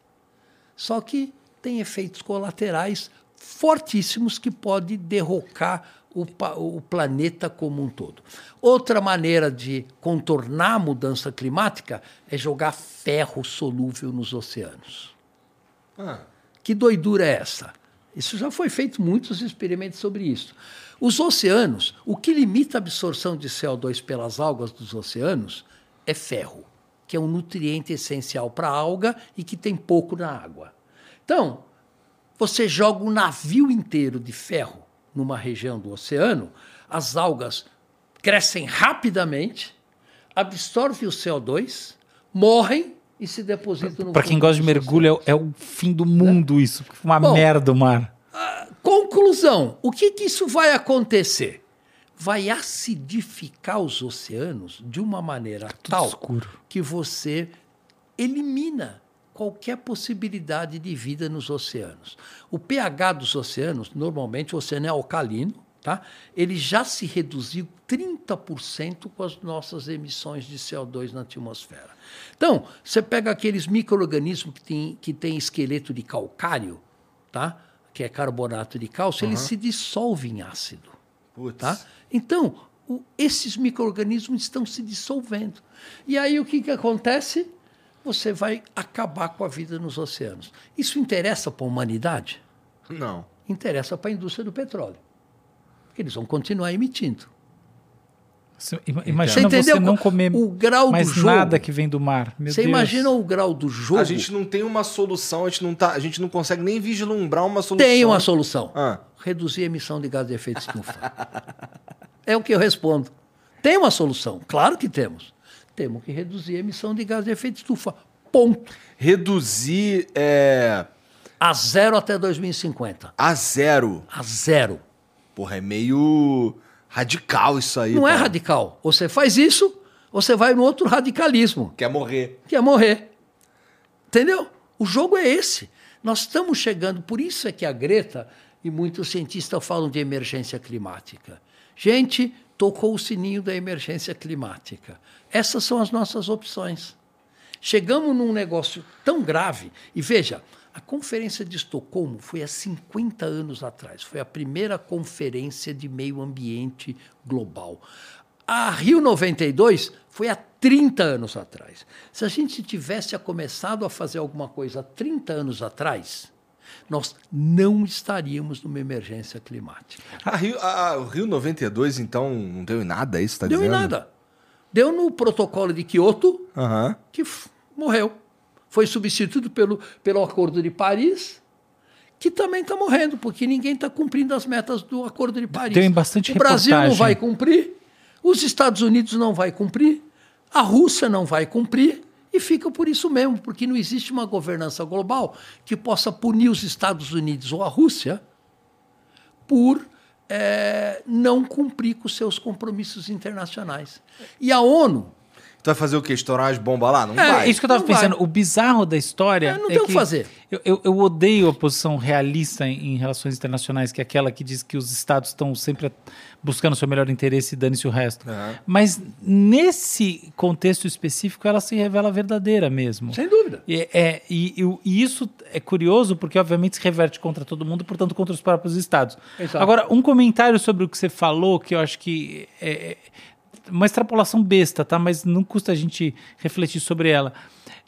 Só que tem efeitos colaterais fortíssimos que podem derrocar o, o planeta como um todo. Outra maneira de contornar a mudança climática é jogar ferro solúvel nos oceanos. Ah, Que doidura é essa? Isso já foi feito muitos experimentos sobre isso. Os oceanos, o que limita a absorção de CO2 pelas algas dos oceanos é ferro, que é um nutriente essencial para a alga e que tem pouco na água. Então, você joga um navio inteiro de ferro numa região do oceano, as algas crescem rapidamente, absorvem o CO2, morrem e se depositam no Pra quem gosta de mergulho, é, é o fim do mundo isso. Uma Bom, merda o mar. Conclusão: o que, que isso vai acontecer? Vai acidificar os oceanos de uma maneira tal escuro. que você elimina qualquer possibilidade de vida nos oceanos. O pH dos oceanos, normalmente o oceano é alcalino, tá? ele já se reduziu 30% com as nossas emissões de CO2 na atmosfera. Então, você pega aqueles micro-organismos que têm que tem esqueleto de calcário, tá? que é carbonato de cálcio, ele se dissolve em ácido. Putz. Tá? Então, o- esses micro-organismos estão se dissolvendo. E aí o que, que acontece? Você vai acabar com a vida nos oceanos. Isso interessa para a humanidade? Não. Interessa para a indústria do petróleo. Porque eles vão continuar emitindo. Você ima- Imagina Você você, entendeu não comer o grau do mais jogo? nada que vem do mar. Meu Você Deus. imagina o grau do jogo? A gente não tem uma solução, a gente não, tá, a gente não consegue nem vislumbrar uma solução. Tem uma solução. Ah. Reduzir a emissão de gás de efeito estufa. é o que eu respondo. Tem uma solução? Claro que temos. Temos que reduzir a emissão de gás de efeito estufa. Ponto. Reduzir é, A zero até 2050. a zero. A zero. Porra, é meio radical isso aí. Não é radical. Você faz isso, você vai no outro radicalismo, Quer morrer. que é morrer. Entendeu? O jogo é esse. Nós estamos chegando, por isso é que a Greta e muitos cientistas falam de emergência climática. Gente, tocou o sininho da emergência climática. Essas são as nossas opções. Chegamos num negócio tão grave, e veja, a Conferência de Estocolmo foi há 50 anos atrás, foi a primeira conferência de meio ambiente global. A Rio 92 foi há 30 anos atrás. Se a gente tivesse começado a fazer alguma coisa há 30 anos atrás, nós não estaríamos numa emergência climática. A Rio, a- a- o Rio 92, então, não deu em nada, é isso que tá Deu em dizendo? nada. Deu no protocolo de Quioto, Aham. que morreu. Foi substituído pelo, pelo Acordo de Paris, que também está morrendo, porque ninguém está cumprindo as metas do Acordo de Paris. Deu em bastante o Brasil não reportagem. vai cumprir, os Estados Unidos não vai cumprir, a Rússia não vai cumprir, e fica por isso mesmo, porque não existe uma governança global que possa punir os Estados Unidos ou a Rússia por eh, não cumprir com seus compromissos internacionais. E a ONU Tu vai fazer o quê? Estourar as bombas lá? Não É, vai. isso que eu tava Não pensando. vai. O bizarro da história. É, não é tem o que fazer. Eu, eu, eu odeio a posição realista em, em relações internacionais, que é aquela que diz que os estados estão sempre buscando o seu melhor interesse e dane-se o resto. Aham. Mas nesse contexto específico, ela se revela verdadeira mesmo. Sem dúvida. E, é, e, e- e isso é curioso porque, obviamente, se reverte contra todo mundo, portanto, contra os próprios estados. Exato. Agora, um comentário sobre o que você falou, que eu acho que é é uma extrapolação besta, tá? Mas não custa a gente refletir sobre ela.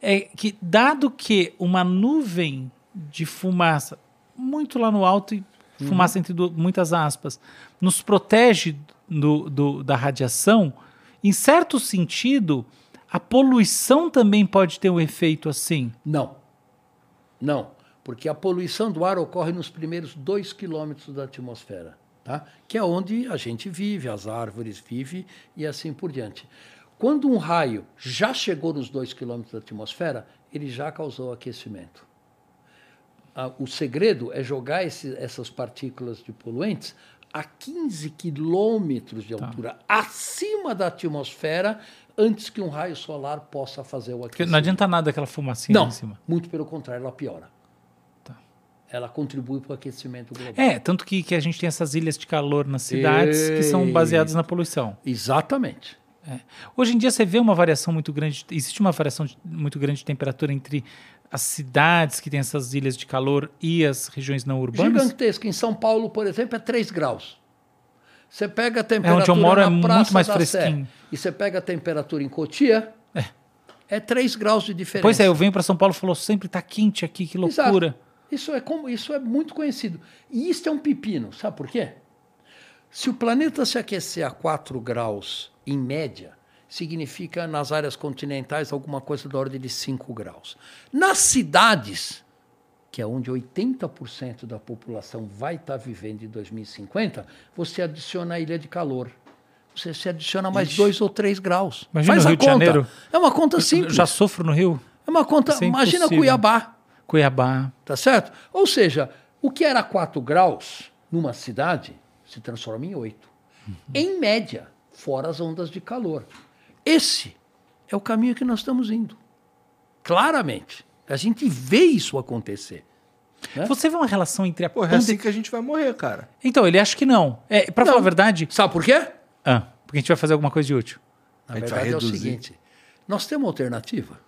É que, dado que uma nuvem de fumaça, muito lá no alto, e fumaça entre muitas aspas, nos protege do, do- da radiação, em certo sentido, a poluição também pode ter um efeito assim. Não. Não. Porque a poluição do ar ocorre nos primeiros dois quilômetros da atmosfera, tá? que é onde a gente vive, as árvores vivem e assim por diante. Quando um raio já chegou nos dois quilômetros da atmosfera, ele já causou aquecimento. Ah, o segredo é jogar esse- essas partículas de poluentes a 15 quilômetros de altura, acima da atmosfera, antes que um raio solar possa fazer o Porque aquecimento. não adianta nada aquela fumacinha Não, em cima. muito pelo contrário, ela piora. Ela contribui para o aquecimento global. É, tanto que, que a gente tem essas ilhas de calor nas cidades que são baseadas na poluição. Exatamente. É. Hoje em dia você vê uma variação muito grande, existe uma variação de- muito grande de temperatura entre as cidades que têm essas ilhas de calor e as regiões não urbanas? Gigantesca. Em São Paulo, por exemplo, é 3 graus. Você pega a temperatura onde eu moro na é muito Praça mais da Sé fresquinho. e você pega a temperatura em Cotia, é 3 graus de diferença. Pois é, eu venho para São Paulo e falou sempre tá quente aqui, que Exato. Isso é, como, isso é muito conhecido. E isso é um pepino, sabe por quê? Se o planeta se aquecer a 4 graus em média, significa nas áreas continentais alguma coisa da ordem de 5 graus. Nas cidades, que é onde 80% da população vai estar vivendo em 2050, você adiciona a ilha de calor. você se adiciona mais dois ou três graus. Imagina Faz o a Rio de conta. Janeiro. É uma conta Eu simples. já sofro no Rio. É uma conta. É imagina. Cuiabá, Cuiabá. tá certo? Ou seja, o que era 4 graus numa cidade se transforma em 8. Em média, fora as ondas de calor. Esse é o caminho que nós estamos indo. Claramente. A gente vê isso acontecer. né? Você vê uma relação entre a Pô, é assim que a gente vai morrer, cara. Então, ele acha que não. É, pra Não. falar a verdade. Sabe por quê? Ah, porque a gente vai fazer alguma coisa de útil. Na A gente vai verdade é o seguinte: nós temos uma alternativa?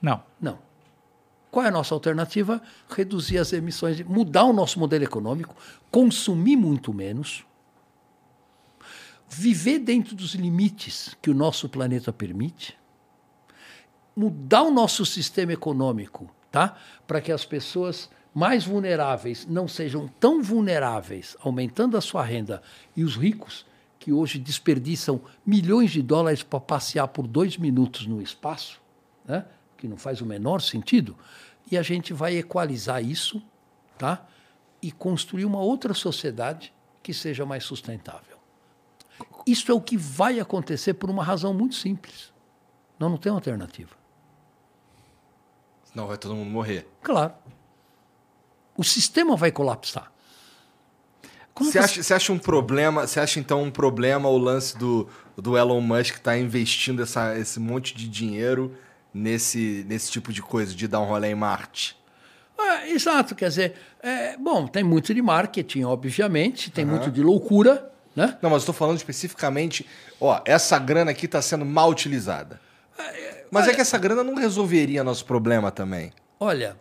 Não. Não. Qual é a nossa alternativa? Reduzir as emissões, mudar o nosso modelo econômico, consumir muito menos, viver dentro dos limites que o nosso planeta permite, mudar o nosso sistema econômico, tá? Para que as pessoas mais vulneráveis não sejam tão vulneráveis, aumentando a sua renda, e os ricos que hoje desperdiçam milhões de dólares para passear por dois minutos no espaço, né? Que não faz o menor sentido, e a gente vai equalizar isso tá? e construir uma outra sociedade que seja mais sustentável. Isso é o que vai acontecer por uma razão muito simples. Nós não temos alternativa. Senão vai todo mundo morrer. Claro. O sistema vai colapsar. Como Você acha, você acha um problema? Você acha então um problema o lance do, do Elon Musk estar investindo essa, esse monte de dinheiro nesse, nesse tipo de coisa, de dar um rolê em Marte? É, exato, quer dizer, é, bom, tem muito de marketing, obviamente, tem muito de loucura, né? Não, mas tô falando especificamente, ó, essa grana aqui está sendo mal utilizada. Mas é que essa grana não resolveria nosso problema também. Olha,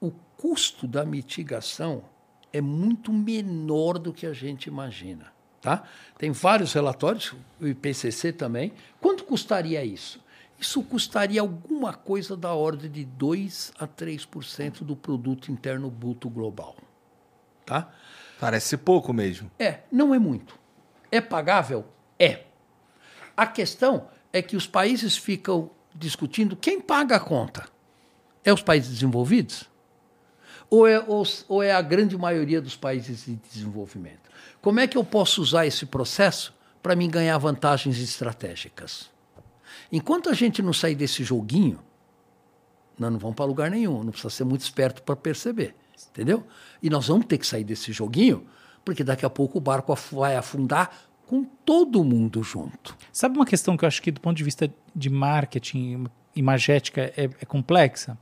o custo da mitigação é muito menor do que a gente imagina. Tá? Tem vários relatórios, o IPCC também. Quanto custaria isso? Isso custaria alguma coisa da ordem de 2 a 3% do produto interno bruto global. Tá? Parece pouco mesmo. É, não é muito. É pagável? É. A questão é que os países ficam discutindo quem paga a conta. É os países desenvolvidos? Ou é, os- ou é a grande maioria dos países de desenvolvimento? Como é que eu posso usar esse processo para me ganhar vantagens estratégicas? Enquanto a gente não sair desse joguinho, nós não vamos para lugar nenhum. Não precisa ser muito esperto para perceber. Entendeu? E nós vamos ter que sair desse joguinho, porque daqui a pouco o barco vai afundar com todo mundo junto. Sabe uma questão que eu acho que, do ponto de vista de marketing, imagética, é, é complexa?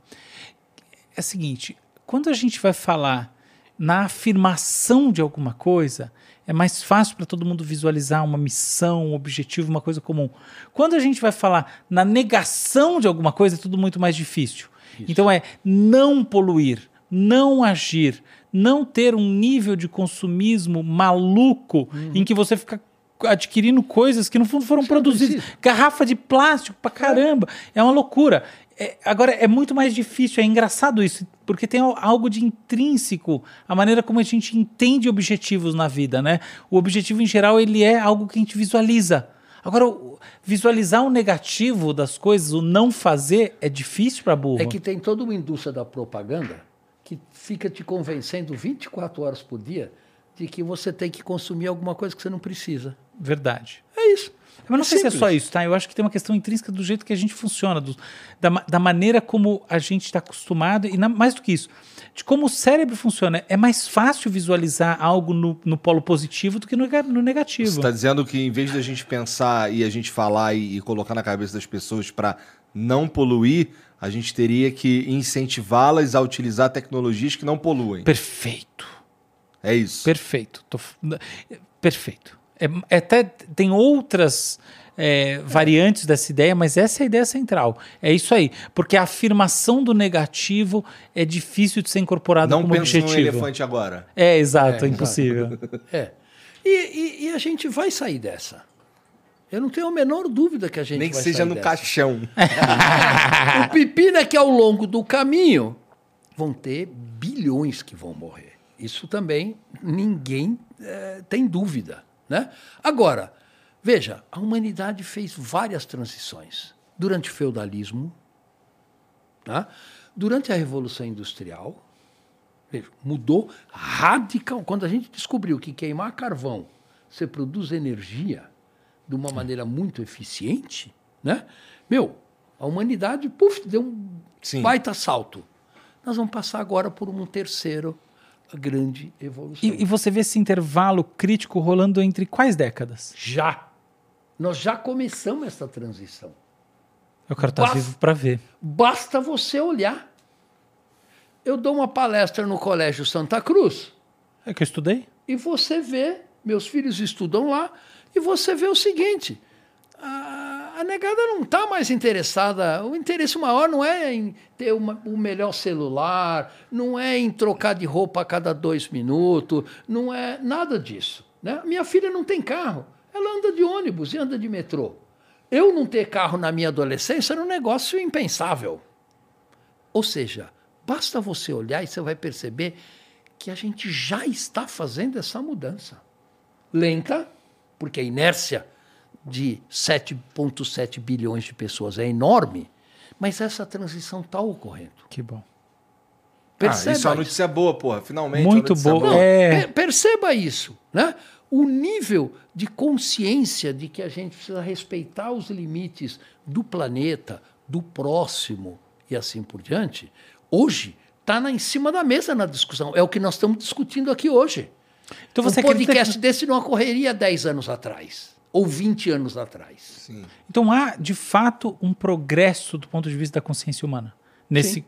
É a seguinte: quando a gente vai falar na afirmação de alguma coisa, é mais fácil para todo mundo visualizar uma missão, um objetivo, uma coisa comum. Quando a gente vai falar na negação de alguma coisa, é tudo muito mais difícil. Então é não poluir, não agir, não ter um nível de consumismo maluco em que você fica adquirindo coisas que no fundo foram Você produzidas. Garrafa de plástico pra caramba. É uma loucura. É, agora, é muito mais difícil, é engraçado isso, porque tem al- algo de intrínseco, a maneira como a gente entende objetivos na vida, né? O objetivo, em geral, ele é algo que a gente visualiza. Agora, visualizar o negativo das coisas, o não fazer, é difícil para burro. É que tem toda uma indústria da propaganda que fica te convencendo 24 horas por dia de que você tem que consumir alguma coisa que você não precisa. Verdade. É isso. Mas não sei se é simples. só isso, tá? Eu acho que tem uma questão intrínseca do jeito que a gente funciona, do- da, da maneira como a gente está acostumado, e na- mais do que isso, de como o cérebro funciona. É mais fácil visualizar algo no, no polo positivo do que no, no negativo. Você está dizendo que em vez da gente pensar e a gente falar e, e colocar na cabeça das pessoas para não poluir, a gente teria que incentivá-las a utilizar tecnologias que não poluem. Perfeito. É isso. Perfeito. Tô perfeito. É, é até tem outras é, variantes dessa ideia, mas essa é a ideia central. É isso aí. Porque a afirmação do negativo é difícil de ser incorporada Não como pense num objetivo. elefante agora. É, exato, É, é impossível. É. E, e- e a gente vai sair dessa. Eu não tenho a menor dúvida que a gente Nem que vai seja sair no dessa. caixão. O pepino é que ao longo do caminho vão ter bilhões que vão morrer. Isso também ninguém eh, tem dúvida. Né? Agora, veja, a humanidade fez várias transições. Durante o feudalismo, tá? durante a Revolução Industrial, veja, mudou radical. Quando a gente descobriu que queimar carvão você produz energia, de uma maneira muito eficiente, né? Meu, a humanidade, puf, deu um Sim. baita salto. Nós vamos passar agora por um terceiro grande evolução. E, e você vê esse intervalo crítico rolando entre quais décadas? Já. Nós já começamos essa transição. Eu quero estar Basta- vivo para ver. Basta você olhar. Eu dou uma palestra no Colégio Santa Cruz É que eu estudei? e você vê, meus filhos estudam lá, e você vê o seguinte: a, a negada não está mais interessada, o interesse maior não é em ter uma- o melhor celular, não é em trocar de roupa a cada dois minutos, não é nada disso. Né? Minha filha não tem carro, ela anda de ônibus e anda de metrô. Eu não ter carro na minha adolescência era um negócio impensável. Ou seja, basta você olhar e você vai perceber que a gente já está fazendo essa mudança. Lenta, porque a inércia de 7,7 bilhões de pessoas é enorme, mas essa transição está ocorrendo. Que bom. Ah, Perceba isso é uma isso. notícia boa, porra. Finalmente. Muito uma notícia boa. Não, É. per- perceba isso, né? O nível de consciência de que a gente precisa respeitar os limites do planeta, do próximo e assim por diante, hoje está em cima da mesa na discussão. É o que nós estamos discutindo aqui hoje. Então você um podcast que- desse não ocorreria 10 anos atrás ou 20 anos atrás. Sim. Então há, de fato, um progresso do ponto de vista da consciência humana. Nesse. Sim.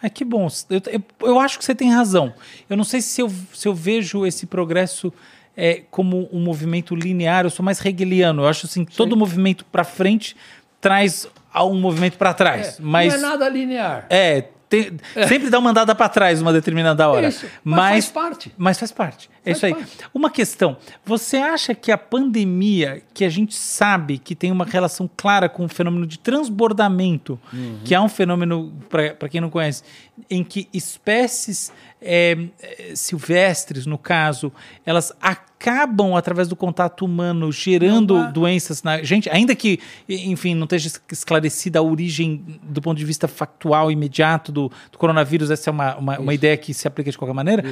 Ah, que bom. Eu, eu, eu acho que você tem razão. Eu não sei se eu, se eu vejo esse progresso é, como um movimento linear. Eu sou mais hegeliano. Eu acho assim, todo movimento para frente traz a um movimento para trás. É, mas Não é nada linear. é, tem- sempre dá uma andada para trás uma determinada hora. Isso, mas faz parte. Mas faz parte. É Faz isso aí. parte. Uma questão. Você acha que a pandemia, que a gente sabe que tem uma relação clara com o fenômeno de transbordamento, Uhum. que é um fenômeno, para quem não conhece, em que espécies é, é, silvestres, no caso, elas acabam, através do contato humano, gerando Não há- doenças na gente, ainda que, enfim, não esteja es- esclarecida a origem do ponto de vista factual imediato do, do coronavírus, essa é uma, uma, uma ideia que se aplica de qualquer maneira.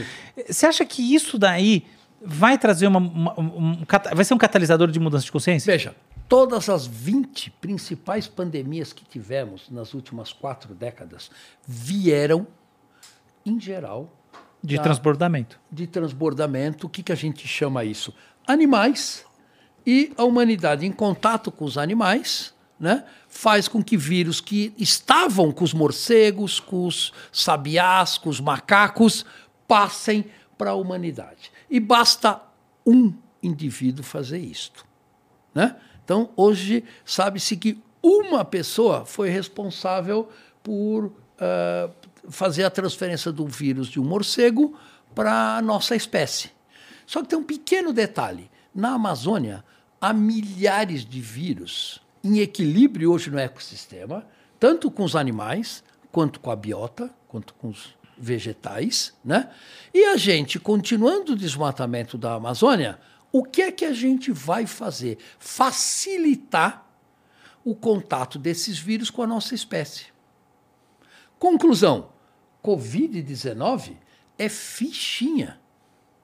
Você acha que isso daí vai trazer uma, uma- um, vai ser um catalisador de mudança de consciência? Veja, todas as 20 principais pandemias que tivemos nas últimas quatro décadas vieram, em geral, De da- transbordamento. de transbordamento. O que, que a gente chama isso? Animais e a humanidade em contato com os animais. Né, faz com que vírus que estavam com os morcegos, com os sabiás, com os macacos, passem para a humanidade. E basta um indivíduo fazer isto. Né? Então, hoje, sabe-se que uma pessoa foi responsável por ah, fazer a transferência do vírus de um morcego para a nossa espécie. Só que tem um pequeno detalhe: na Amazônia, há milhares de vírus em equilíbrio hoje no ecossistema, tanto com os animais, quanto com a biota, quanto com os vegetais, né? E a gente, continuando o desmatamento da Amazônia, o que é que a gente vai fazer? Facilitar o contato desses vírus com a nossa espécie. Conclusão: Covid-19 é fichinha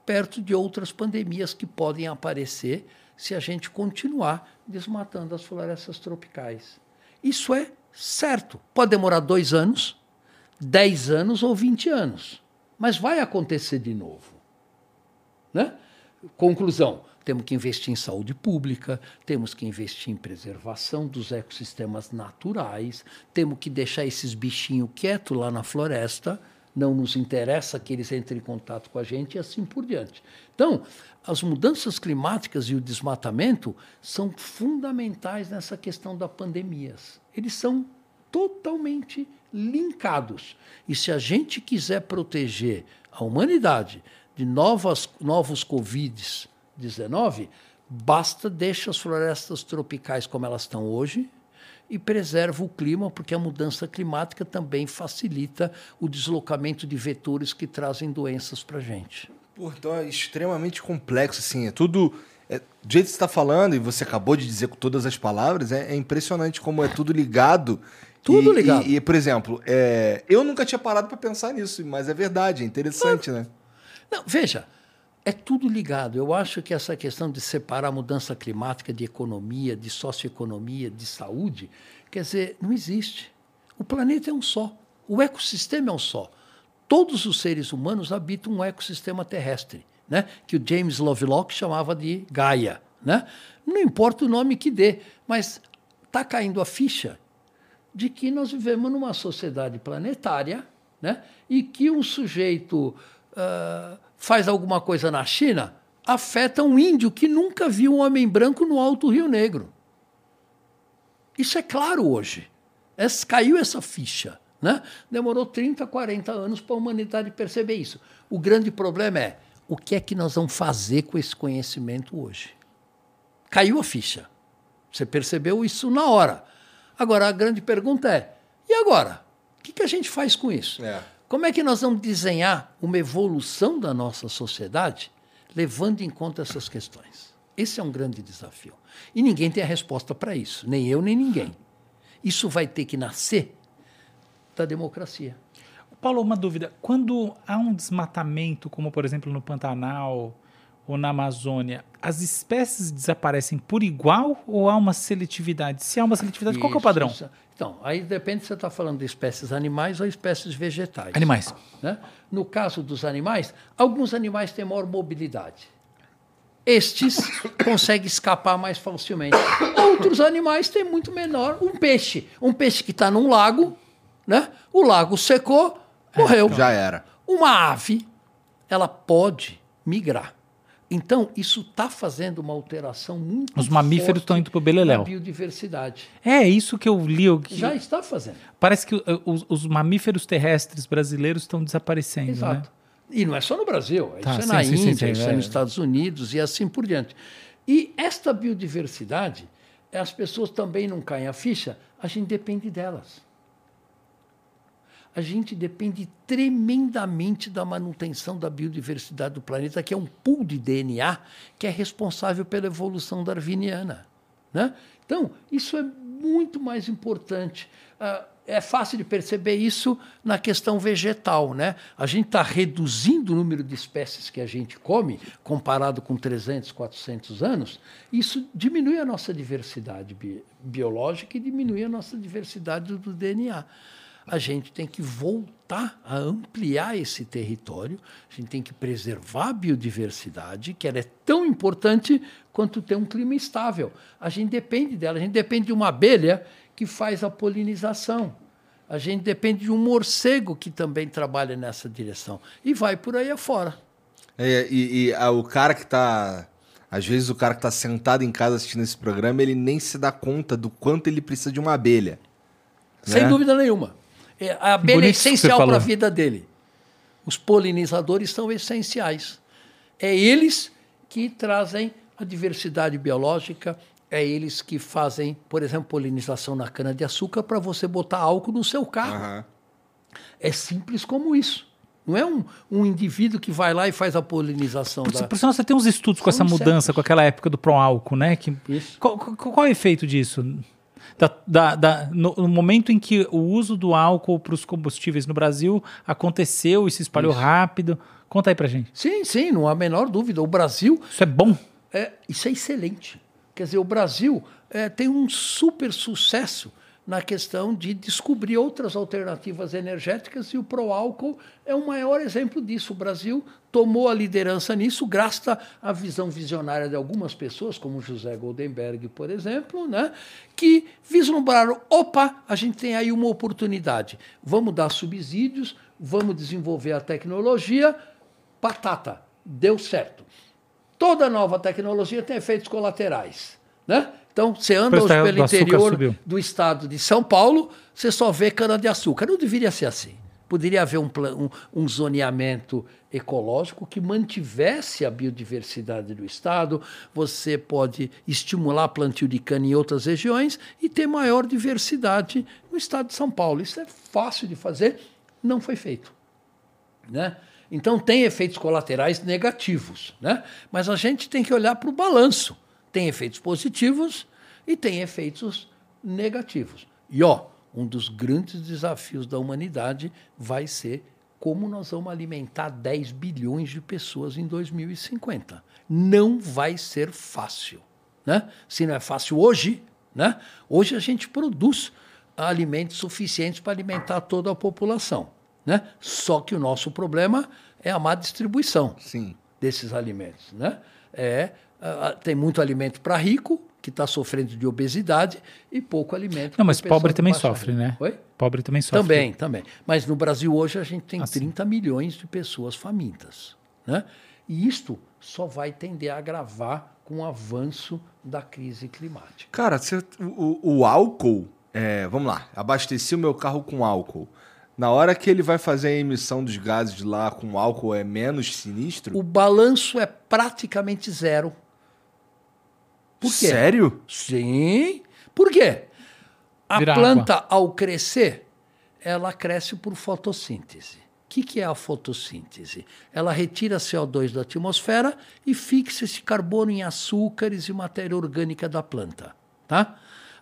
perto de outras pandemias que podem aparecer se a gente continuar desmatando as florestas tropicais. Isso é certo. Pode demorar dois anos, dez anos ou vinte anos, mas vai acontecer de novo. Né? Conclusão: temos que investir em saúde pública, temos que investir em preservação dos ecossistemas naturais, temos que deixar esses bichinhos quietos lá na floresta, não nos interessa que eles entrem em contato com a gente e assim por diante. Então, as mudanças climáticas e o desmatamento são fundamentais nessa questão das pandemias. Eles são totalmente linkados. E se a gente quiser proteger a humanidade de novas, novos Covid-19, basta deixar as florestas tropicais como elas estão hoje e preserva o clima, porque a mudança climática também facilita o deslocamento de vetores que trazem doenças para a gente. Então é extremamente complexo, assim. É tudo. É, do jeito que você está falando, e você acabou de dizer com todas as palavras, é, é impressionante como é tudo ligado. Tudo E- ligado. E, e, por exemplo, é, eu nunca tinha parado para pensar nisso, mas é verdade, é interessante, né? Não, veja, É tudo ligado. Eu acho que essa questão de separar a mudança climática de economia, de socioeconomia, de saúde, quer dizer, não existe. O planeta é um só. O ecossistema é um só. Todos os seres humanos habitam um ecossistema terrestre, né? que o James Lovelock chamava de Gaia. Né? Não importa o nome que dê, mas está caindo a ficha de que nós vivemos numa sociedade planetária né? e que um sujeito uh, faz alguma coisa na China afeta um índio que nunca viu um homem branco no Alto Rio Negro. Isso é claro hoje. Essa, caiu essa ficha. Né? Demorou 30, 40 anos para a humanidade perceber isso. O grande problema é o que é que nós vamos fazer com esse conhecimento hoje? Caiu a ficha. Você percebeu isso na hora. Agora, a grande pergunta é: e agora? O que, que a gente faz com isso? É. Como é que nós vamos desenhar uma evolução da nossa sociedade levando em conta essas questões? Esse é um grande desafio. E ninguém tem a resposta para isso, nem eu, nem ninguém. Isso vai ter que nascer da democracia. Paulo, uma dúvida. Quando há um desmatamento, como por exemplo no Pantanal ou na Amazônia, as espécies desaparecem por igual ou há uma seletividade? Se há uma seletividade, qual que é o padrão? isso. Então, aí depende se você está falando de espécies animais ou espécies vegetais. Animais. né? No caso dos animais, alguns animais têm maior mobilidade. Estes conseguem escapar mais facilmente. Outros animais têm muito menor. Um peixe. Um peixe que está num lago, né? o lago secou, morreu. Já era. Uma ave, ela pode migrar. Então, isso está fazendo uma alteração muito Os mamíferos estão indo pro beleléu. na biodiversidade. É isso que eu li. eu- que- Já está fazendo. Parece que uh, os, os mamíferos terrestres brasileiros estão desaparecendo, Exato. né? E não é só no Brasil, Tá, isso é sim, na sim, Índia, sim, isso é. é nos Estados Unidos e assim por diante. E esta biodiversidade, as pessoas também não caem a ficha, a gente depende delas. A gente depende tremendamente da manutenção da biodiversidade do planeta, que é um pool de DNA que é responsável pela evolução darwiniana. Né? Então, isso é muito mais importante. Ah, é fácil de perceber isso na questão vegetal. Né? A gente está reduzindo o número de espécies que a gente come, comparado com 300, 400 anos. Isso diminui a nossa diversidade bi- biológica e diminui a nossa diversidade do DNA a gente tem que voltar a ampliar esse território, a gente tem que preservar a biodiversidade, que ela é tão importante quanto ter um clima estável. A gente depende dela, a gente depende de uma abelha que faz a polinização. A gente depende de um morcego que também trabalha nessa direção. E vai por aí afora. É, e e, ah, o cara que tá. Às vezes o cara que tá sentado em casa assistindo esse programa, ele nem se dá conta do quanto ele precisa de uma abelha. Sem Né? dúvida nenhuma. É, A abelha é essencial para a vida dele. Os polinizadores são essenciais. É eles que trazem a diversidade biológica, é eles que fazem, por exemplo, polinização na cana-de-açúcar para você botar álcool no seu carro. Aham. É simples como isso. Não é um, um indivíduo que vai lá e faz a polinização Por, da. por sinal, você tem uns estudos com essa São mudança, com aquela época do pró-álcool, né? Que, Isso. qual, qual- qual é o efeito disso? Da- da- da- no, no momento em que o uso do álcool para os combustíveis no Brasil aconteceu e se espalhou rápido. Conta aí pra gente. Sim, sim, não há a menor dúvida. O Brasil Isso é bom? É, isso é excelente. Quer dizer, o Brasil é, tem um super sucesso na questão de descobrir outras alternativas energéticas e o pró-álcool é o maior exemplo disso. O Brasil tomou a liderança nisso, graças à visão visionária de algumas pessoas, como José Goldenberg, por exemplo, né, que vislumbraram: opa, a gente tem aí uma oportunidade, vamos dar subsídios, vamos desenvolver a tecnologia, batata, deu certo. Toda nova tecnologia tem efeitos colaterais. Né? Então, você anda preço hoje pelo interior subiu. do estado de São Paulo, você só vê cana-de-açúcar. Não deveria ser assim. Poderia haver um, um- um zoneamento ecológico que mantivesse a biodiversidade do estado. Você pode estimular plantio de cana em outras regiões e ter maior diversidade no estado de São Paulo. Isso é fácil de fazer, não foi feito né? Então tem efeitos colaterais negativos, né? Mas a gente tem que olhar para o balanço. Tem efeitos positivos e tem efeitos negativos. E ó, um dos grandes desafios da humanidade vai ser como nós vamos alimentar 10 bilhões de pessoas em 2050. Não vai ser fácil. Né? Se não é fácil hoje, né? hoje a gente produz alimentos suficientes para alimentar toda a população. Né? Só que o nosso problema é a má distribuição Sim. desses alimentos. Né? É, ah, tem muito alimento para rico, que está sofrendo de obesidade, e pouco alimento Não, mas pobre também sofre, renda. né? Oi? Pobre também sofre. Também, também. Mas no Brasil hoje a gente tem Assim. 30 milhões de pessoas famintas. Né? E isto só vai tender a agravar com o avanço da crise climática. Cara, você- o, o- álcool, é, vamos lá, abasteci o meu carro com álcool. Na hora que ele vai fazer a emissão dos gases de lá com álcool é menos sinistro? O balanço é praticamente zero. Por quê? Sério? Sim. Por quê? A Vira planta, ao crescer, ela cresce por fotossíntese. O que, que é a fotossíntese? Ela retira CO2 da atmosfera e fixa esse carbono em açúcares e matéria orgânica da planta. Tá?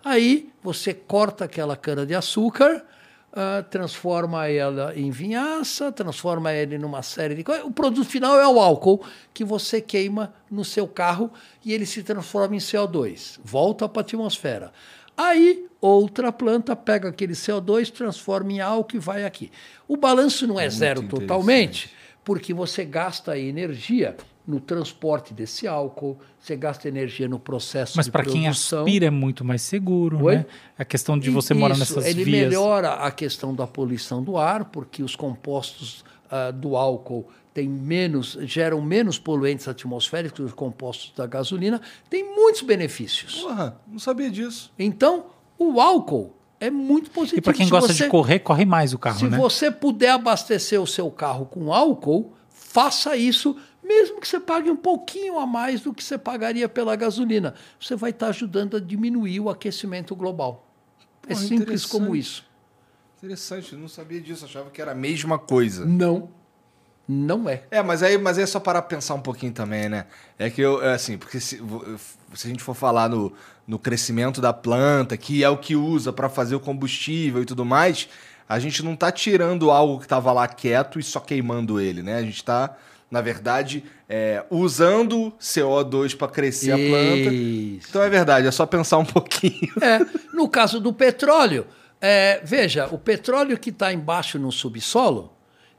Aí você corta aquela cana de açúcar, ah, transforma ela em vinhaça, transforma ele numa série de coisas. O produto final é o álcool que você queima no seu carro e ele se transforma em CO2, volta para a atmosfera. Aí outra planta pega aquele CO2, transforma em álcool e vai aqui. O balanço não é, Muito zero totalmente, porque você gasta energia no transporte desse álcool, você gasta energia no processo Mas de para quem produção. aspira é muito mais seguro, Oi? né? A questão de E você morar isso, nessas ele vias. melhora a questão da poluição do ar, porque os compostos ah, do álcool têm menos, geram menos poluentes atmosféricos que os compostos da gasolina, tem muitos benefícios. Porra, não sabia disso. Então, o álcool é muito positivo. E para quem Se gosta você- de correr, corre mais o carro, se né? você puder abastecer o seu carro com álcool, faça isso, mesmo que você pague um pouquinho a mais do que você pagaria pela gasolina. Você vai estar ajudando a diminuir o aquecimento global. é simples como isso. Interessante, eu não sabia disso, achava que era a mesma coisa. Não. Não é. É, mas aí, mas aí é só para pensar um pouquinho também, né? É que eu, é assim, porque se, se a gente for falar no, no crescimento da planta, que é o que usa para fazer o combustível e tudo mais, a gente não tá tirando algo que tava lá quieto e só queimando ele, né? A gente tá, na verdade, é, usando CO2 para crescer a planta. Isso. Então é verdade, é só pensar um pouquinho. É, no caso do petróleo, é, veja, o petróleo que está embaixo no subsolo,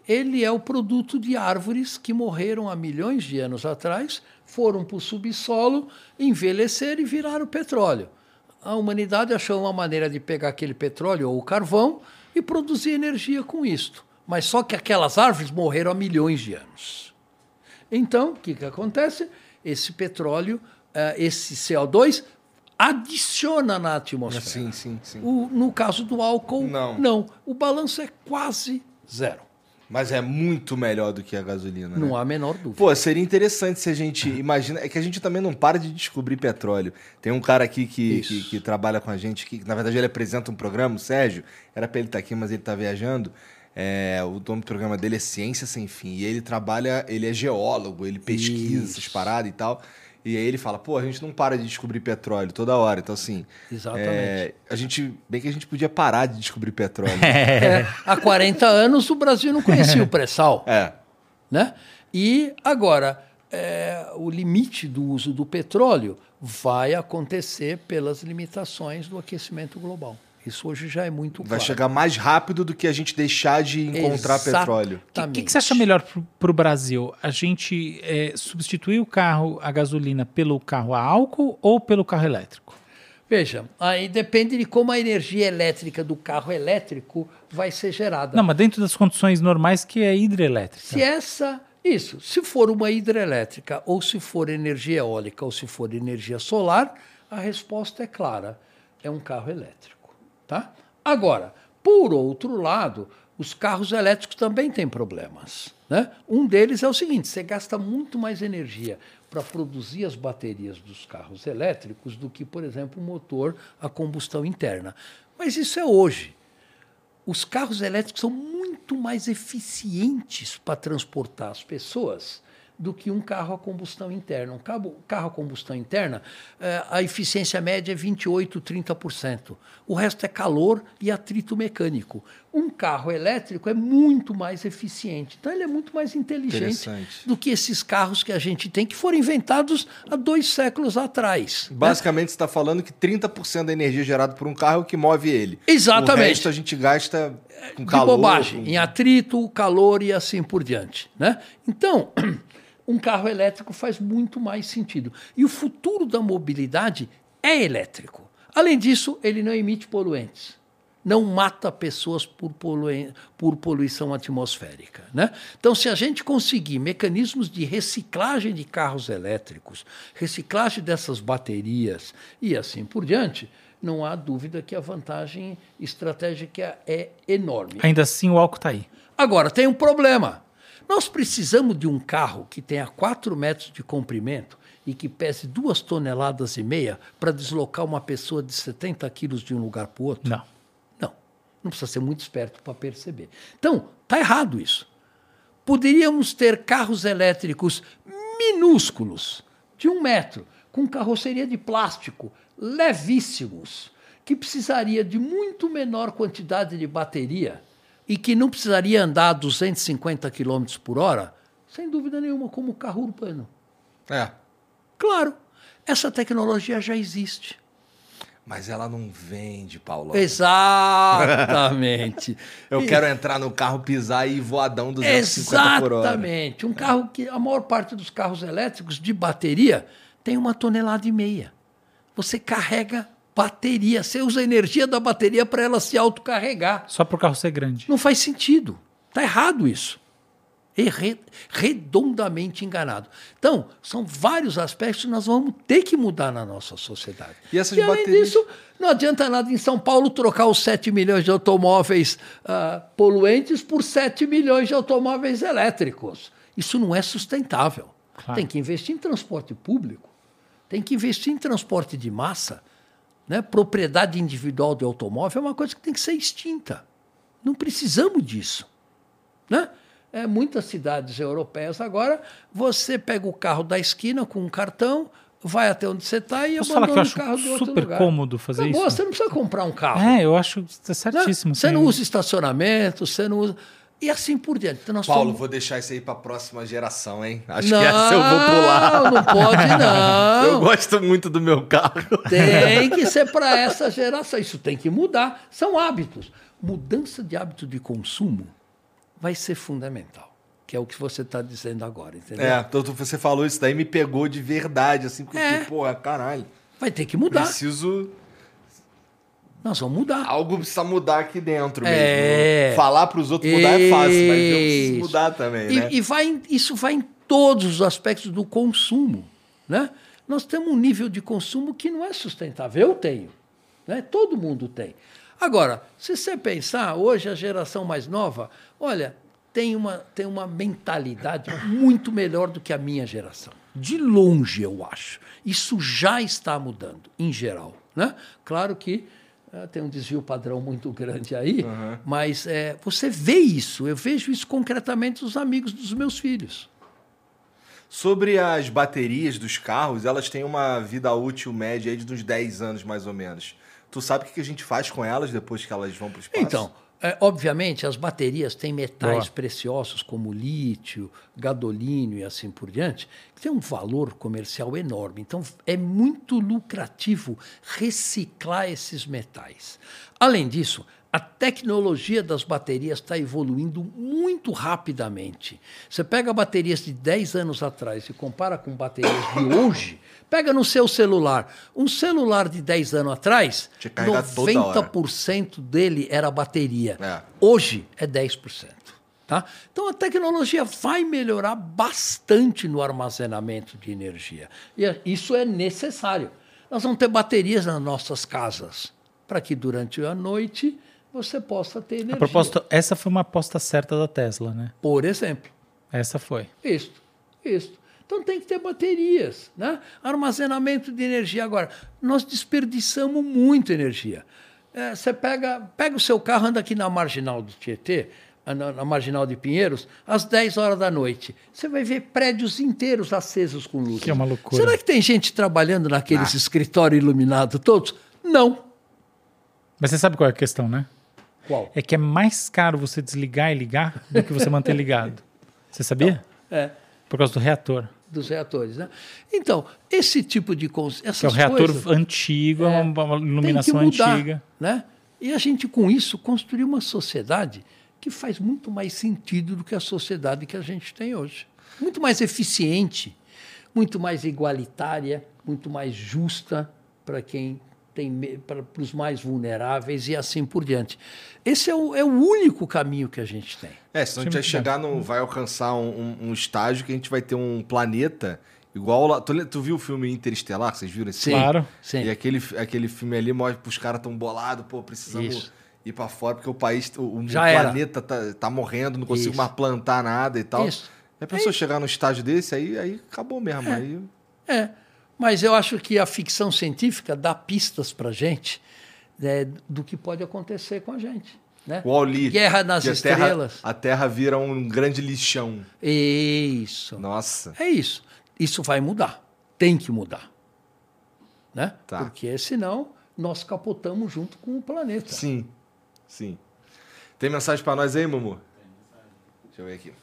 ele é o produto de árvores que morreram há milhões de anos atrás, foram para o subsolo, envelheceram e viraram petróleo. A humanidade achou uma maneira de pegar aquele petróleo ou o carvão e produzir energia com isto. Mas só que aquelas árvores morreram há milhões de anos. Então, o que, que acontece? Esse petróleo, eh, esse CO2, adiciona na atmosfera. Sim, sim, sim. O- no caso do álcool, Não. O balanço é quase zero. Mas é muito melhor do que a gasolina, né? Não há a menor dúvida. Pô, seria interessante se a gente imagina. É que a gente também não para de descobrir petróleo. Tem um cara aqui que, que, que trabalha com a gente, que na verdade ele apresenta um programa, o Sérgio. Era pra ele estar aqui, mas ele tá viajando. É, o nome do programa dele é Ciência Sem Fim. E ele trabalha, ele é geólogo, ele pesquisa Isso. essas paradas e tal. E aí ele fala, pô, a gente não para de descobrir petróleo toda hora. Então, assim. Exatamente. é, a gente. Bem que a gente podia parar de descobrir petróleo. É, há 40 anos o Brasil não conhecia o pré-sal. é. né? E agora, é, o limite do uso do petróleo vai acontecer pelas limitações do aquecimento global. Isso hoje já é muito Vai claro. chegar mais rápido do que a gente deixar de encontrar petróleo. O que, que você acha melhor para o Brasil? A gente é, substituir o carro a gasolina pelo carro a álcool ou pelo carro elétrico? Veja, aí depende de como a energia elétrica do carro elétrico vai ser gerada. Não, mas dentro das condições normais que é hidrelétrica. Se essa. Isso, se for uma hidrelétrica, ou se for energia eólica, ou se for energia solar, a resposta é clara: é um carro elétrico. Tá? Agora, por outro lado, os carros elétricos também têm problemas. Né? Um deles é o seguinte: você gasta muito mais energia para produzir as baterias dos carros elétricos do que, por exemplo, o motor a combustão interna. Mas isso é hoje os carros elétricos são muito mais eficientes para transportar as pessoas do que um carro a combustão interna. Um carro, carro a combustão interna, eh, a eficiência média é 28, 30%. O resto é calor e atrito mecânico. Um carro elétrico é muito mais eficiente. Então, ele é muito mais inteligente do que esses carros que a gente tem, que foram inventados há dois séculos atrás. né? Basicamente, você está falando que 30% da energia gerada por um carro é o que move ele. Exatamente. O resto a gente gasta com de calor. bobagem, com- em atrito, calor e assim por diante. Né? Então, um carro elétrico faz muito mais sentido. E o futuro da mobilidade é elétrico. Além disso, ele não emite poluentes. Não mata pessoas por, poluen- por poluição atmosférica. Né? Então, se a gente conseguir mecanismos de reciclagem de carros elétricos, reciclagem dessas baterias e assim por diante, não há dúvida que a vantagem estratégica é enorme. Ainda assim, o álcool está aí. Agora, tem um problema. Nós precisamos de um carro que tenha 4 metros de comprimento e que pese 2 toneladas e meia para deslocar uma pessoa de 70 quilos de um lugar para o outro? Não. Não. Não precisa ser muito esperto para perceber. Então, está errado isso. Poderíamos ter carros elétricos minúsculos, de um metro, com carroceria de plástico, levíssimos, que precisaria de muito menor quantidade de bateria e que não precisaria andar a 250 km por hora, sem dúvida nenhuma, como carro urbano. É. Claro, essa tecnologia já existe. Mas ela não vende, Paulo. Exatamente. Eu quero entrar no carro, pisar e ir voadão 250 por hora. Exatamente. Um carro que a maior parte dos carros elétricos de bateria tem uma tonelada e meia. Você carrega bateria, você usa a energia da bateria para ela se autocarregar. Só para o carro ser grande. Não faz sentido. Está errado isso. Erre- redondamente enganado. Então, são vários aspectos que nós vamos ter que mudar na nossa sociedade. E essas além baterias- disso, não adianta nada em São Paulo trocar os 7 milhões de automóveis ah, poluentes por 7 milhões de automóveis elétricos. Isso não é sustentável. Claro. Tem que investir em transporte público, tem que investir em transporte de massa. Né? Propriedade individual de automóvel é uma coisa que tem que ser extinta. Não precisamos disso. Né? É, muitas cidades europeias agora, você pega o carro da esquina com um cartão, vai até onde você está e Posso abandona o carro do outro super lugar. cômodo fazer Acabou, isso? Você não precisa comprar um carro. É, eu acho é né? certíssimo. Você Tem- não usa estacionamento, você não usa... E assim por diante. Então, Paulo, vou deixar isso aí pra próxima geração, hein? Acho não, que essa eu vou pular. não pode não. Eu gosto muito do meu carro. Tem que ser para essa geração. Isso tem que mudar. São hábitos. Mudança de hábito de consumo vai ser fundamental, que é o que você está dizendo agora, entendeu? É, então você falou isso daí, me pegou de verdade, assim, porque, É. porra, caralho. Vai ter que mudar. Preciso. Nós vamos mudar. Algo precisa mudar aqui dentro É. mesmo. Falar pros outros mudar é fácil, mas eu preciso mudar também, E, né? e vai, em- isso vai em todos os aspectos do consumo. Né? Nós temos um nível de consumo que não é sustentável. Eu tenho. Né? Todo mundo tem. Agora, se você pensar, hoje a geração mais nova, olha, tem uma, tem uma mentalidade muito melhor do que a minha geração. De longe, eu acho. Isso já está mudando, em geral. Né? Claro que tem um desvio padrão muito grande aí, mas eh, você vê isso, eu vejo isso concretamente nos amigos dos meus filhos. Sobre as baterias dos carros, elas têm uma vida útil média de uns 10 anos, mais ou menos. Tu sabe o que a gente faz com elas depois que elas vão pro espaço? Então, é, obviamente, as baterias têm metais Boa. preciosos como lítio, gadolínio e assim por diante, que tem um valor comercial enorme. Então, é muito lucrativo reciclar esses metais. Além disso, a tecnologia das baterias está evoluindo muito rapidamente. Você pega baterias de 10 anos atrás e compara com baterias de hoje, pega no seu celular. Um celular de 10 anos atrás, Tinha que carregar toda hora. 90% dele era bateria. É. Hoje é 10%. Tá? Então a tecnologia vai melhorar bastante no armazenamento de energia. E é- isso é necessário. Nós vamos ter baterias nas nossas casas para que durante a noite você possa ter energia. A propósito, essa foi uma aposta certa da Tesla, né? Por exemplo. Essa foi. Isto, isto. Então tem que ter baterias, né? Armazenamento de energia. Agora, nós desperdiçamos muito energia. É, você pega, pega o seu carro, anda aqui na marginal do Tietê, na, na Marginal de Pinheiros, às 10 horas da noite. Você vai ver prédios inteiros acesos com luzes. Que é uma loucura. Será que tem gente trabalhando naqueles escritórios iluminados todos? Não. Mas você sabe qual é a questão, né? Qual? É que é mais caro você desligar e ligar do que você manter ligado. Você sabia? É, Por causa do reator. Dos reatores, né? Então, esse tipo de... Essas Que é o reator coisas antigo, é uma, uma iluminação mudar, antiga. né? E a gente, com isso, construiu uma sociedade que faz muito mais sentido do que a sociedade que a gente tem hoje. Muito mais eficiente, muito mais igualitária, muito mais justa para quem tem para os mais vulneráveis e assim por diante. Esse é o, é o único caminho que a gente tem. É, senão a gente vai é chegar no. vai alcançar um, um- um estágio que a gente vai ter um planeta igual lá. Tu, tu viu o filme Interestelar? Vocês viram esse Sim, Claro. sim. E aquele, aquele filme ali mostra que os caras tão bolados, pô, precisamos Isso. ir pra fora, porque o país, o, o Já era. planeta tá, tá morrendo, não consigo Isso. mais plantar nada e tal. Isso. E a pessoa chegar num estágio desse, aí, aí acabou mesmo. Aí, É, mas eu acho que a ficção científica dá pistas para gente né, do que pode acontecer com a gente. Né? o Wall-E. Guerra nas a terra- Estrelas. a Terra vira um grande lixão. Isso. Nossa. É isso. Isso vai mudar. Tem que mudar. Né? Tá. Porque senão nós capotamos junto com o planeta. Sim. Sim. Tem mensagem pra nós aí, Mumu? Deixa eu ver aqui.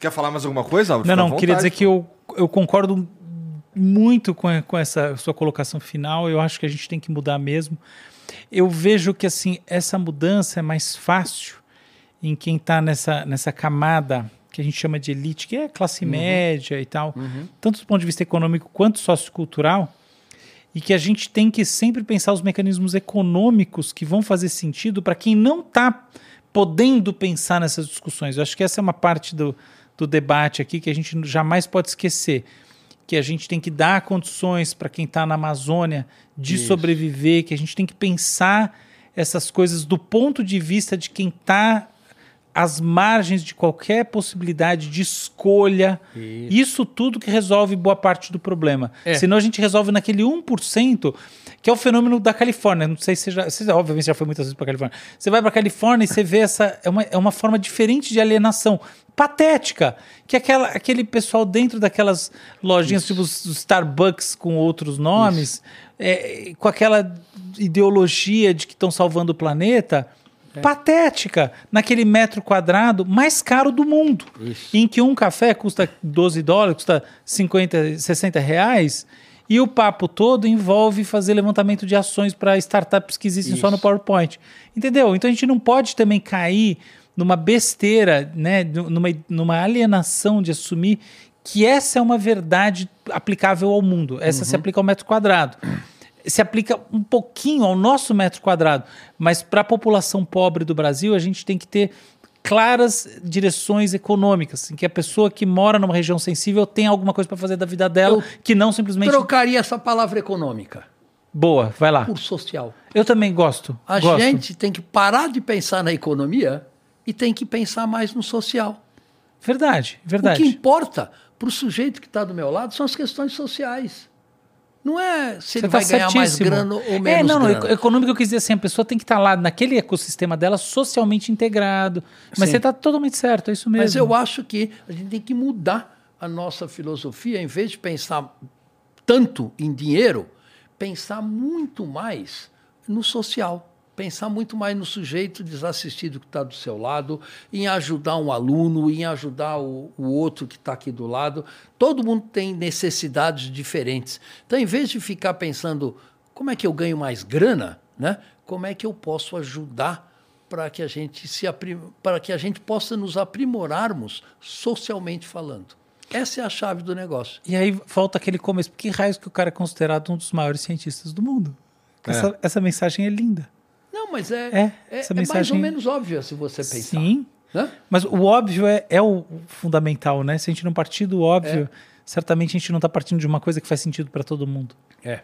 Quer falar mais alguma coisa? Não, Fica não, queria vontade. dizer que eu, eu concordo muito com, com essa sua colocação final. Eu acho que a gente tem que mudar mesmo. Eu vejo que assim essa mudança é mais fácil em quem está nessa, nessa camada que a gente chama de elite, que é classe média e tal, tanto do ponto de vista econômico quanto sociocultural, e que a gente tem que sempre pensar os mecanismos econômicos que vão fazer sentido para quem não está podendo pensar nessas discussões. Eu acho que essa é uma parte do, do debate aqui que a gente jamais pode esquecer. Que a gente tem que dar condições para quem está na Amazônia de Isso. sobreviver, que a gente tem que pensar essas coisas do ponto de vista de quem está às margens de qualquer possibilidade de escolha. Isso. Isso tudo que resolve boa parte do problema. É. Senão a gente resolve naquele 1%, que é o fenômeno da Califórnia. Não sei se você já. Você, obviamente já foi muitas vezes para Califórnia. Você vai para Califórnia e você vê essa. É uma, é uma forma diferente de alienação. Patética. Que é aquela, aquele pessoal dentro daquelas lojinhas, tipo os os Starbucks com outros nomes, é, com aquela ideologia de que estão salvando o planeta. É. Patética, naquele metro quadrado mais caro do mundo, Isso. em que um café custa 12 dólares, custa 50, 60 reais, e o papo todo envolve fazer levantamento de ações para startups que existem só no Isso. PowerPoint. Entendeu? Então a gente não pode também cair numa besteira, né, numa, numa alienação de assumir que essa é uma verdade aplicável ao mundo. Essa se aplica ao metro quadrado se aplica um pouquinho ao nosso metro quadrado, mas para a população pobre do Brasil, a gente tem que ter claras direções econômicas, em que a pessoa que mora numa região sensível tem alguma coisa para fazer da vida dela, Eu que não simplesmente Trocaria essa palavra econômica boa, vai lá. por social. Eu também gosto. A gosto. gente tem que parar de pensar na economia e tem que pensar mais no social. Verdade, verdade. O que importa para o sujeito que está do meu lado são as questões sociais. Não é se ele Você tá vai ganhar mais certíssimo. grana ou menos É, não, não, grana. eco- econômico eu quis dizer assim, a pessoa tem que estar lá naquele ecossistema dela socialmente integrado. Mas Sim. você está totalmente certo, é isso mesmo. Mas eu acho que a gente tem que mudar a nossa filosofia, em vez de pensar tanto em dinheiro, pensar muito mais no social. Pensar muito mais no sujeito desassistido que está do seu lado, em ajudar um aluno, em ajudar o, o outro que está aqui do lado. Todo mundo tem necessidades diferentes. Então, em vez de ficar pensando como é que eu ganho mais grana, né? como é que eu posso ajudar para que a gente se para que a gente possa nos aprimorarmos socialmente falando. Essa é a chave do negócio. E aí falta aquele começo. Por que raios que o cara é considerado um dos maiores cientistas do mundo? Essa, essa mensagem é linda. Não, mas é, É, é, essa é mais mensagem- ou menos óbvio se você pensar. Sim. Né? Mas o óbvio é, é o fundamental, né? Se a gente não partir do óbvio, É. certamente a gente não está partindo de uma coisa que faz sentido para todo mundo. É.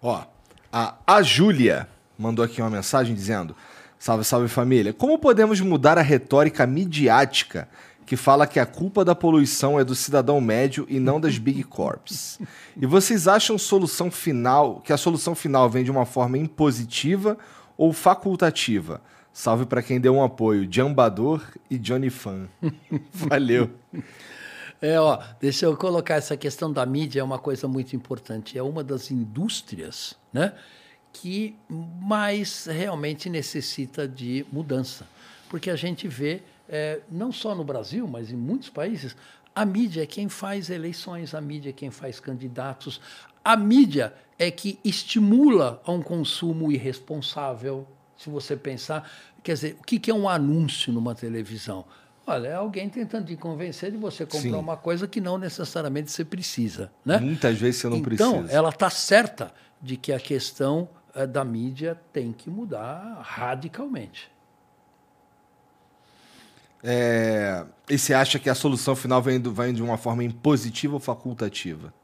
Ó, a, a Júlia mandou aqui uma mensagem dizendo: Salve, salve família. Como podemos mudar a retórica midiática que fala que a culpa da poluição é do cidadão médio e não das big corps? E vocês acham solução final que a solução final vem de uma forma impositiva ou facultativa? Salve pra quem deu um apoio. Jambador e Johnny Fan. Valeu. É, ó, deixa eu colocar essa questão da mídia, é uma coisa muito importante. É uma das indústrias né, que mais realmente necessita de mudança. Porque a gente vê, é, não só no Brasil, mas em muitos países, a mídia é quem faz eleições, a mídia é quem faz candidatos, a mídia é que estimula a um consumo irresponsável. Se você pensar, quer dizer, o que é um anúncio numa televisão? Olha, é alguém tentando te convencer de você comprar Sim. uma coisa que não necessariamente você precisa. Né? Muitas vezes você não então, precisa. ela está certa de que a questão eh, da mídia tem que mudar radicalmente. É, E você acha que a solução final vem, do- vem de uma forma impositiva ou facultativa?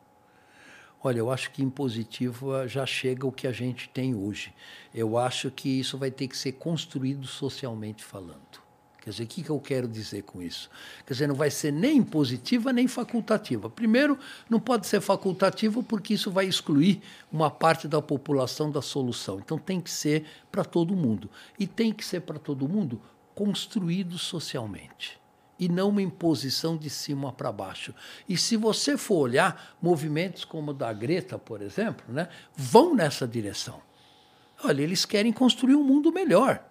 Olha, eu acho que em positivo ah, já chega o que a gente tem hoje. Eu acho que isso vai ter que ser construído socialmente falando. Quer dizer, o que, que eu quero dizer com isso? Quer dizer, não vai ser nem positiva nem facultativa. Primeiro, não pode ser facultativo porque isso vai excluir uma parte da população da solução. Então tem que ser para todo mundo. E tem que ser para todo mundo construído socialmente e não uma imposição de cima para baixo. E se você for olhar, movimentos como o da Greta, por exemplo, né, vão nessa direção. Olha, eles querem construir um mundo melhor.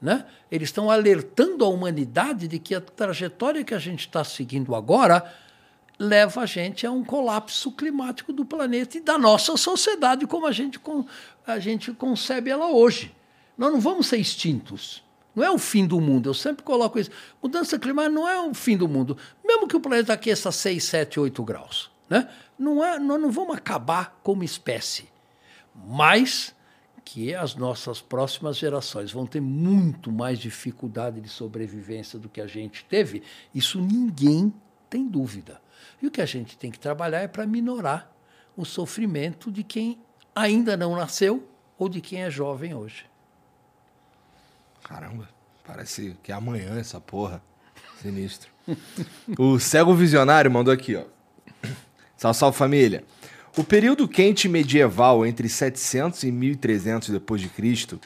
Né? Eles estão alertando a humanidade de que a trajetória que a gente está seguindo agora leva a gente a um colapso climático do planeta e da nossa sociedade como a gente, a gente concebe ela hoje. Nós não vamos ser extintos. Não é o fim do mundo. Eu sempre coloco isso. Mudança climática não é o fim do mundo. Mesmo que o planeta aqueça 6, 7, 8 graus. Né? Não é, nós não vamos acabar como espécie. Mas que as nossas próximas gerações vão ter muito mais dificuldade de sobrevivência do que a gente teve, isso ninguém tem dúvida. E o que a gente tem que trabalhar é para minorar o sofrimento de quem ainda não nasceu ou de quem é jovem hoje. Caramba, parece que é amanhã essa porra. Sinistro. o Cego Visionário mandou aqui, ó. Salve, salve família. O período quente medieval entre 700 e 1300 depois de Cristo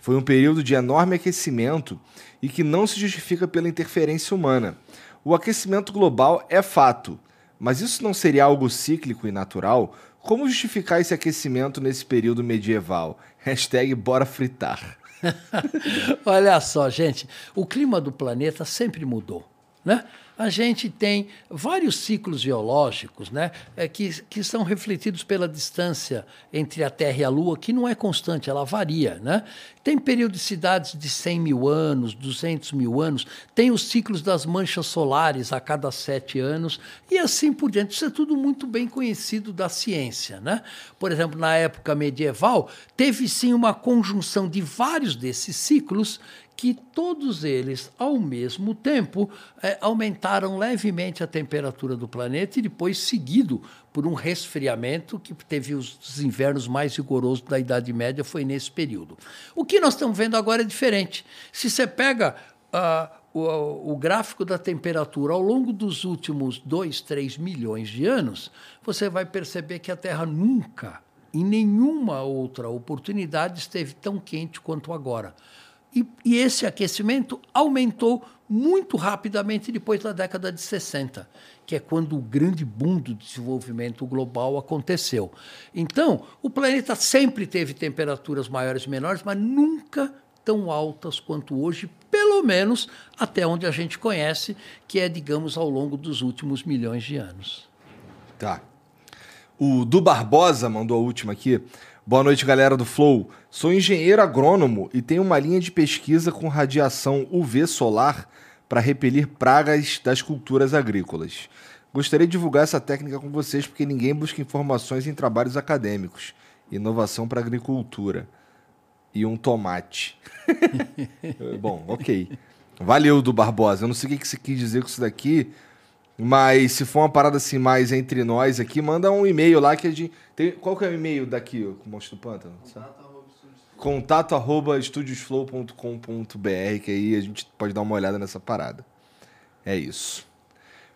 foi um período de enorme aquecimento e que não se justifica pela interferência humana. O aquecimento global é fato, mas isso não seria algo cíclico e natural? Como justificar esse aquecimento nesse período medieval? Hashtag bora fritar. Olha só, gente, o clima do planeta sempre mudou. Né? A gente tem vários ciclos geológicos né, eh, que, que são refletidos pela distância entre a Terra e a Lua, que não é constante, ela varia. Né? Tem periodicidades de 100 mil anos, 200 mil anos, tem os ciclos das manchas solares a cada sete anos, e assim por diante. Isso é tudo muito bem conhecido da ciência. Né? Por exemplo, na época medieval, teve sim uma conjunção de vários desses ciclos que todos eles, ao mesmo tempo, eh, aumentaram levemente a temperatura do planeta e depois seguido por um resfriamento que teve os, os invernos mais rigorosos da Idade Média, foi nesse período. O que nós estamos vendo agora é diferente. Se você pega ah, o, o gráfico da temperatura ao longo dos últimos 2, 3 milhões de anos, você vai perceber que a Terra nunca, em nenhuma outra oportunidade, esteve tão quente quanto agora. E, e, esse aquecimento aumentou muito rapidamente depois da década de 60, que é quando o grande boom do desenvolvimento global aconteceu. Então, o planeta sempre teve temperaturas maiores e menores, mas nunca tão altas quanto hoje, pelo menos até onde a gente conhece, que é, digamos, ao longo dos últimos milhões de anos. Tá. O Du Barbosa mandou a última aqui. Boa noite, galera do Flow. Sou engenheiro agrônomo e tenho uma linha de pesquisa com radiação UV solar para repelir pragas das culturas agrícolas. Gostaria de divulgar essa técnica com vocês porque ninguém busca informações em trabalhos acadêmicos. Inovação para agricultura. E um tomate. Bom, ok. Valeu, do Barbosa. Eu não sei o que você quis dizer com isso daqui, mas se for uma parada assim mais entre nós aqui, manda um e-mail lá que a gente. Tem... Qual que é o e-mail daqui, o Monstro do Pântano? Contato arroba estudiosflow.com.br, que aí a gente pode dar uma olhada nessa parada. É isso.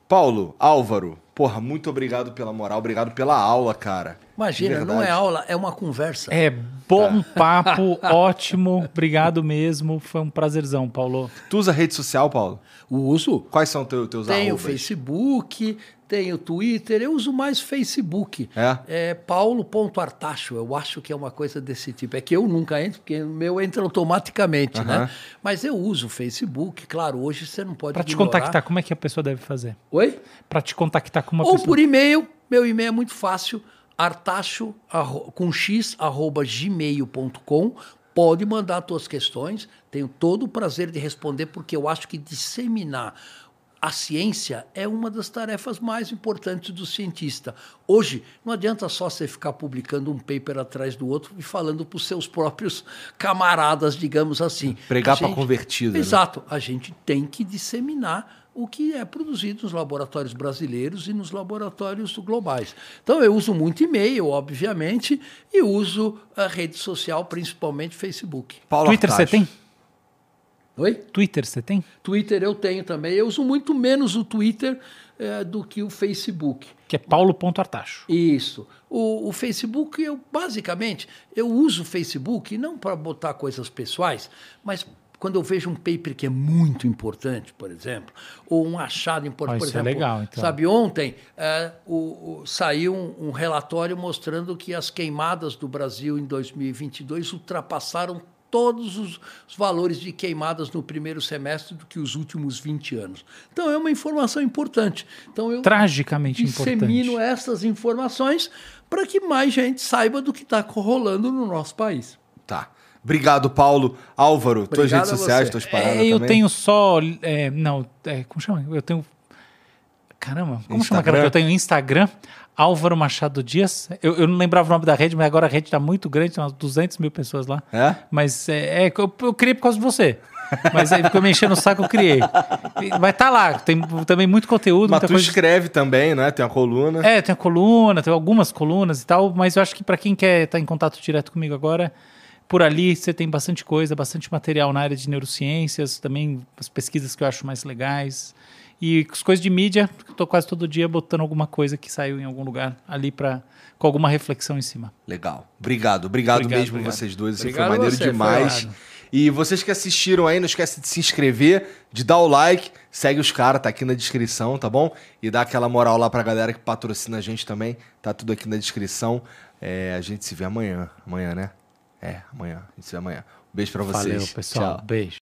Paulo, Álvaro, Porra, muito obrigado pela moral, obrigado pela aula, cara. Imagina, não é aula, é uma conversa. É bom papo, ótimo. Obrigado mesmo. Foi um prazerzão, Paulo. Tu usa rede social, Paulo? Uso Quais são teu, teus tem o arrobas? Facebook, tem o Twitter, eu uso mais Facebook. É? É paulo.artacho, eu acho que é uma coisa desse tipo. É que eu nunca entro, porque o meu entra automaticamente, né? Mas eu uso o Facebook, claro, hoje você não pode Pra te contactar, como é que a pessoa deve fazer? Oi? Pra te contactar com uma Ou pessoa. por e-mail, meu e-mail é muito fácil, artacho arro- com x arroba gmail.com. Pode mandar suas questões, tenho todo o prazer de responder, porque eu acho que disseminar a ciência é uma das tarefas mais importantes do cientista. Hoje, não adianta só você ficar publicando um paper atrás do outro e falando para os seus próprios camaradas, digamos assim. Pregar A pra gente- convertido, né? Exato. A gente tem que disseminar o que é produzido nos laboratórios brasileiros e nos laboratórios globais. Então, eu uso muito e-mail, obviamente, e uso a rede social, principalmente Facebook. Paulo Twitter você Artacho. tem? Oi? Twitter você tem? Twitter eu tenho também. Eu uso muito menos o Twitter eh, do que o Facebook. Que é paulo.artacho. Isso. O, o Facebook, eu basicamente, eu uso o Facebook não para botar coisas pessoais, mas quando eu vejo um paper que é muito importante, por exemplo, ou um achado importante, Ah, por isso é exemplo, legal, então. sabe, ontem eh, o- o- saiu um, um relatório mostrando que as queimadas do Brasil em 2022 ultrapassaram todos os, os valores de queimadas no primeiro semestre do que os últimos 20 anos. Então é uma informação importante. Então eu Tragicamente dissemino importante. essas informações para que mais gente saiba do que está rolando no nosso país. Tá. Obrigado, Paulo. Álvaro, tuas Obrigado redes a sociais, tuas paradas É, eu também? tenho só. é, não, é, como chama? Eu tenho. Caramba, como chama aquela Instagram? que eu tenho? Instagram, Álvaro Machado Dias. Eu, eu não lembrava o nome da rede, mas agora a rede está muito grande, tem umas 200 mil pessoas lá. É? Mas é, é, eu, eu criei por causa de você. Mas aí ficou me enchendo o saco, eu criei. Vai estar lá, tem também muito conteúdo, Mas muita tu coisa. escreve também, né? Tem uma coluna. É, tem a coluna, tem algumas colunas e tal, mas eu acho que para quem quer estar em contato direto comigo agora, por ali você tem bastante coisa, bastante material na área de neurociências, também as pesquisas que eu acho mais legais. E as coisas de mídia, eu tô quase todo dia botando alguma coisa que saiu em algum lugar ali para com alguma reflexão em cima. Legal. Obrigado, obrigado, Obrigado, mesmo obrigado. vocês dois. Isso Obrigado foi maneiro você, foi demais. irado. E vocês que assistiram aí, não esquece de se inscrever, de dar o like, segue os caras, tá aqui na descrição, tá bom? E dá aquela moral lá pra galera que patrocina a gente também, tá tudo aqui na descrição. É, a gente se vê amanhã. Amanhã, né? É, amanhã. Se vê amanhã. Um beijo pra vocês. Valeu, pessoal. Tchau. Beijo.